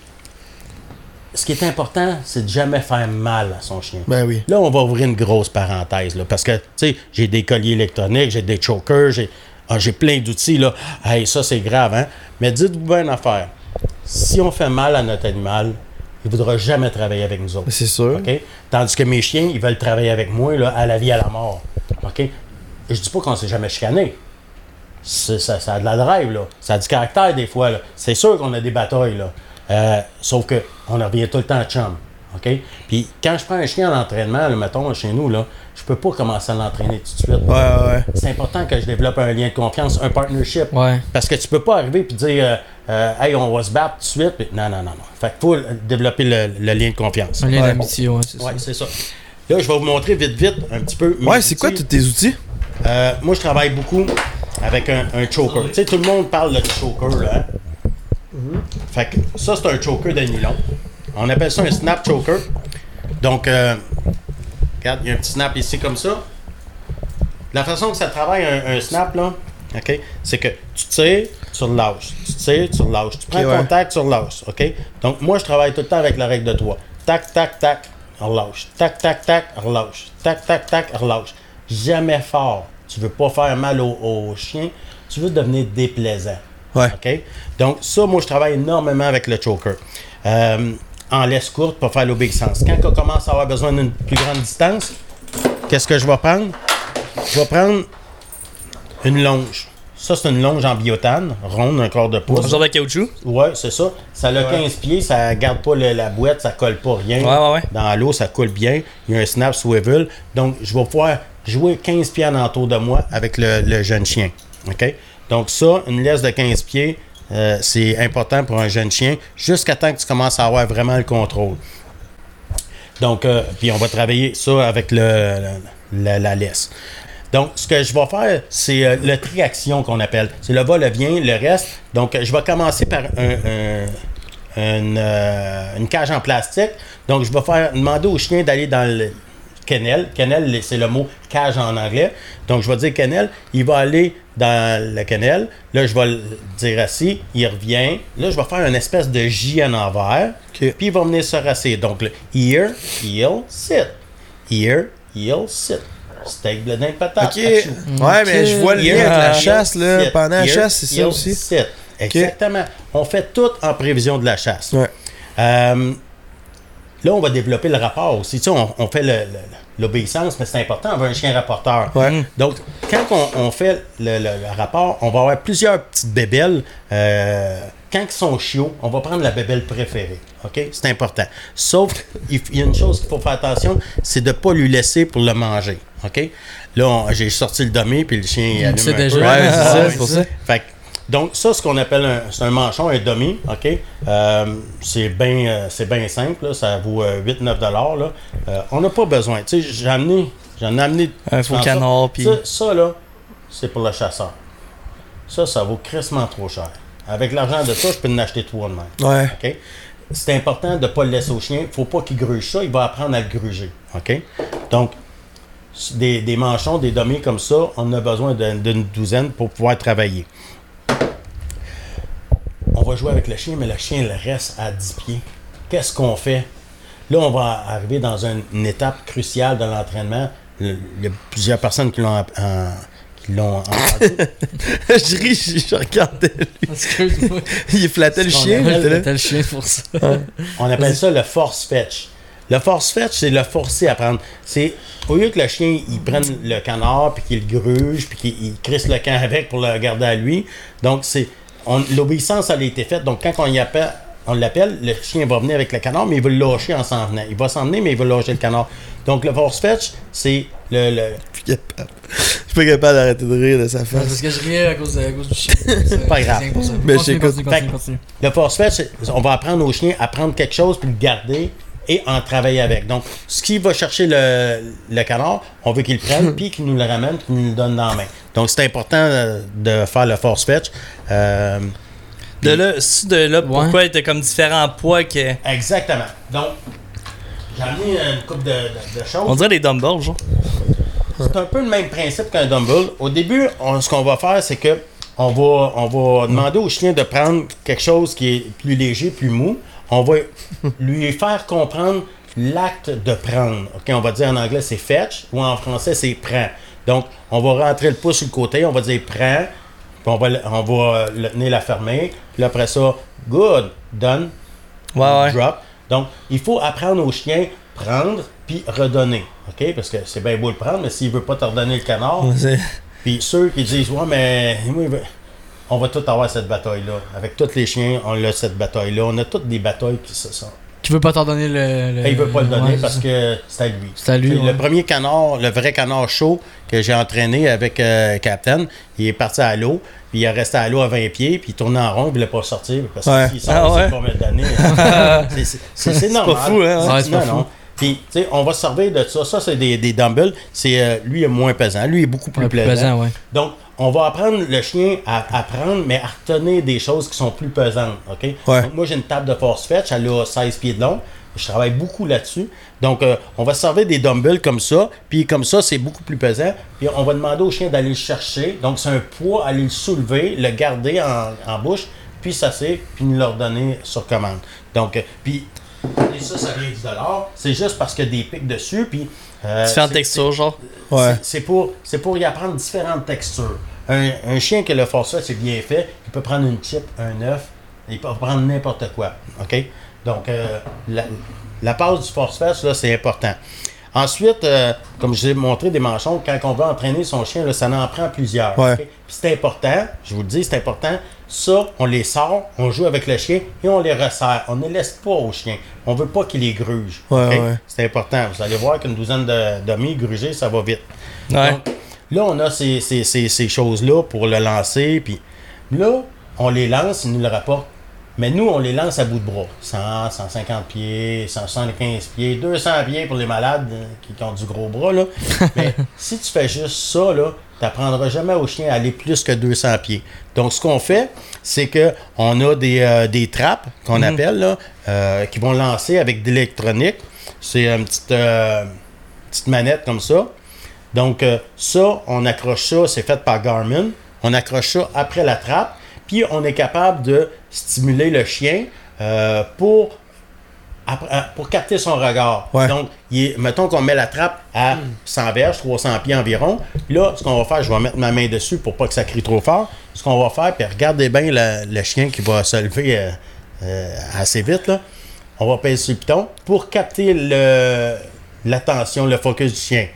ce qui est important, c'est de jamais faire mal à son chien. Ben oui. Là, on va ouvrir une grosse parenthèse, là, parce que, tu sais, j'ai des colliers électroniques, j'ai des chokers, j'ai ah, plein d'outils, là. Hey, ça, c'est grave, hein? Mais dites-vous bien une affaire. Si on fait mal à notre animal, il ne voudra jamais travailler avec nous autres. C'est sûr. Tandis que mes chiens, ils veulent travailler avec moi, là, à la vie, à la mort. OK? Je dis pas qu'on s'est jamais chicané. Ça, ça a de la drive, là. Ça a du caractère, des fois, là. C'est sûr qu'on a des batailles, là. Euh, sauf que on revient tout le temps à chum. OK? Puis quand je prends un chien en entraînement, là, mettons, chez nous, là, je peux pas commencer à l'entraîner tout de suite. Ouais, ouais, ouais. C'est important que je développe un lien de confiance, un partnership. Ouais. Parce que tu peux pas arriver et dire euh, euh, Hey, on va se battre tout de suite. Puis non, non, non, non. Fait qu'il faut développer le, le lien de confiance. Un lien d'amitié, ouais, c'est Ouais, ça. c'est ça. Là, je vais vous montrer vite, vite, un petit peu. Ouais, c'est quoi tous tes outils? Euh, moi, je travaille beaucoup avec un, un choker. Tu sais, tout le monde parle de choker, là. hein? Fait que ça, c'est un choker de nylon. On appelle ça un snap choker. Donc, euh, regarde, il y a un petit snap ici comme ça. La façon que ça travaille un, un snap, là, OK, c'est que tu tires, tu relâches. Tu tires, tu relâches. Tu prends ouais. contact, tu relâches. OK? Donc, moi, je travaille tout le temps avec la règle de 3. Tac, tac, tac, relâche. Tac, tac, tac, relâche. Tac, tac, tac, relâche. Jamais fort. Tu veux pas faire mal au, au chien. Tu veux devenir déplaisant. Ouais. Donc, ça, moi, je travaille énormément avec le choker. Euh, en laisse courte pour faire l'obéissance. Quand on commence à avoir besoin d'une plus grande distance, qu'est-ce que je vais prendre? Je vais prendre une longe. Ça, c'est une longe en biotane, ronde, un quart de Un pouce. genre de caoutchouc? Ouais, c'est ça. Ça a 15 pieds, ça garde pas le- la boîte, ça colle pas rien. Ouais, ouais, ouais. Dans l'eau, ça coule bien. Il y a un snap swivel. Donc, je vais pouvoir jouer 15 pieds en entour de moi avec le, le jeune chien. OK? Donc, ça, une laisse de 15 pieds, euh, c'est important pour un jeune chien jusqu'à temps que tu commences à avoir vraiment le contrôle. Donc, euh, puis on va travailler ça avec le, la, la laisse. Donc, ce que je vais faire, c'est euh, le triaction qu'on appelle. C'est le va-le-vient, le reste. Donc, je vais commencer par un- un- une, une cage en plastique. Donc, je vais faire demander au chien d'aller dans le kennel. Kennel, c'est le mot cage en anglais. Donc, je vais dire kennel. Il va aller dans le kennel. Là, je vais le dire assis. Il revient. Là, je vais faire une espèce de J en envers. Puis, il va venir se rasser. Donc, le here, heel, sit. Here, heel, sit. Steak, blé patate. Ok. achou. Ouais, mais je vois le lien avec la chasse, là. sit. Pendant la chasse, c'est ça aussi. sit. Exactement. On fait tout en prévision de la chasse. Ouais. Euh, là, on va développer le rapport aussi. Tu sais, on, on fait le- le- l'obéissance, mais c'est important, on veut un chien rapporteur. Ouais. Donc, quand on, on fait le, le- le rapport, on va avoir plusieurs petites bébelles. Euh, quand ils sont chiots, on va prendre la bébelle préférée. OK? C'est important. Sauf il y a une chose qu'il faut faire attention, c'est de ne pas lui laisser pour le manger. OK? Là, on- j'ai sorti le dummy, puis le chien il allume sait un déjà. peu. Ouais, c'est ça, ouais, c'est pour ça. Fait que, donc, ça, ce qu'on appelle un, c'est un manchon, un dummy, OK? Euh, c'est bien euh, c'est bien simple, là, ça vaut euh, 8-9 dollars, là. Euh, on n'a pas besoin. Tu sais, j'ai amené, j'en ai amené... Un faux canard, puis- Ça, ça, là, c'est pour le chasseur. Ça, ça vaut crissement trop cher. Avec l'argent de ça, je peux en acheter trois de même. Ouais. OK? C'est important de ne pas le laisser au chien. Il ne faut pas qu'il gruge ça. Il va apprendre à le gruger. OK? Donc, des, des manchons, des dummies comme ça, on a besoin d'une douzaine pour pouvoir travailler. On va jouer avec le chien, mais le chien il reste à 10 pieds. Qu'est-ce qu'on fait? Là, on va arriver dans une, une étape cruciale de l'entraînement. Le- Il y a plusieurs personnes qui l'ont qui l'ont entendu. je ris, je, je regardais lui. Excuse-moi. Il flattait le chien, là. T'as le chien pour ça. On appelle ça le force fetch. Le force fetch, c'est le forcer à prendre. C'est au lieu que le chien il prenne le canard puis qu'il le gruge puis qu'il il crisse le camp avec pour le garder à lui. Donc c'est l'obéissance elle a été faite. Donc quand on y appelle on l'appelle, le chien va venir avec le canard, mais il va le lâcher en s'en venant. Il va s'en venir, mais il va lâcher le canard. Donc le force fetch, c'est le, le- Je suis capable. Je suis pas capable d'arrêter de rire de sa face. Parce que je riais à cause, de- à cause du chien. C'est Pas grave. Mais Continue, continue, continue. Le force fetch, on va apprendre au chien à prendre quelque chose puis le garder et en travailler avec. Donc, ce qui va chercher le, le canard, on veut qu'il le prenne puis qu'il nous le ramène qu'il nous le donne dans la main. Donc, c'est important euh, de faire le force fetch. Euh, De là, si de là, pourquoi t'as comme différents poids que. exactement. Donc, j'ai amené une coupe de, de- de choses. On dirait des dumbbells, genre. C'est un peu le même principe qu'un dumbbell. Au début, on- ce qu'on va faire, c'est que on va, on va demander au chien de prendre quelque chose qui est plus léger, plus mou. On va lui faire comprendre l'acte de prendre. Ok, on va dire en anglais c'est fetch ou en français c'est prend. Donc, on va rentrer le pouce sur le côté, on va dire prends, puis on va, le- on va le tenir la fermer. Puis après ça, good, done, Ouais, ouais. drop. Donc, il faut apprendre au chien prendre puis redonner. OK? Parce que c'est bien beau le prendre, mais s'il veut pas te redonner le canard, puis ceux qui disent Ouais, mais moi, il veut- on va tout avoir cette bataille-là. Avec tous les chiens, on a cette bataille-là. On a toutes des batailles qui se sont. Tu veux pas t'en donner le. le- Et il veut pas le donner ouais, parce que c'est à lui. C'est à lui, ouais. Le premier canard, le vrai canard chaud que j'ai entraîné avec euh, Captain, il est parti à l'eau, puis il est resté à l'eau à 20 pieds, puis il tournait en rond, il voulait pas sortir parce Ouais. que s'il sort, Ah ouais. pas mal d'années. C'est- c'est- C'est c'est normal. fou, hein? Ouais, c'est pas fou. Puis, tu sais, on va se servir de ça. Ça, c'est des, des dumbbells. C'est, euh, lui, est moins pesant. Lui, est beaucoup plus Ouais, pesant, ouais. Donc, on va apprendre le chien à apprendre, mais à retenir des choses qui sont plus pesantes. OK? Ouais. Donc, moi, j'ai une table de force fetch. Elle a 16 pieds de long. Je travaille beaucoup là-dessus. Donc, euh, on va se servir des dumbbells comme ça. Puis, comme ça, c'est beaucoup plus pesant. Puis, on va demander au chien d'aller le chercher. Donc, c'est un poids, aller le soulever, le garder en, en bouche, puis s'asseoir, puis nous le redonner sur commande. Donc, euh, puis, et ça, ça vient du dollar. C'est juste parce qu'il y a des pics dessus. Puis, euh, Différentes textures, genre. Ouais. c'est- C'est pour, c'est pour y apprendre différentes textures. Un, un chien que le force c'est bien fait, il peut prendre une chip, un œuf, il peut prendre n'importe quoi. OK? Donc, euh, la, la passe du force fest, là, c'est important. Ensuite, euh, comme je vous ai montré des manchons, quand on veut entraîner son chien, là, ça en prend plusieurs. Ouais. OK? Puis c'est important, je vous le dis, c'est important. Ça, on les sort, on joue avec le chien et on les resserre. On ne les laisse pas au chien. On veut pas qu'il les gruge. Ouais, OK? ouais. C'est important. Vous allez voir qu'une douzaine de d'amis grugés, ça va vite. Ouais. Donc, là, on a ces, ces- ces- ces choses-là pour le lancer. Puis là, on les lance, ils nous le rapportent. Mais nous, on les lance à bout de bras. 100, 150 pieds, 175 pieds, 200 pieds pour les malades euh, qui, ont du gros bras. Là. Mais si tu fais juste ça, là, tu n'apprendras jamais au chien à aller plus que 200 pieds. Donc, ce qu'on fait, c'est que on a des, euh, des trappes qu'on appelle, là, euh, qui vont lancer avec de l'électronique. C'est une petite, euh, petite manette comme ça. Donc, euh, ça, on accroche ça, c'est fait par Garmin. On accroche ça après la trappe, puis on est capable de stimuler le chien euh, pour, euh, pour capter son regard. Ouais. Donc, il est- mettons qu'on met la trappe à 100 verges, 300 pieds environ. Puis là, ce qu'on va faire, je vais mettre ma main dessus pour pas que ça crie trop fort. Ce qu'on va faire, puis regardez bien le, le chien qui va se lever euh, euh, assez vite, là. On va peser sur le piton pour capter le, l'attention, le focus du chien.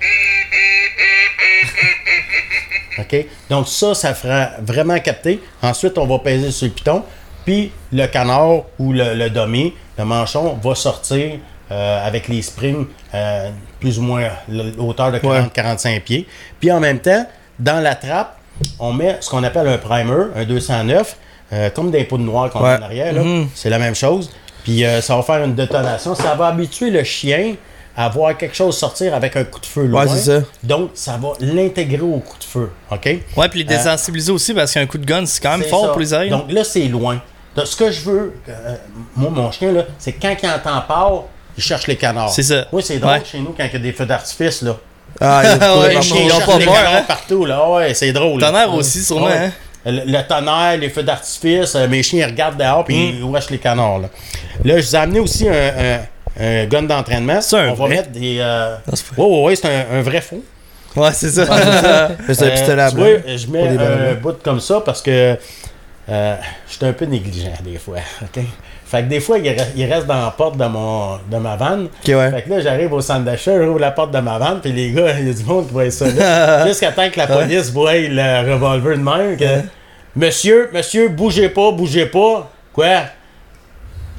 OK? Donc ça, ça fera vraiment capter. Ensuite, on va peser sur le piton. Puis le canard ou le, le dummy, le manchon, va sortir euh, avec les springs euh, plus ou moins hauteur de 40-45 pieds. Puis en même temps, dans la trappe, on met ce qu'on appelle un primer, un 209, euh, comme des poudres noires qu'on Ouais. a en arrière. là. C'est la même chose. Puis ça va faire une détonation. Ça va habituer le chien à voir quelque chose sortir avec un coup de feu loin. Ouais, c'est ça. Donc, ça va l'intégrer au coup de feu. OK? Ouais, puis les désensibiliser aussi parce qu'un coup de gun, c'est quand même fort ça. pour les oreilles. Donc là, c'est loin. Donc, ce que je veux, euh, moi, mon chien, là, c'est quand il entend part, il cherche les canards. C'est ça. Oui, c'est drôle Ouais. chez nous quand il y a des feux d'artifice. là. Ah, il y a beaucoup Ouais, Les ils chiens ont cherchent pas les peur, canards hein. partout. Là. Ouais, c'est drôle. là. Tonnerre aussi, sûrement. Ouais. Hein? Le, le tonnerre, les feux d'artifice, euh, mes chiens ils regardent dehors puis Mm. ils ouachent les canards. Là, Là, je vous ai amené aussi un, un- un gun d'entraînement. C'est un On va vrai? mettre des. Euh... Non, c'est pas- Ouais, ouais, ouais, c'est un, un vrai faux. Ouais, c'est ça. C'est un Euh, pistolet à blanc. vois, je mets un bout comme ça parce que euh, je suis un peu négligent des fois. ok? Fait que des fois, il reste, dans la porte de, mon, de ma vanne. Ok, ouais. Fait que là, j'arrive au centre d'achat, j'ouvre la porte de ma vanne, puis les gars, il y a du monde qui voit ça là. Jusqu'à temps que la police voie le revolver de même. Que, monsieur, monsieur, bougez pas, bougez pas. Quoi?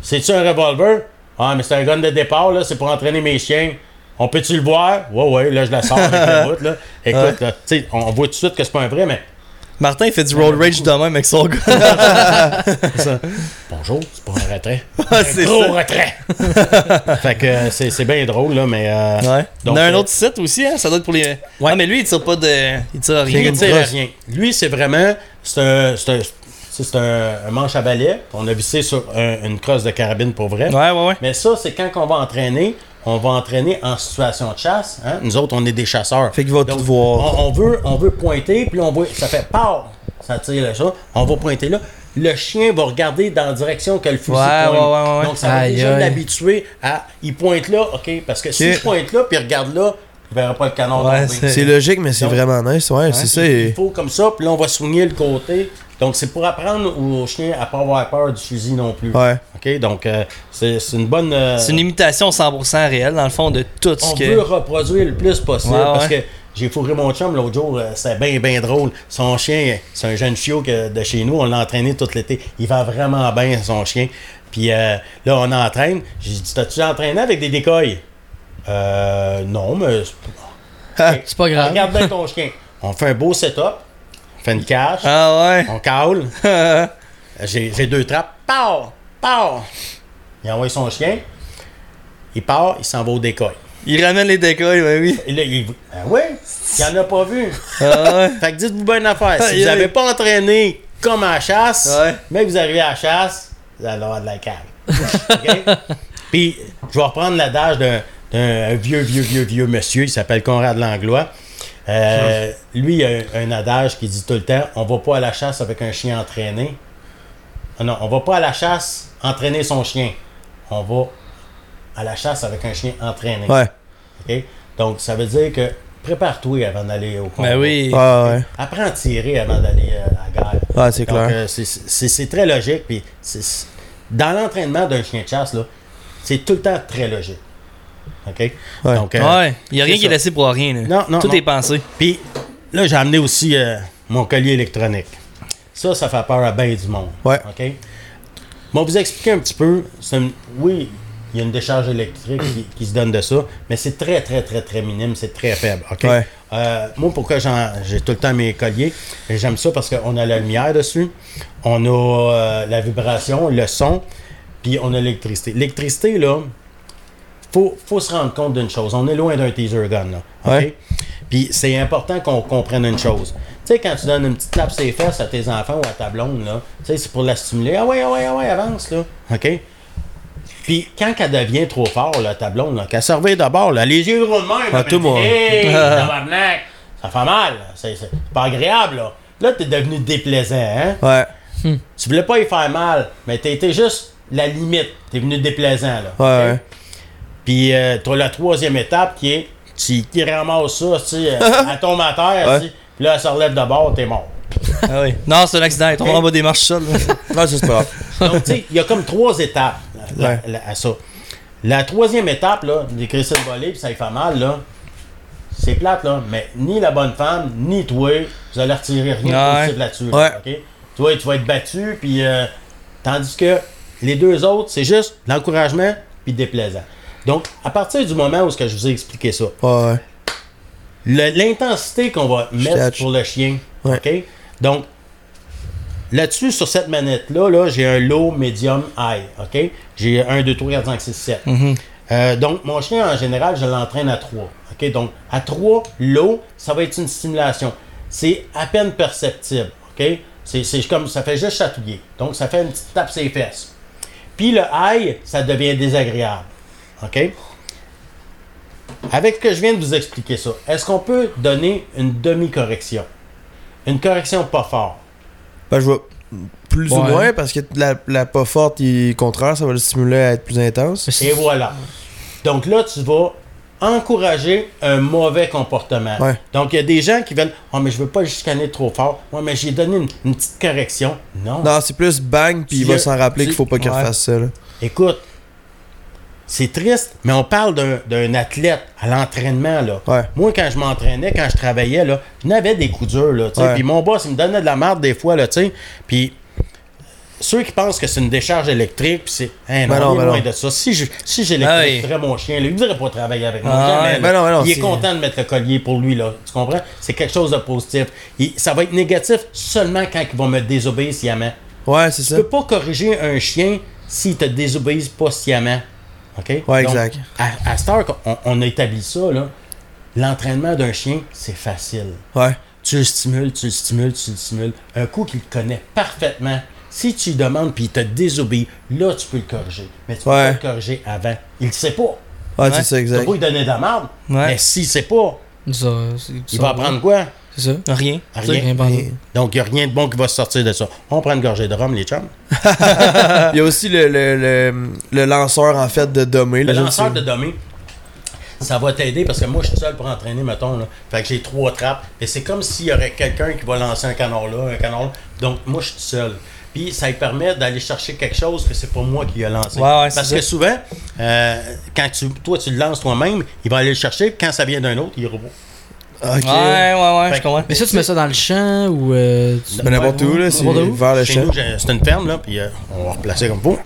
C'est-tu un revolver? Ah, mais c'est un gun de départ, là, c'est pour entraîner mes chiens. On peut-tu le voir? Ouais, ouais, là, je la sors avec le bout, là. Écoute, là, tu sais, on voit tout de suite que c'est pas un vrai, mais. Martin, il fait du road rage de même avec son gars. Bonjour, c'est pas un retrait. Ah, c'est Gros ça. retrait! fait que euh, c'est c'est bien drôle, là, mais. euh, Ouais. Donc, On a un euh, autre site aussi, hein? Ça doit être pour les. Ouais, mais lui, il tire pas de. Il tire rien. il tire rien. Lui, c'est vraiment. C'est un. C'est un, manche à balai. On a vissé sur un- une crosse de carabine pour vrai. Ouais, ouais, ouais. Mais ça, c'est quand on va entraîner, on va entraîner en situation de chasse. hein. Nous autres, on est des chasseurs. Fait qu'il va Donc, tout voir. On, on veut, on veut pointer, puis on voit, ça fait peur. Ça tire là, ça. On va pointer là. Le chien va regarder dans la direction que le fusil Ouais, pointe. ouais, ouais, ouais. Donc, ça va Aïe, déjà l'habituer à. Il pointe là, OK? Parce que si je pointe là, puis il regarde là, il verra pas le canon c'est- C'est logique, mais c'est vraiment nice. Ouais, c'est ça. Il faut comme ça, puis là, on va soigner le côté. Donc, c'est pour apprendre au chien à pas avoir peur du fusil non plus. Ouais. OK? Donc, euh, c'est c'est une bonne. euh, C'est une imitation 100% réelle, dans le fond, de tout ce on que. veut reproduire le plus possible Ouais, parce ouais. que j'ai fourré mon chum l'autre jour, euh, c'était bien, bien drôle. Son chien, c'est un jeune chiot que- de chez nous, on l'a entraîné tout l'été. Il va vraiment bien, son chien. Puis euh, là, on entraîne. J'ai dit, t'as-tu entraîné avec des décoils? Euh, non, mais. c'est- C'est pas grave. Regarde bien ton chien. On fait un beau setup, une cache, Ah on cale. ouais. J'ai deux trappes. Pow! Pow! Il envoie son chien. Il part, il s'en va au décoil. il ramène les décoils, ben oui. Là, il... Ben oui, il en a pas vu. Ah ouais. Fait que dites-vous bien une affaire. Si vous n'avez pas entraîné comme à la chasse, Ouais. mais que vous arrivez à la chasse, vous allez avoir de la cale. OK? Puis, je vais reprendre l'adage d'un d'un vieux, vieux, vieux, vieux monsieur. Il s'appelle Conrad Langlois. Euh, lui, il a un, un adage qui dit tout le temps on va pas à la chasse avec un chien entraîné. Ah non, on va pas à la chasse entraîner son chien. On va à la chasse avec un chien entraîné. Ouais. OK? Donc, ça veut dire que prépare-toi avant d'aller au combat. Ben oui. Ouais, ouais. Apprends à tirer avant d'aller euh, à la guerre. Ouais, c'est Donc, clair. euh, c'est- très logique. Puis dans l'entraînement d'un chien de chasse, là, c'est tout le temps très logique. OK? Ouais. Donc, euh, Ouais. Il y a rien qui est laissé pour rien. là. Non, non, Tout non. est pensé. Puis là, j'ai amené aussi euh, mon collier électronique. Ça, ça fait peur à bien du monde. Ouais. OK? Bon, vous expliquer un petit peu. une- oui, il y a une décharge électrique qui, qui se donne de ça, mais c'est très, très, très, très minime. C'est très faible. OK? Ouais. Euh, moi, pourquoi j'en- j'ai tout le temps mes colliers? J'aime ça parce qu'on a la lumière dessus, on a euh, la vibration, le son, puis on a l'électricité. L'électricité, là, faut, faut se rendre compte d'une chose. On est loin d'un teaser gun, là. OK? Ouais. Puis c'est important qu'on comprenne une chose. Tu sais, quand tu donnes une petite tape sur les fesses à tes enfants ou à ta blonde, là, tu sais, c'est pour la stimuler. Ah ouais, ah ouais, ah ouais, avance, là. OK? Puis quand elle devient trop fort, là, ta blonde, là, qu'elle se réveille d'abord, là, les yeux gros de même, Ah, tout dit, Hey, tabarnak, ça fait mal, c'est pas agréable, là. Là, t'es devenu déplaisant, hein? Ouais. Tu voulais pas y faire mal, mais été juste la limite. T'es venu déplaisant, là. Ouais. Puis euh, t'as la troisième étape qui est tu qui ramasses ça, tu sais, euh, elle tombe à terre, Ouais. tu sais, puis là, elle se relève de bord, t'es mort. Ah oui. Non, c'est un accident. Il tombe en bas des marches seul. Ouais, ça, c'est pas. Donc, tu sais, il y a comme trois étapes là, Ouais. là, à ça. La troisième étape, là, d'écrire ça le voler, puis ça lui fait mal, là, c'est plate, là, mais ni la bonne femme, ni toi, vous allez retirer rien de Ouais. positif là-dessus. là? Toi, tu vas être battu, puis euh, tandis que les deux autres, c'est juste l'encouragement puis déplaisant. Donc, à partir du moment où ce que je vous ai expliqué ça, Ouais, l'intensité qu'on va mettre pour le chien. Ouais. OK? Donc, là-dessus, sur cette manette-là, là, j'ai un low, medium, high. OK? J'ai 1, 2, 3, 4, 5, 6, 7. Euh, donc, mon chien, en général, je l'entraîne à 3. OK? Donc, à 3, low, ça va être une stimulation. C'est à peine perceptible. OK? C'est c'est comme, ça fait juste chatouiller. Donc, ça fait une petite tape sur les fesses. Puis le high, ça devient désagréable. OK? Avec ce que je viens de vous expliquer ça, est-ce qu'on peut donner une demi-correction? Une correction pas fort. Ben, je vois plus ou moins parce que la, la pas forte, il, contraire, ça va le stimuler à être plus intense. Et voilà. Donc là, tu vas encourager un mauvais comportement. Ouais. Donc, il y a des gens qui veulent Oh, mais je veux pas le chicaner trop fort. Ouais, mais j'ai donné une, une petite correction. Non. Non, c'est plus bang, puis il va s'en rappeler qu'il faut pas qu'il Ouais. refasse ça. Là. Écoute, c'est triste, mais on parle d'un- athlète à l'entraînement. là. Ouais. Moi, quand je m'entraînais, quand je travaillais, là, je n'avais des coups durs. Là, tu sais. Ouais. Puis mon boss, il me donnait de la merde des fois. Là, tu. Puis ceux qui pensent que c'est une décharge électrique, puis c'est. Hein, non, Ben non, est ben loin non. de ça. Si je- si Ah j'électrifierais mon chien, lui, il ne voudrait pas travailler avec moi. Ah Jamais. Ben il est content de mettre le collier pour lui. Là. Tu comprends? C'est quelque chose de positif. Il- ça va être négatif seulement quand il va me désobéir sciemment. Ouais, c'est Tu ça. peux pas corriger un chien s'il te désobéit pas sciemment. OK? Ouais, Donc, exact. À, à cette heure qu'on on a établi ça, là, l'entraînement d'un chien, c'est facile. Ouais. Tu le stimules, tu le stimules, tu le stimules. Un coup qu'il te connaît parfaitement, si tu lui demandes puis il te désobéit, là, tu peux le corriger. Mais tu peux Ouais. pas le corriger avant. Il ne sait pas. Ouais, Ouais. c'est ça, exact. pas lui donner de la merde. Ouais. Mais s'il sait pas, Ça, il ça va apprendre quoi? C'est ça? Rien. Rien. Donc, il n'y a rien de bon qui va sortir de ça. On prend une gorgée de rhum, les chums. Il y a aussi le, le, le, le lanceur, en fait, de Domé. Le lanceur de domé, ça va t'aider parce que moi, je suis seul pour entraîner, mettons. Là. Fait que j'ai trois trappes. Et c'est comme s'il y aurait quelqu'un qui va lancer un canard là, un canard là. Donc, moi, je suis tout seul. Puis, ça lui permet d'aller chercher quelque chose que c'est pas moi qui a lancé. Ouais, ouais, parce que souvent, euh, quand tu, toi, tu le lances toi-même, il va aller le chercher. Puis, quand ça vient d'un autre, il revoit. Ok. Ouais, ouais, ouais, Fait je comprends. Mais ça, tu mets ça dans le champ ou. euh, tu- Ben, n'importe où, là, c'est n'importe où? vers le Chez champ. nous, j'ai- c'est une ferme, là, puis euh, on va replacer comme faut.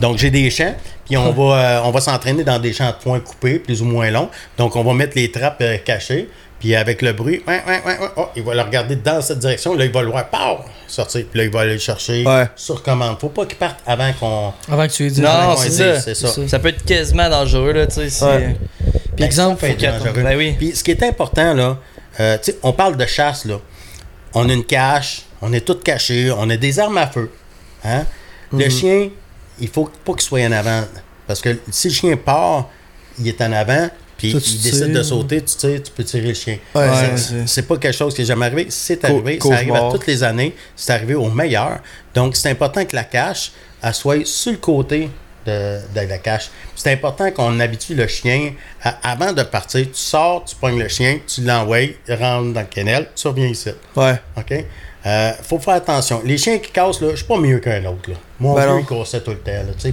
Donc, j'ai des champs, puis on va, euh, on va s'entraîner dans des champs de foin coupés, plus ou moins longs. Donc, on va mettre les trappes euh, cachées, puis avec le bruit, ouais, ouais, ouais, ouais, oh, il va le regarder dans cette direction, là, il va le voir, pow, sortir, puis là, il va aller le chercher Ouais. sur commande. Faut pas qu'il parte avant qu'on. Avant que tu lui dises. Non, c'est ça. C'est ça. C'est Ça peut être quasiment dangereux, là, tu sais. si- Ouais. Puis exemple, Ça peut être faut dangereux. Ben oui. Puis ce qui est important, là, euh, tu sais, on parle de chasse, là. On a une cache, on est tous cachés, on a des armes à feu. Hein? Le Mhm. chien, il faut pas qu'il soit en avant. Parce que si le chien part, il est en avant, puis il décide de sauter, tu tires, tu peux tirer le chien. Ouais, C'est- pas quelque chose qui est jamais arrivé. C'est Co- arrivé, ça arrive à toutes les années, c'est arrivé au meilleur. Donc, c'est important que la cache, elle soit sur le côté de, de la cache. C'est important qu'on habitue le chien à- avant de partir. Tu sors, tu pognes le chien, tu l'envoies, rentre dans le kennel, tu reviens ici. Ouais. OK? Euh, faut faire attention. Les chiens qui cassent, là, je suis pas mieux qu'un autre. Là. Mon Ben vieux, il cassait tout le temps. Là,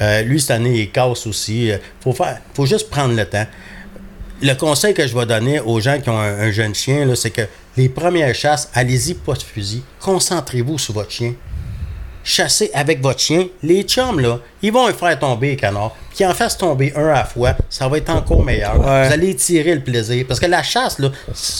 euh, lui, cette année, il casse aussi. Euh, faut, faire, faut juste prendre le temps. Le conseil que je vais donner aux gens qui ont un, un jeune chien, c'est que les premières chasses, allez-y pas de fusil. Concentrez-vous sur votre chien. Chassez avec votre chien. Les chums, là, ils vont le faire tomber les canards. Qu'ils en fassent tomber un à la fois, ça va être encore meilleur. Ouais. Vous allez tirer le plaisir. Parce que la chasse, là,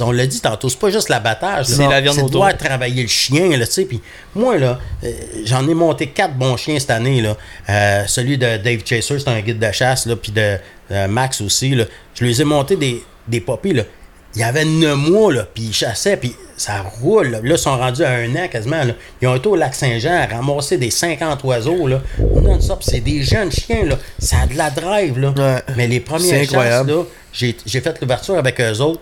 on l'a dit tantôt, c'est pas juste l'abattage. C'est la viande C'est de autour. voir travailler le chien, là, tu sais. Puis moi, là, euh, j'en ai monté quatre bons chiens cette année, là. Euh, celui de Dave Chaser, c'est un guide de chasse, là, puis de euh, Max aussi, là. Je les ai montés des, des poppies, là. Il y avait 9 mois, là, puis ils chassaient, puis ça roule. Là, Là, ils sont rendus à un an quasiment. Là. Ils ont été au lac Saint-Jean à ramasser des 50 oiseaux. Là. Non-stop, c'est des jeunes chiens. Là. Ça a de la drive. Là. Ouais. Mais les premières chasses, là, j'ai j'ai fait l'ouverture avec eux autres.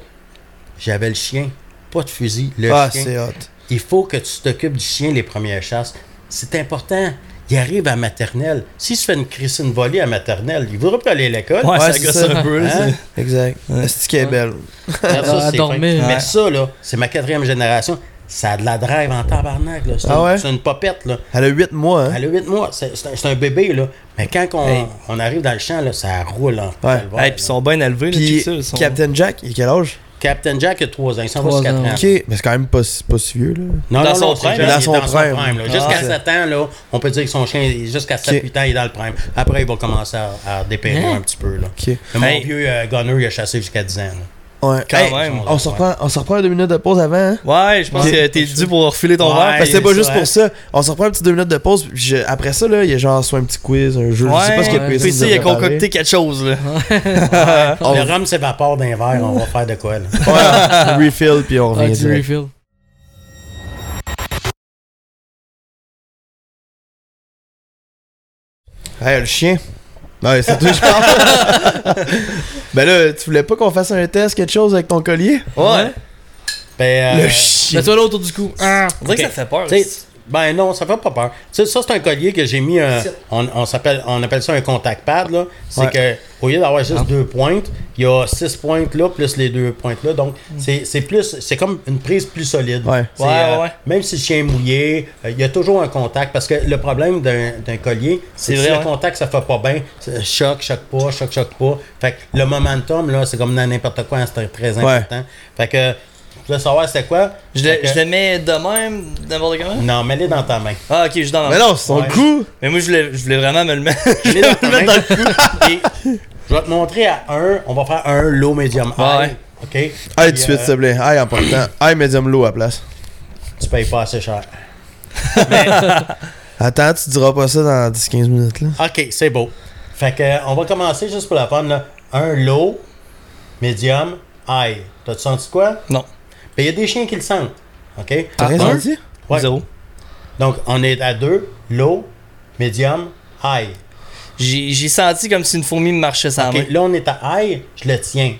J'avais le chien, pas de fusil. Le Ah, chien. c'est hot. Il faut que tu t'occupes du chien les premières chasses. C'est important. Il arrive à maternelle. S'il se fait une crissine volée à maternelle, il ne voudra plus aller à l'école. Ouais, ça c'est gosse ça. un peu, Hein? c'est- Exact. Est belle? Ça, À c'est dormir. fin. Ouais. Mais ça, là, c'est ma quatrième génération. Ça a de la drive en tabarnak. C'est Ah ouais? c'est une popette. Là. Elle a 8 mois, hein? Elle a 8 mois. C'est un, bébé. Là. Mais quand on, Hey. on arrive dans le champ, là, ça roule en Ouais. Hey, puis ils sont bien élevés, Puis Captain Jack, il a quel âge? Captain Jack a 3 ans. Il s'en va Trois sur 4 ans. ans. Ok, mais c'est quand même pas, si- pas si vieux, là. Non, Dans non, son non, prime. Dans il est son prime. Ah, Jusqu'à c'est- 7 ans, là, on peut dire que son chien, jusqu'à 7-8 ans, il est dans le prime. Après, il va commencer à, à dépérir Hein? un petit peu. Là. Ok. Mais Mon Hey. vieux euh, gunner, il a chassé jusqu'à 10 ans. là. Ouais. Quand Hey, même. On se reprend, on se reprend deux minutes de pause avant, hein? Ouais, je pense Ouais. que t'es dû pour refiler ton Ouais. verre. Parce que c'était c'est pas juste pour ça. On se reprend un petit deux minutes de pause. je- après ça, là, il y a genre soit un petit quiz, un jeu. je sais pas ce que ouais. PC, PC, il a concocté quelque chose, là. On- Le rhum s'évapore d'un verre, on va faire de quoi, là? Ouais, refill, puis on revient refill. Hey, le chien. Ouais, c'est toi, je parle. ben là, tu voulais pas qu'on fasse un test, quelque chose avec ton collier? Ouais. Ben, euh, Le chien. Mets-toi là autour du cou. Ah. On dirait que ça fait peur. Tu sais, Ben non, ça fait pas peur. Tu sais, ça, c'est un collier que j'ai mis un. On, on, s'appelle, on appelle ça un contact pad. là. C'est Ouais. que au lieu d'avoir juste deux pointes, il y a six pointes là, plus les deux pointes là. Donc, c'est, c'est plus. C'est comme une prise plus solide. Ouais. C'est, Ouais, euh, ouais. Même si le chien est mouillé, euh, il y a toujours un contact. Parce que le problème d'un, d'un collier, c'est, C'est que vrai, si ouais. le contact ça fait pas bien, c'est choc, choc pas, choc, choc pas. Fait que le momentum, là, c'est comme dans n'importe quoi, hein, c'est très important. Fait que. Tu veux savoir c'est quoi? Je le, que- je le mets de même, n'importe comment? Non, mets-les dans ta main. Ah, ok, je suis dans ma Mais non, c'est son Ouais. coup. Mais moi, je voulais, je voulais vraiment me le mettre. Je l'ai dans ta main. Et je vais te montrer à un. On va faire un low, medium, high. Ouais. OK? Aïe, tout de suite, euh, s'il te plaît. Aïe, en partant. Aïe, medium low à la place. Tu payes pas assez cher. Attends, tu diras pas ça dans 10-15 minutes, là. OK, c'est beau. Fait que, euh, on va commencer juste pour la fun. Là. Un low, medium, high. T'as-tu senti quoi? Non. Ben, Il y a des chiens qui le sentent. OK? T'as? Ouais. Zéro. Donc, on est à deux, low, medium, high. J'ai j'ai senti comme si une fourmi me marchait sans Ok, main. Là, on est à high, je le tiens.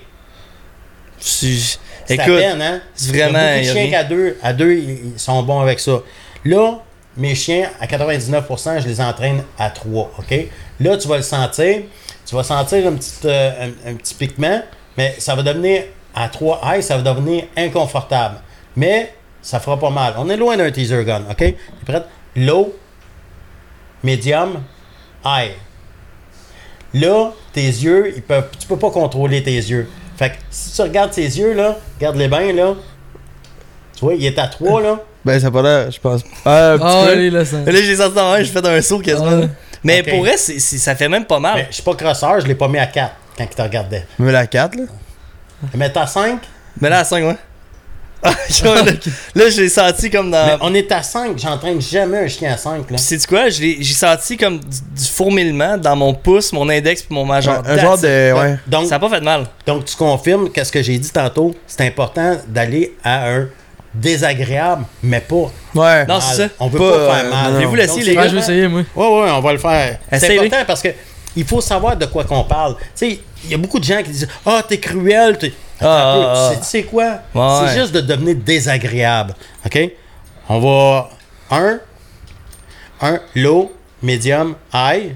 C'est- C'est à peine, hein? c'est vraiment- a chiens qu'à deux, à deux, ils ils sont bons avec ça. Là, mes chiens, à 99%, je les entraîne à 3, OK? Là, tu vas le sentir. Tu vas sentir un petit, euh, un, un petit piquement, mais ça va devenir, à 3 high, ça va devenir inconfortable. Mais ça fera pas mal. On est loin d'un teaser gun, OK? T'es prête? Low, medium, high. Là, tes yeux, ils peuvent, tu peux pas contrôler tes yeux. Fait que si tu regardes tes yeux, là, regarde-les bien, là. Tu vois, il est à 3, là. Ben, ça pas l'air, je pense. Ah, un petit Ah, peu. allez, là, ça. Là, j'ai senti dans la main, j'ai fait un saut quasiment. Ouais. Mais pour vrai, c'est- c'est- ça fait même pas mal. Mais je suis pas crosseur, je l'ai pas mis à 4 quand il te regardait. Mais la 4, là. Mais t'as 5, Mais là, à 5, ouais. Ah, là, là, j'ai senti comme dans. mais on est à 5, j'entraîne jamais un chien à 5, là. Sais-tu quoi? J'ai senti comme du, du fourmillement dans mon pouce, mon index puis mon majeur. Un, un genre de. Ouais. Donc, Ça a pas fait de mal. donc tu confirmes qu'est-ce que j'ai dit tantôt, c'est important d'aller à un désagréable, mais pas Ouais. Non, c'est ça. On veut Pas, pas, euh, faire mal. Voulez-vous l'essayer, Donc, les c'est gars? Ouais, je vais essayer, moi. Oui, oui, on va le faire. C'est important parce que il faut savoir de quoi qu'on parle. Tu sais, il y a beaucoup de gens qui disent Ah, t'es cruel. t'es- Ah, ah, tu sais- tu sais quoi? Ouais. C'est juste de devenir désagréable. OK? On va. Un. Un. Low, medium, high.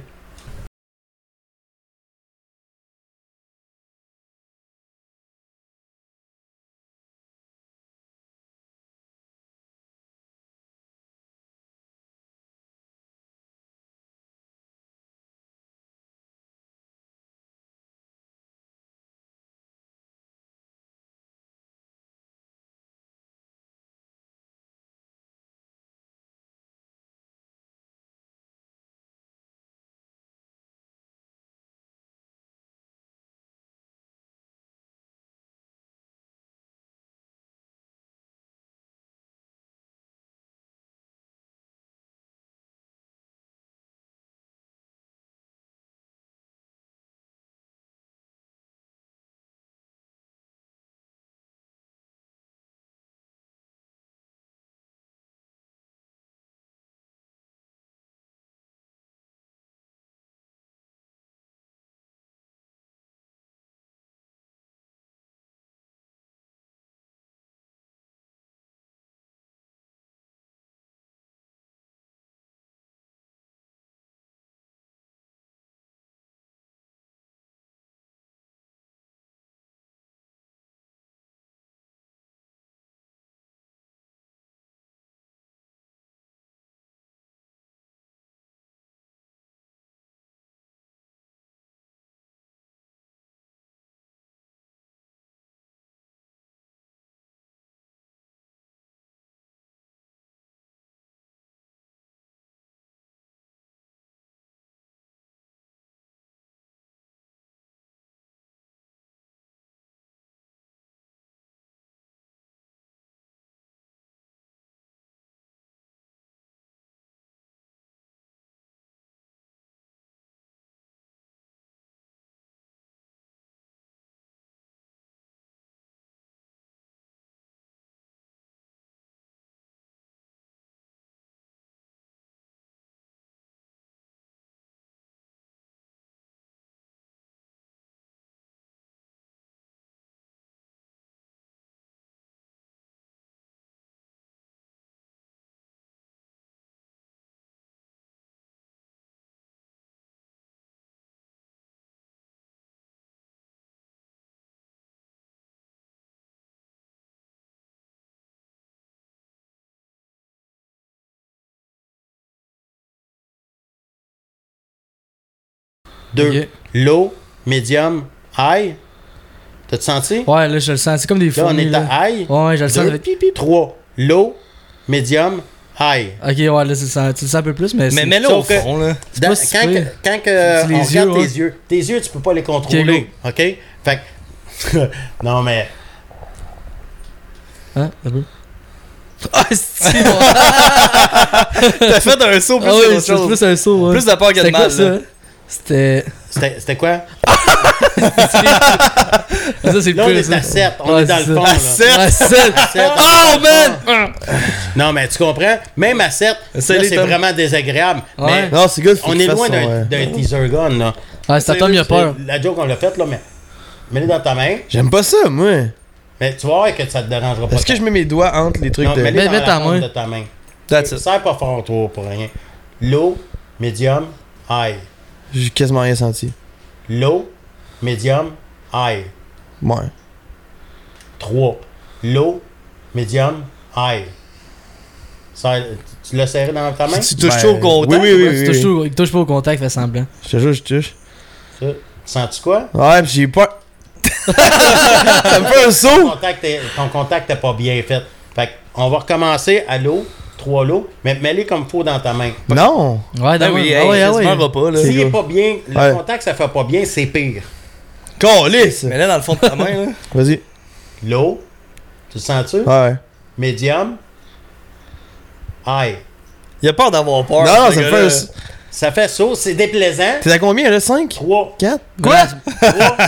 Deux. Ok. Low, medium, high. T'as-tu senti? Ouais, là, je le sens. C'est comme des Là, on est là. à high. Ouais, je le sens. Deux. ça fait pip, pip. 3. Low, medium, high. Ok, ouais, là, tu le sens tu le sens un peu plus, mais. Mais c'est- mets-le au fond, là. Dans- pas quand quand que C'est les on yeux, regarde ouais. tes yeux, tes yeux, tu peux pas les contrôler. OK? Fait que. non, mais. Hein, un peu. Ah, c'est. T'as fait un saut plus Ah que oui, autre c'est chose. plus un saut, ouais. Plus de peur que de mal. quoi, là. ça? C'était. C'était c'était quoi? ça, c'est le Là, on est ça. à 7. On Ouais, est dans c'est le fond. ça. là. À sept? Ouais, sept. À sept, on Oh, man! Non, mais tu comprends? Même à 7, là, Salut, c'est vraiment désagréable. Ouais. Mais Non, c'est good. on est loin d'un d'un teaser gun, là. Ouais, c'est Tom, il a peur. La joke, on l'a faite, là, mais mets-le dans ta main. J'aime pas ça, moi. Mais tu vas voir que ça te dérangera pas. Est-ce que je mets mes doigts entre les trucs Non, de. mets-le Mets- dans mets la ta main. de ta main. That's it. Serre pas fort, toi, pour rien. Low, medium, high. J'ai quasiment rien senti. Low, medium, high. Ouais. 3. Low, medium, high. Ça, tu l'as serré dans ta main? Tu touches Ben, tout au contact. oui, oui, Ouais, tu touches tout- il touche pas au contact, fait semblant. Je te jure, je touche. Ça. Sens-tu quoi? Ouais, pis j'ai peur. ça me fait un Ton saut. contact, est- ton contact n'est pas bien fait. Fait on va recommencer à l'eau, 3 lots, mais mets-les comme faut dans ta main. Non. Ouais, Ah d'accord. oui, Ah hey, ouais, ah ça ouais. pas, là. S'il C'est n'est pas bien, le Ouais. contact, ça fait pas bien, c'est pire. Calice. Mais là, dans le fond de ta main, là. Vas-y. Low, tu le sens-tu? Ouais. Medium, high. Il a peur d'avoir peur. Non, non, ce ça me fait Ça fait ça, c'est déplaisant. T'es à combien là? 5 3. 4 Quoi?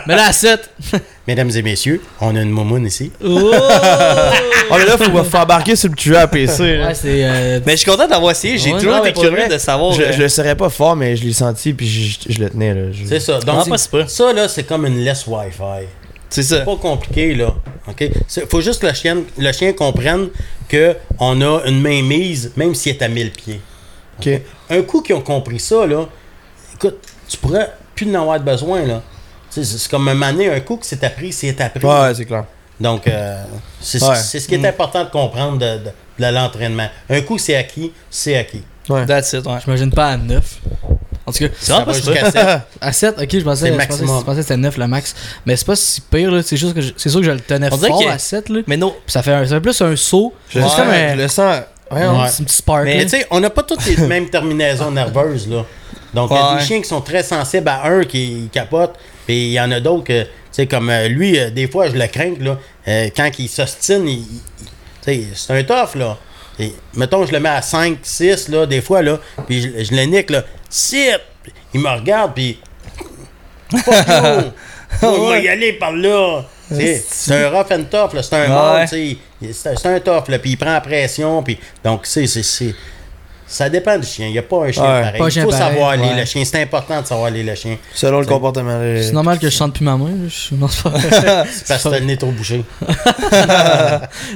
Mais là, à 7. Mesdames et messieurs, on a une moumoune ici. Oh! Oh, mais là, faut, faut embarquer sur le tueur à PC. là. Ouais, c'est. euh, Mais je suis content d'avoir essayé. J'ai Ouais, toujours non, été pour curieux vrai, de savoir. Je, euh, je le serais pas fort, mais je l'ai senti puis je, je le tenais. là. Je- C'est ça. Non, Donc, pas si peu. ça, là, c'est comme une laisse Wi-Fi. C'est ça. C'est pas compliqué, là. OK? C'est- faut juste que le chien, le chien comprenne qu'on a une main mise, même s'il est à 1000 pieds. Ok. Un coup qu'ils ont compris ça, là, écoute, tu pourrais plus en avoir besoin, là. C'est comme un mané, un coup que c'est appris, c'est appris. Ouais, c'est clair. Donc, euh, c'est Ouais. c'est ce qui est important de comprendre de, de- de l'entraînement. Un coup c'est acquis, c'est acquis. Ouais. That's it, ouais. J'imagine pas à 9. En tout cas, C'est pas jusqu'à 7. à 7, ok, je pensais, C'est je le pensais, maximum. je pensais que c'était 9 le max. Mais c'est pas si pire, là. C'est juste que je- c'est sûr que je le tenais On fort que- à 7, là. Mais non. Ça fait, un- ça fait plus un saut. Je, sens, comme un- je le sens. Ouais, un Ouais. petit petit spark. Mais tu sais, on n'a pas toutes les mêmes terminaisons nerveuses, là. Donc, il y a des chiens qui sont très sensibles à un qui capotent, puis il y en a d'autres que, tu sais, comme euh, lui, euh, des fois, je le crains, là, euh, quand il s'ostine, il, il- c'est un tough, là. Et, mettons, je le mets à 5, 6, là, des fois, là, puis je, je le nique, là, 6! Il me regarde, puis... Fuck you! On va y aller par là! Sais, C'est un rough and tough, là. C'est un Ouais. C'est un tough. Puis il prend la pression. Puis, donc, c'est. Ça dépend du chien. Il n'y a pas un chien Ouais. pareil. Il faut pareil, savoir lire ouais. le chien. C'est important de savoir lire le chien. Selon le C'est- comportement. C'est normal que je chante plus ma main. Je suis- non, c'est parce que t'as le nez trop bouché.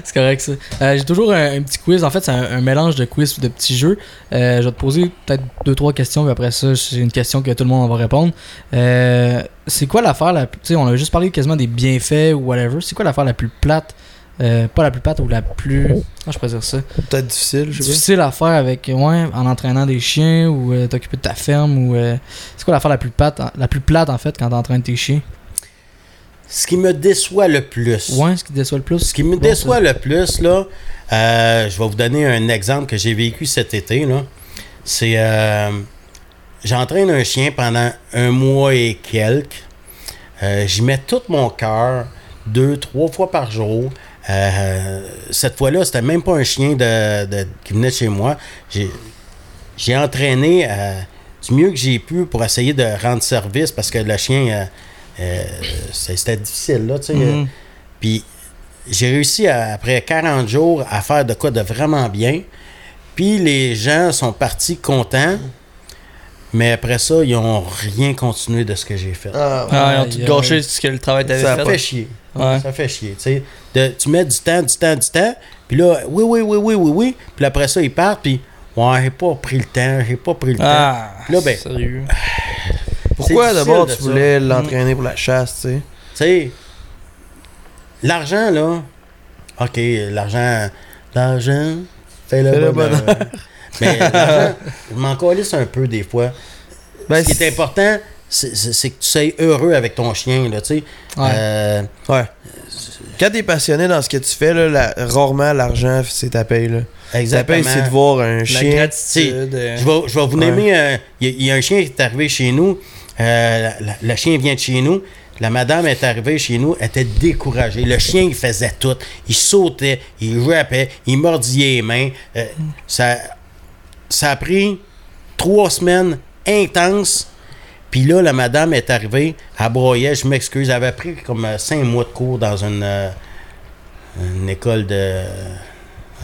c'est correct ça. Euh, J'ai toujours un, un petit quiz. En fait, c'est un, un mélange de quiz et de petits jeux. Euh, je vais te poser peut-être deux trois questions, puis après ça, c'est une question que tout le monde va répondre. Euh, c'est quoi l'affaire la plus. Tu sais, on a juste parlé quasiment des bienfaits ou whatever. C'est quoi l'affaire la plus plate euh, Pas la plus plate ou la plus. Comment je pourrais dire ça? Peut-être difficile, je sais Difficile à faire avec. Ouais, en entraînant des chiens ou euh, t'occuper de ta ferme ou. euh, c'est quoi l'affaire la plus plate La plus plate en fait quand t'entraînes tes chiens? Ce qui me déçoit le plus. Ouais, ce qui déçoit le plus? Ce qui me Bon, déçoit le plus, là, euh, je vais vous donner un exemple que j'ai vécu cet été. là. C'est. euh, J'entraîne un chien pendant un mois et quelques. Euh, J'y mets tout mon cœur, deux, trois fois par jour. Euh, cette fois-là, c'était même pas un chien de, de- qui venait de chez moi. J'ai j'ai entraîné euh, du mieux que j'ai pu pour essayer de rendre service parce que le chien, euh, euh, c'était difficile. Là, tu sais. Mhm. Puis j'ai réussi à- après 40 jours à faire de quoi de vraiment bien. Puis les gens sont partis contents. Mais après ça, ils ont rien continué de ce que j'ai fait. Ah, Ah, ils ont tout gâché ce que le travail t'avait Ça a ça fait. fait chier. Ouais. Ça fait chier. tu sais. De- tu mets du temps, du temps, du temps. Puis là, oui, oui, oui, oui, oui, oui. Puis après ça, ils partent. Puis, ouais, j'ai pas pris le temps. J'ai pas pris le temps. Ah, Là, ben- sérieux. Pourquoi d'abord tu voulais l'entraîner pour la chasse, tu sais? Tu sais, l'argent, là, OK, l'argent, l'argent fait le Fait le bonheur. Mais l'argent, je m'en un peu des fois. Ben, Ce qui est important, c'est que tu sois heureux avec ton chien, là, tu sais. Ouais. Euh, Ouais. Quand t'es passionné dans ce que tu fais, là, la- rarement l'argent, c'est ta paye. Là. Ta exactement. paye, c'est de voir un La chien. gratitude. euh, Je vais, je vais vous Ouais. nommer. euh, Il y, a- il y a un chien qui est arrivé chez nous. euh, la- la- le chien vient de chez nous. La madame est arrivée chez nous, elle était découragée. Le chien, il faisait tout. Il sautait, il rappait, il mordillait les mains. Ça, ça a pris trois semaines intenses. Puis là, la madame est arrivée, elle broyait, je m'excuse, elle avait pris comme euh, cinq mois de cours dans une, euh, une école de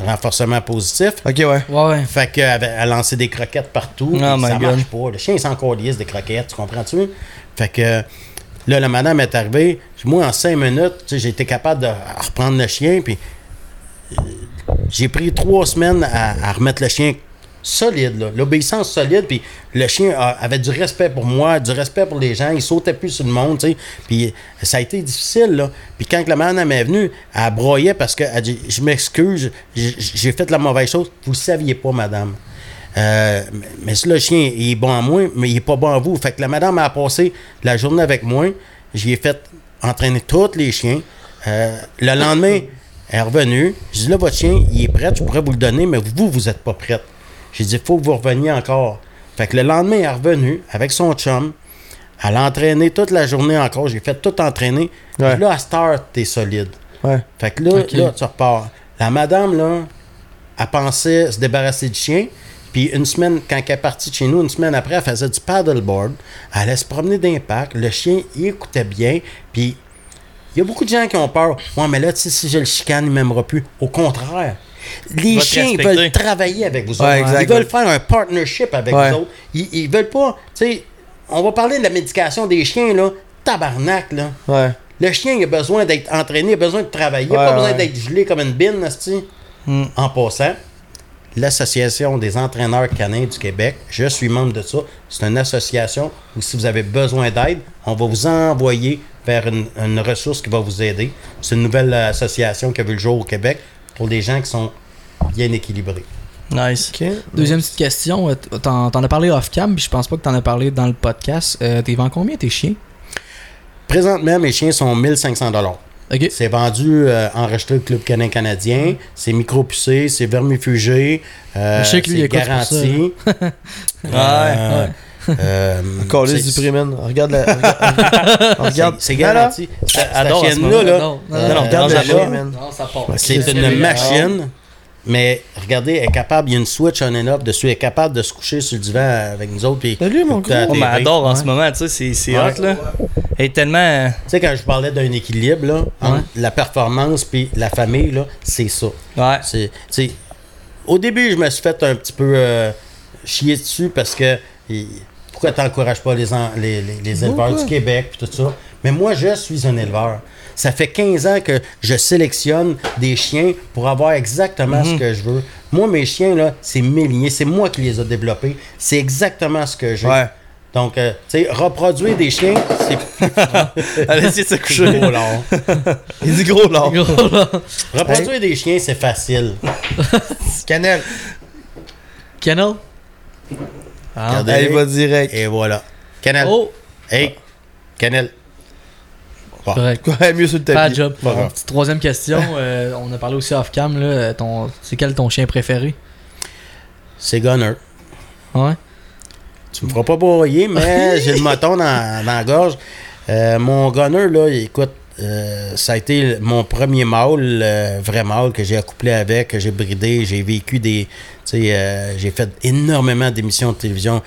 renforcement positif. Ok, ouais. Ouais, ouais. Fait qu'elle avait- elle lançait des croquettes partout. Oh my ça God. marche pas. Le chien, il s'en des croquettes, tu comprends-tu? Fait que là, la madame est arrivée. Moi, en cinq minutes, j'ai été capable de reprendre le chien. Puis euh, j'ai pris trois semaines à, à remettre le chien solide, l'obéissance solide. Puis le chien avait du respect pour moi, du respect pour les gens. Il sautait plus sur le monde. Puis ça a été difficile. Puis quand la madame est venue, elle broyait parce que elle dit Je m'excuse, j'ai fait la mauvaise chose. Vous ne saviez pas, madame. Euh, mais- le chien il est bon à moi, mais il est pas bon à vous. Fait que la madame a passé la journée avec moi. J'y ai fait entraîner tous les chiens. Euh, le lendemain, elle est revenue. J'ai dit là, votre chien, il est prêt, je pourrais vous le donner, mais vous, vous n'êtes pas prête. J'ai dit, il faut que vous reveniez encore. Fait que le lendemain, elle est revenue avec son chum. Elle a entraîné toute la journée encore. J'ai fait tout entraîner. Ouais. Puis Là, à Start, t'es solide. Ouais. Fait que là, tu repars. La madame, là, elle pensait se débarrasser du chien. Puis une semaine, quand elle est partie de chez nous, une semaine après, elle faisait du paddleboard. Elle allait se promener d'impact. Le chien, il écoutait bien. Puis il y a beaucoup de gens qui ont peur. Ouais, mais là, tu sais, si je le chicane, il m'aimera plus. Au contraire. Les chiens, ils veulent travailler avec vous Ouais, autres. Ils veulent faire un partnership avec Ouais. vous autres. Ils, ils veulent pas. Tu sais, on va parler de la médication des chiens, là. Tabarnak, là. Ouais. Le chien, il a besoin d'être entraîné, il a besoin de travailler, il n'a Ouais, pas besoin d'être gelé comme une bine, esti. Hmm. En passant, l'Association des entraîneurs canins du Québec, je suis membre de ça. C'est une association où si vous avez besoin d'aide, on va vous envoyer vers une, une ressource qui va vous aider. C'est une nouvelle euh, association qui a vu le jour au Québec pour des gens qui sont bien équilibrés. Nice. Deuxième petite question. euh, T'en t'en as parlé off-cam, puis je pense pas que t'en as parlé dans le podcast. Euh, T'es vendu combien tes chiens? Présentement, mes chiens sont 1500 Ok. C'est vendu euh, enregistré au Club canin canadien. C'est micro-pucé, c'est vermifugé. euh, Je sais que lui, il c'est écoute pour ça, garanti. Euh, euh, du. Regarde la. Regarde. regarde. C'est c'est Là, là. garanti. Cette chienne-là, là, Non, Regarde la c'est une machine. Mais regardez, elle est capable, il y a une switch on and off dessus, elle est capable de se coucher sur le divan avec nous autres. puis Salut, mon écouter la On m'adore en ce moment, tu sais, c'est- hot, là. Elle est tellement. Tu sais, quand je parlais d'un équilibre, là, entre la performance puis la famille, là, c'est ça. Ouais. C'est, tu sais, au début, je me suis fait un petit peu euh, chier dessus parce que il- pourquoi tu n'encourages pas les, en- les, les- les éleveurs du Québec puis tout ça? Mais moi, je suis un éleveur. Ça fait 15 ans que je sélectionne des chiens pour avoir exactement ce que je veux. Moi, mes chiens, là, c'est mes lignées. C'est moi qui les ai développés. C'est exactement ce que j'ai. Ouais. Donc, euh, tu sais, reproduire des chiens, c'est Elle a essayé de se coucher. gros long. Il dit gros là. Gros, là. Reproduire des chiens, c'est facile. Cannelle. Kennel Ah. Regardez. Elle va direct. Et voilà. Canel. Oh, Hey, Canel. Bon. correct. Ouais, mieux sur le tapis. Pas de job. Petite troisième question. euh, on a parlé aussi off-cam. là, euh, ton- C'est quel ton chien préféré? C'est Gunner. Ouais. Tu me feras pas broyer, mais j'ai le moton dans, dans la gorge. Euh, mon Gunner, là, écoute, euh, ça a été mon premier mâle, euh, vrai mâle, que j'ai accouplé avec, que j'ai bridé. J'ai vécu des. Tu sais, euh, j'ai fait énormément d'émissions de télévision.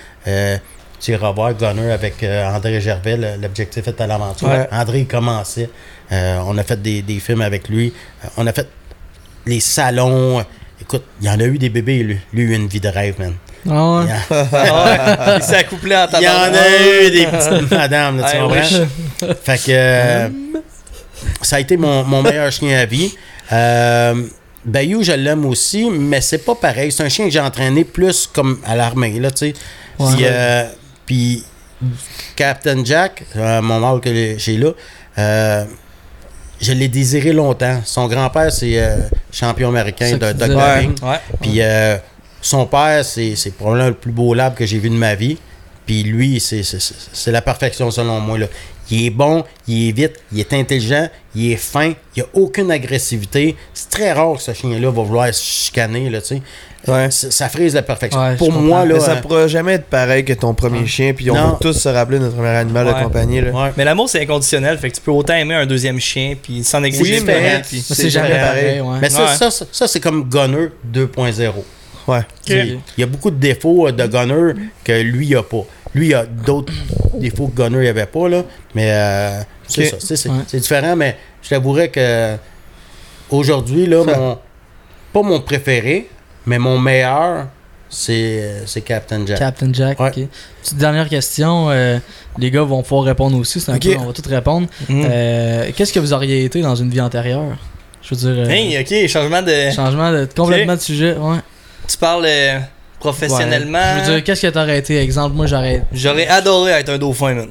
Sais, revoir Gunner avec euh, André Gervais, l'objectif est à l'aventure. Ouais. André, il commençait. Euh, on a fait des, des films avec lui. Euh, on a fait les salons. Écoute, il y en a eu des bébés, lui. Lui, il a eu une vie de rêve, man. Ah ouais? Il Ah. Il s'est accouplé en il y en a eu des petites madames, là, tu I comprends? wish. Fait que ça a été mon, mon meilleur chien à vie. Euh, Bayou, je l'aime aussi, mais c'est pas pareil. C'est un chien que j'ai entraîné plus comme à l'armée, là, tu sais. Ouais. Puis, euh, Puis Captain Jack, euh, mon mâle que j'ai là, euh, je l'ai désiré longtemps. Son grand-père, c'est euh, champion américain de. Ouais. Puis son père, c'est c'est probablement le plus beau lab que j'ai vu de ma vie. Puis lui, c'est- la perfection selon moi. Là. Il est bon, il est vite, il est intelligent, il est fin, il n'y a aucune agressivité. C'est très rare que ce chien-là va vouloir se chicaner, là, tu sais. Ouais. Ça, ça frise la perfection. Ouais, Pour moi, là. Mais ça euh, pourra jamais être pareil que ton premier chien, puis on Non. va tous se rappeler de notre premier animal Ouais. de compagnie. Là. ouais. Mais l'amour, c'est inconditionnel. Fait que tu peux autant aimer un deuxième chien, puis s'en exister Oui, différent, mais- C'est jamais jamais pareil. Ouais. Mais ça, Ouais. ça, ça, ça, c'est comme Gunner 2.0. Ouais. Il il y a beaucoup de défauts euh, de Gunner que lui, il a pas. Lui, il a d'autres défauts que Gunner n'avait pas, là. Mais euh, c'est ça. C'est, Ouais. différent, mais je t'avouerais que aujourd'hui, là, Ça- mon, pas mon préféré, mais mon meilleur, c'est, c'est Captain Jack. Captain Jack. Ouais. ok. Petite dernière question. euh, les gars vont pouvoir répondre aussi. C'est un Ok. peu, on va tous répondre. Mm. Euh, Qu'est-ce que vous auriez été dans une vie antérieure? Je veux dire. euh, Hey, ok, changement de. Changement de complètement de sujet. Ouais. Tu parles euh, professionnellement. Ouais. Je veux dire, qu'est-ce que t'aurais été? Exemple, moi j'aurais. J'aurais adoré être un dauphin, man.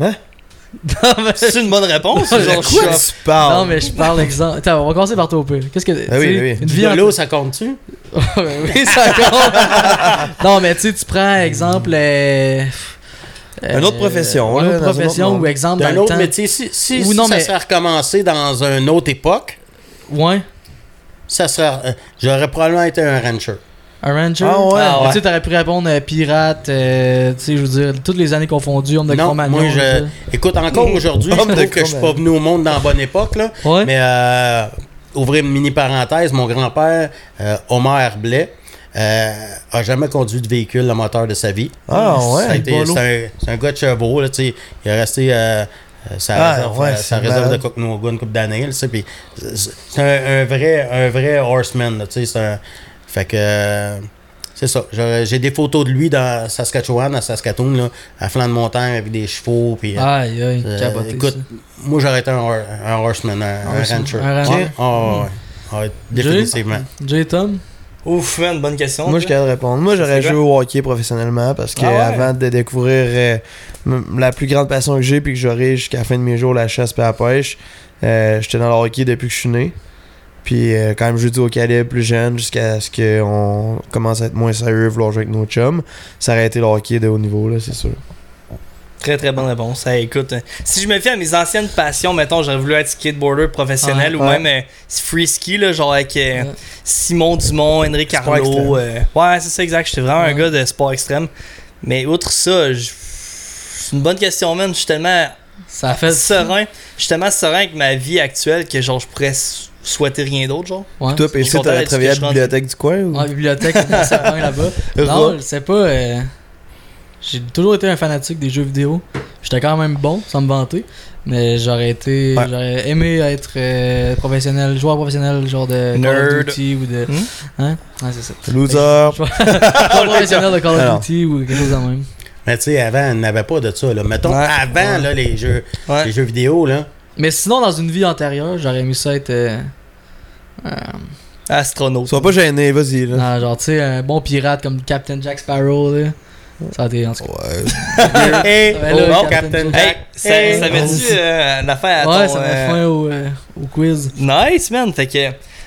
non, mais... C'est une bonne réponse? De genre, Quoi tu parles? non, mais je parle exemple. Attends, on va commencer par toi au pire. Qu'est-ce que. Ah oui, tu sais, oui. Une vie de en- l'eau, ça compte-tu? oui, ça compte. non, mais tu sais, tu prends exemple. euh, Une autre profession, Une là, autre un profession autre ou exemple dans D'un le autre temps. métier. Si, si, Ou si non, ça mais- serait recommencé dans une autre époque, Ouais. ça serait. euh, j'aurais probablement été un rancher. Un ranger? Ah ouais. Ah ouais. Tu sais, t'aurais pu répondre euh, pirate, euh, tu sais, je veux dire, toutes les années confondues, homme de Non, moi, je- Écoute, encore aujourd'hui, je Homme de trouve que je suis pas venu au monde dans la bonne époque, là. Ouais. Mais, euh, ouvrir une mini parenthèse, mon grand-père, euh, Omer Blais, euh, a jamais conduit de véhicule à moteur de sa vie. Ah ouais. C'est un, c'est un gars de chevaux, là, tu sais. Il est resté euh, sa Ah, réserve, ouais, sa réserve de Cocknoga une couple d'années, là, tu sais, puis c'est un, un vrai, un vrai horseman, là, tu sais. c'est un- Fait que... euh, c'est ça. J'ai des photos de lui dans Saskatchewan, à Saskatoon, là, à flanc de montagne avec des chevaux. Puis, euh, Aïe, aïe, euh, écoute, ça. moi j'aurais été un, un horseman, un, rancher. un rancher? Ouais, ouais, ouais. Ouais, définitivement. Jay? Tom? Ouf, man, bonne question. Moi, je de répondre. Moi, j'aurais joué au hockey professionnellement parce que Ah ouais? avant de découvrir euh, la plus grande passion que j'ai puis que j'aurai jusqu'à la fin de mes jours, la chasse et la pêche, euh, j'étais dans le hockey depuis que je suis né. Puis euh, quand même, j'ai dit au calibre plus jeune jusqu'à ce qu'on commence à être moins sérieux, vouloir jouer avec nos chums. Ça aurait été le hockey de haut niveau, là, c'est sûr. Très très bonne réponse. Hey, écoute, euh, si je me fie à mes anciennes passions, mettons, j'aurais voulu être skateboarder professionnel ou Ouais. même euh, free ski, là, genre avec euh, Ouais. Simon Dumont, Arnaud. euh, ouais, c'est ça exact. J'étais vraiment un gars de sport extrême. Mais outre ça, je- c'est une bonne question, man. Je suis tellement Ça a fait. serein. Je suis tellement serein avec ma vie actuelle que genre je pourrais s- souhaiter rien d'autre, genre? Ouais. Toi, je suis PC, d'être travaillé à la bibliothèque du coin ou? En bibliothèque, on là-bas. Non, c'est pas. euh, J'ai toujours été un fanatique des jeux vidéo. J'étais quand même bon, sans me vanter. Mais j'aurais été. Ouais. J'aurais aimé être euh, professionnel, joueur professionnel, genre de Call Nerd. of Duty ou de. Hmm? Hein? Ouais, c'est ça. Loser. Joueur professionnel de Call of Alors. Duty ou quelque chose de même. Mais tu sais, avant, il n'avait pas de ça. Là. Mettons, Ouais. avant, Ouais. là, les jeux, Ouais. les jeux vidéo, là. Mais sinon, dans une vie antérieure, j'aurais aimé ça être. euh, euh, Astronaute. Sois pas gêné, vas-y, là. non, genre, tu sais, un bon pirate comme Captain Jack Sparrow, là. Ça a été en tout cas. Ouais. hey, Ouais, là, oh, Captain Captain Jack. Hey, ça, ça met-tu euh, une affaire à Ouais, ton, ça met euh, fin au, euh, au quiz. Nice, man. Fait que.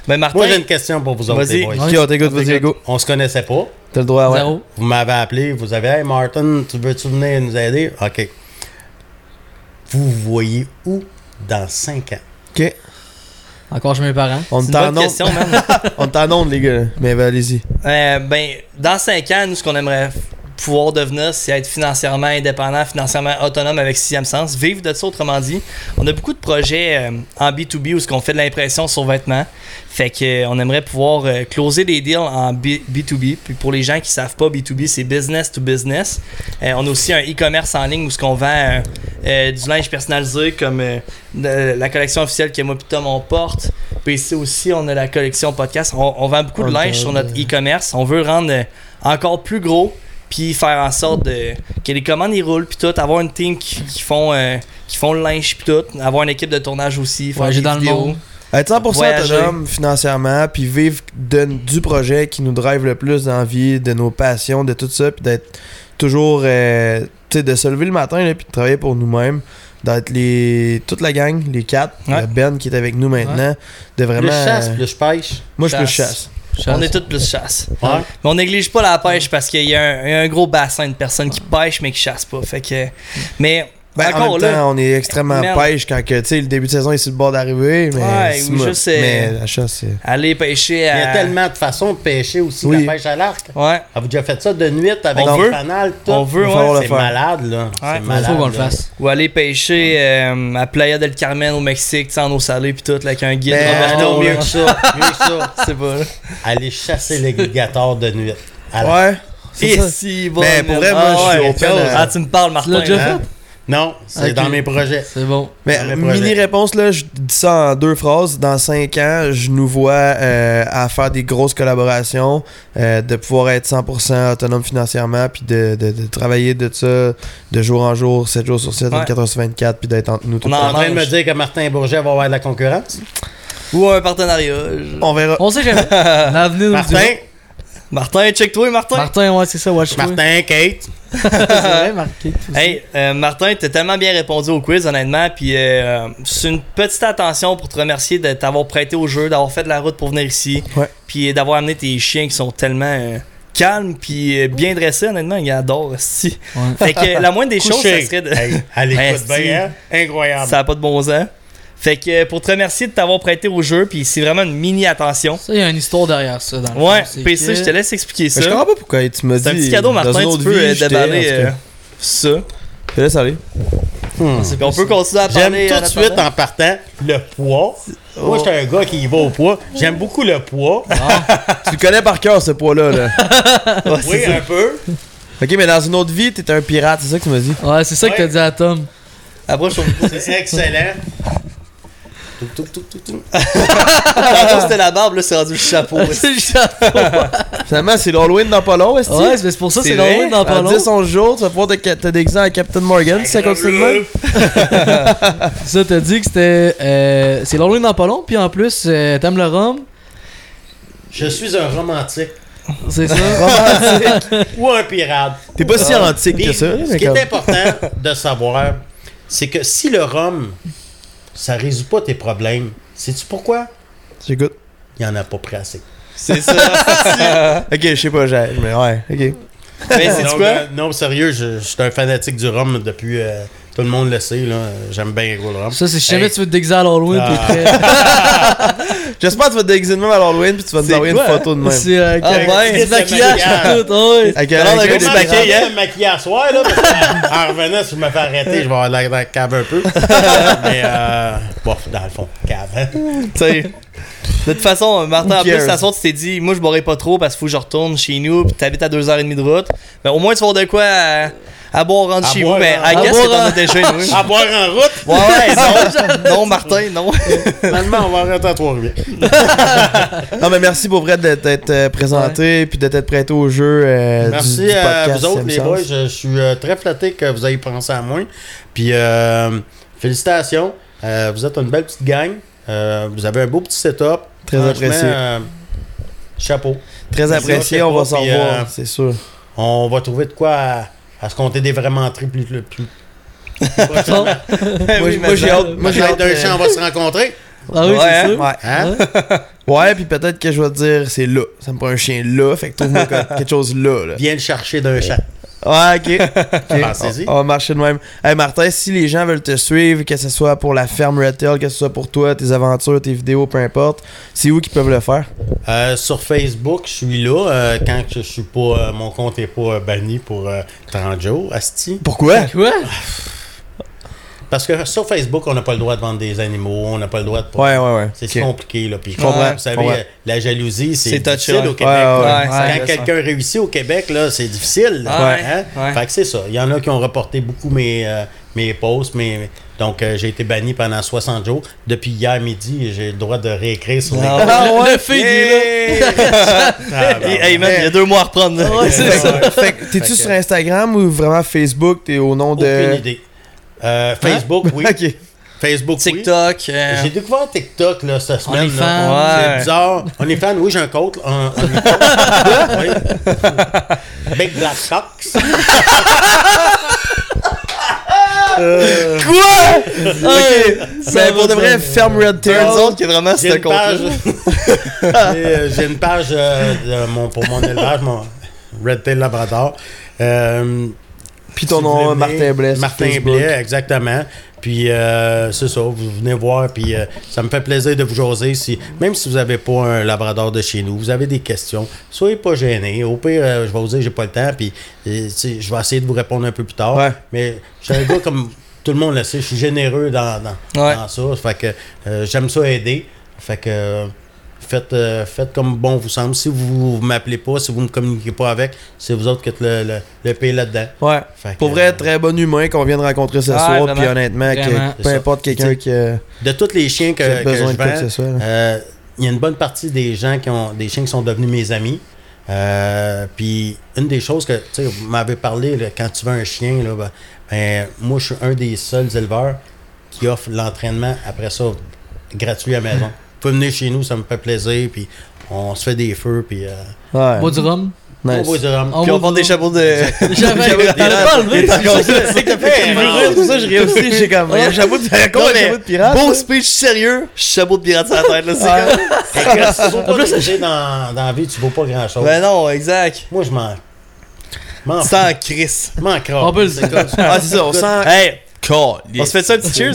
Ben, Martin. Moi, j'ai une question pour vous autres, Vas-y. on t'écoute, vas-y, go. On se connaissait pas. T'as le droit, ouais. Zéro. Vous m'avez appelé, vous avez Hey Martin, tu veux-tu venir nous aider? OK. Vous voyez où dans 5 ans? Ok. Encore chez mes parents. On t'en. On t'en les gars. Mais ben, allez-y. Euh, ben, dans 5 ans, nous, ce qu'on aimerait pouvoir devenir, c'est être financièrement indépendant, financièrement autonome avec sixième sens, vivre de ça, autrement dit. On a beaucoup de projets euh, en B2B où ce qu'on fait de l'impression sur vêtements. Fait que euh, on aimerait pouvoir euh, closer des deals en B- B2B. Puis pour les gens qui savent pas, B2B, c'est business to business. Euh, on a aussi un e-commerce en ligne où ce qu'on vend du linge personnalisé comme de- la collection officielle que moi et Tom on porte. Puis ici aussi, on a la collection podcast. On, on vend beaucoup de linge sur notre e-commerce. On veut rendre encore plus gros puis faire en sorte de, que les commandes ils roulent puis tout avoir une team qui, qui font euh, qui font le linge puis tout avoir une équipe de tournage aussi faire des dans le monde. Être 100% Voyager. autonome financièrement, puis vivre de- du projet qui nous drive le plus dans la vie, de nos passions, de tout ça, puis d'être toujours, euh, tu sais, de se lever le matin, là, puis de travailler pour nous-mêmes, d'être les toute la gang, les quatre, Ouais. le Ben qui est avec nous maintenant, de vraiment... Plus chasse, euh, plus pêche. moi, je plus chasse. Chasse. on est tous plus chasse Ouais. mais on néglige pas la pêche parce qu'il y, a un- il y a un gros bassin de personnes qui pêchent mais qui chassent pas fait que mais Ben, en encore même là temps, on est extrêmement Merde. pêche quand que, tu sais, le début de saison est sur le bord d'arriver, mais, Ouais, c'est ou moi. juste, euh, mais la chasse, c'est... aller pêcher Il y a à tellement de façons de pêcher aussi, Oui. la pêche à l'arc. ouais Avez-vous déjà fait ça de nuit avec On des veut. fanales, tout? On veut, ouais. C'est faire. malade, là. Ouais, malade. Faut qu'on le fasse. ou aller pêcher euh, à Playa del Carmen au Mexique tu sais, en eau salée puis tout là, avec un guide Ben, Ah Roberto, non, mieux que ça. Mieux que ça. c'est pas. Aller chasser l'alligator de nuit. À Ouais, C'est si, bon. Mais pour vrai, moi, ah, je suis ouais, open chose. à- Ah, tu me parles, Tu Martin. Non, c'est dans mes projets. C'est bon. Mais mini réponse là, je dis ça en deux phrases. Dans cinq ans, je nous vois euh, à faire des grosses collaborations, euh, de pouvoir être 100% autonome financièrement, puis de, de, de travailler de ça de jour en jour, 7 jours sur 7, Ouais. 24 heures sur 24, puis d'être entre nous tout On temps. en train de me dire que Martin Bourget va avoir de la concurrence? Ou un partenariat. je- On verra. On sait jamais. L'avenir Martin. Martin, check-toi, Martin. Martin, ouais, c'est ça, watch toi. Martin, Kate. c'est vrai, marqué. Hey, euh, Martin, t'as tellement bien répondu au quiz, honnêtement. Puis euh, c'est une petite attention pour te remercier de t'avoir prêté au jeu, d'avoir fait de la route pour venir ici. Ouais. Puis d'avoir amené tes chiens qui sont tellement euh, calmes puis bien dressés, honnêtement. Ils adorent, si. Ouais. Fait que la moindre des choses, ça serait de. Hey, elle écoute Esti. bien, hein? Incroyable. Ça n'a pas de bon sens. Fait que euh, pour te remercier de t'avoir prêté au jeu, puis c'est vraiment une mini attention. Ça, il y a une histoire derrière ça. Dans le Ouais, fond, PC, que- je te laisse expliquer Mais ça. je comprends pas pourquoi tu m'as dit. C'est un petit cadeau, Martin. Tu peux vie, euh, déballer tout euh, ça. Je te laisse aller. Hmm. On peut continuer à J'aime parler. tout en de suite en partant le poids. Moi, Oh. j'étais un gars qui y va au poids. J'aime beaucoup le poids. Tu le connais par cœur, ce poids-là. Là. Ouais, Oui, ça. un peu. ok, mais dans une autre vie, t'étais un pirate, c'est ça que tu m'as dit? Ouais, c'est ça que t'as dit à Tom. Approche. C'est excellent. C'était la barbe, là c'est rendu le chapeau. C'est le chapeau. Finalement, c'est l'Halloween dans pas long, est-ce Ouais, c'est pour ça C'est l'Halloween dans pas En long. 10 11 jours, tu vas pouvoir te, te déguiser en Captain Morgan si ça continue de même. Ça, t'as dit que c'était. euh, c'est l'Halloween dans pas long, puis en plus, euh, t'aimes le rhum. Je suis un romantique C'est ça. ou un pirate. T'es pas si antique Puis, que ça. ce qui est important de savoir, c'est que si le rhum, ça résout pas tes problèmes, sais-tu pourquoi? J'écoute. Il en a pas pris assez. C'est ça. Ok, je sais pas, j'ai. Mais ouais, ok. Mais c'est quoi? euh, non, sérieux, je, je suis un fanatique du rhum depuis. euh, tout le monde le sait, là. J'aime bien gros le rhum. Ça, c'est si jamais Hey. tu veux te déguiser à l'Halloween, Ah. t'es prêt. J'espère que tu vas te déguiser de même à l'Halloween puis tu vas nous envoyer une photo de même. C'est euh, Ah, avec ouais. du maquillage tout. ouais. Avec un gars du Je maquillage, grands- vais hein? me maquiller à soir, là, parce que, en revenant, si je me fais arrêter, je vais avoir de la, cave un peu. Mais, euh, bon, dans le fond, cave, hein. Tu sais, De toute façon, Martin, en plus, toute façon, tu t'es dit, moi je boirai pas trop parce qu'il faut que je retourne chez nous, puis t'habites à 2h30 de route. Mais au moins, tu vas avoir de quoi à, boire rentre À chez boire, vous. Mais hein. à guess boire, que t'en as déjà une. À boire en route, Ouais, ouais, non, non, Martin, non. finalement, on va arrêter à Trois-Rivières. Non, mais merci pour vrai de t'être euh, présenté puis de t'être prêté au jeu. euh, Merci du, à podcast vous autres, les boys. Je, je suis euh, très flatté que vous ayez pensé à moi. Puis, euh, félicitations. Euh, vous êtes une belle petite gang. Euh, vous avez un beau petit setup. Très apprécié. euh, chapeau. Très apprécié, on va s'en euh, c'est sûr. On va trouver de quoi à, à se compter des vraiment plus. plus, plus. Bon. Oui, moi, j'ai ça- hâte. Moi, j'ai hâte. d'un champ, on va se rencontrer. Ah oui, Ouais, c'est ça. Ouais. Hein? Ouais, puis peut-être que je vais te dire, c'est là. Ça me prend un chien là, fait que trouve-moi que- quelque chose là. là. Viens le chercher d'un champ. Ouais, ok. Ok, Pensez-y. On, on va marcher de même. Hey Martin, si les gens veulent te suivre, que ce soit pour la ferme Red Tail, que ce soit pour toi, tes aventures, tes vidéos, peu importe, c'est où qu'ils peuvent le faire? Euh, sur Facebook, je suis là. euh, quand je suis pas. euh, mon compte est pas euh, banni pour euh, 30 jours, Asti. Pourquoi? Quoi? Parce que sur Facebook, on n'a pas le droit de vendre des animaux, on n'a pas le droit de. Ouais, ouais, ouais. C'est compliqué, là. Puis, comprends, vous savez, la jalousie, c'est touché, difficile ouais. au Québec. Ouais, ouais, ouais. Quand Ouais, quelqu'un réussit au Québec, là, c'est difficile. là. Ouais, Hein? ouais. Fait que c'est ça. Il y en a qui ont reporté beaucoup mes, euh, mes posts, mais donc euh, j'ai été banni pendant 60 jours. Depuis hier midi, j'ai le droit de réécrire sur les Ah, posts. Ah ouais, le est là. Ah, ben, Hey, man, il y a deux mois à reprendre. Ouais, c'est ça. que- fait que t'es-tu sur Instagram ou vraiment Facebook? T'es au nom de. Aucune idée. Euh, Facebook, oui. ok. Facebook, oui. TikTok. euh, J'ai découvert TikTok là, cette semaine. OnlyFans. là. Ouais. C'est bizarre. On est fan, oui, j'ai un compte. Un, un- oui. Big Black Cox. Quoi? ok. Ça Ben, pour de vrai, ferme Red y a vraiment J'ai ce une page. euh, J'ai une page euh, de mon, pour mon élevage, mon Red Tail Labrador. Euh, Puis ton si nom, Martin Blais. Martin. Blais, exactement. Puis euh, c'est ça, vous venez voir, puis euh, ça me fait plaisir de vous jaser. Si, même si vous n'avez pas un labrador de chez nous, vous avez des questions, soyez pas gênés. Au pire, euh, je vais vous dire, j'ai pas le temps, puis euh, je vais essayer de vous répondre un peu plus tard. Ouais. Mais je suis un gars comme tout le monde le sait, je suis généreux dans, dans, Ouais. dans ça. Fait que euh, j'aime ça aider. Fait que euh, Faites, euh, faites comme bon vous semble. Si vous, m'appelez pas, si vous ne me communiquez pas avec, c'est vous autres qui êtes le, le, le pays là-dedans. Ouais. Fait que, Pour vrai, euh, très bon humain qu'on vient de rencontrer ce Ouais, soir. vraiment. Puis honnêtement, que peu importe quelqu'un qui, a- De tous les chiens que, que besoin je de quoi que vends, ce soit. là. Euh, il y a une bonne partie des gens qui ont des chiens qui sont devenus mes amis. Euh, puis une des choses que tu sais, vous m'avez parlé là, quand tu veux un chien, là, ben, ben, moi je suis un des seuls éleveurs qui offre l'entraînement après ça gratuit à la maison. Vous pouvez venir chez nous, ça me fait plaisir. Puis on se fait des feux. Puis euh, Ouais. Bois du rhum? on boit du rhum. On Puis on boit porte du des rhum. chapeaux de. J'avais. Pas enlevé. C'est que fait pour ça je. J'ai comme. Un chapeau de. Pirate? Beau speech sérieux, chapeau de pirate sur la tête, là. C'est comme. Des idées dans, dans la vie, tu vaux pas grand chose. Ben non, exact. Moi je m'en. Sans Chris. m'en. On peut le C'est comme ça. Ah, c'est ça, on sent. Hey, on se fait ça un petit cheers?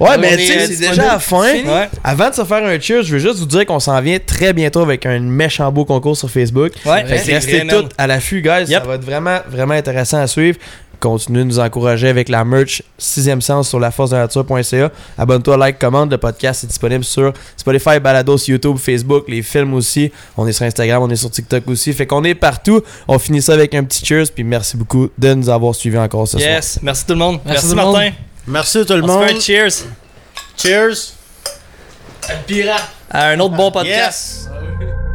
Ouais, mais On tu sais, euh, c'est disponible. déjà à la fin. Ouais. Avant de se faire un cheers, je veux juste vous dire qu'on s'en vient très bientôt avec un méchant beau concours sur Facebook. Ouais, Fait que c'est restez tous à l'affût, guys. Ça va être vraiment, vraiment intéressant à suivre. Continuez de nous encourager avec la merch 6e sens sur laforce-de-la-nature.ca. Abonne-toi, like, commande. Le podcast est disponible sur Spotify, Balados, YouTube, Facebook, les films aussi. On est sur Instagram, on est sur TikTok aussi. Fait qu'on est partout. On finit ça avec un petit cheers. Puis merci beaucoup de nous avoir suivis encore ce soir. Yes, merci tout le monde. Merci Merci, tout le monde. Martin. Merci tout le On se fait monde. un cheers Cheers. à un autre bon podcast. Yes.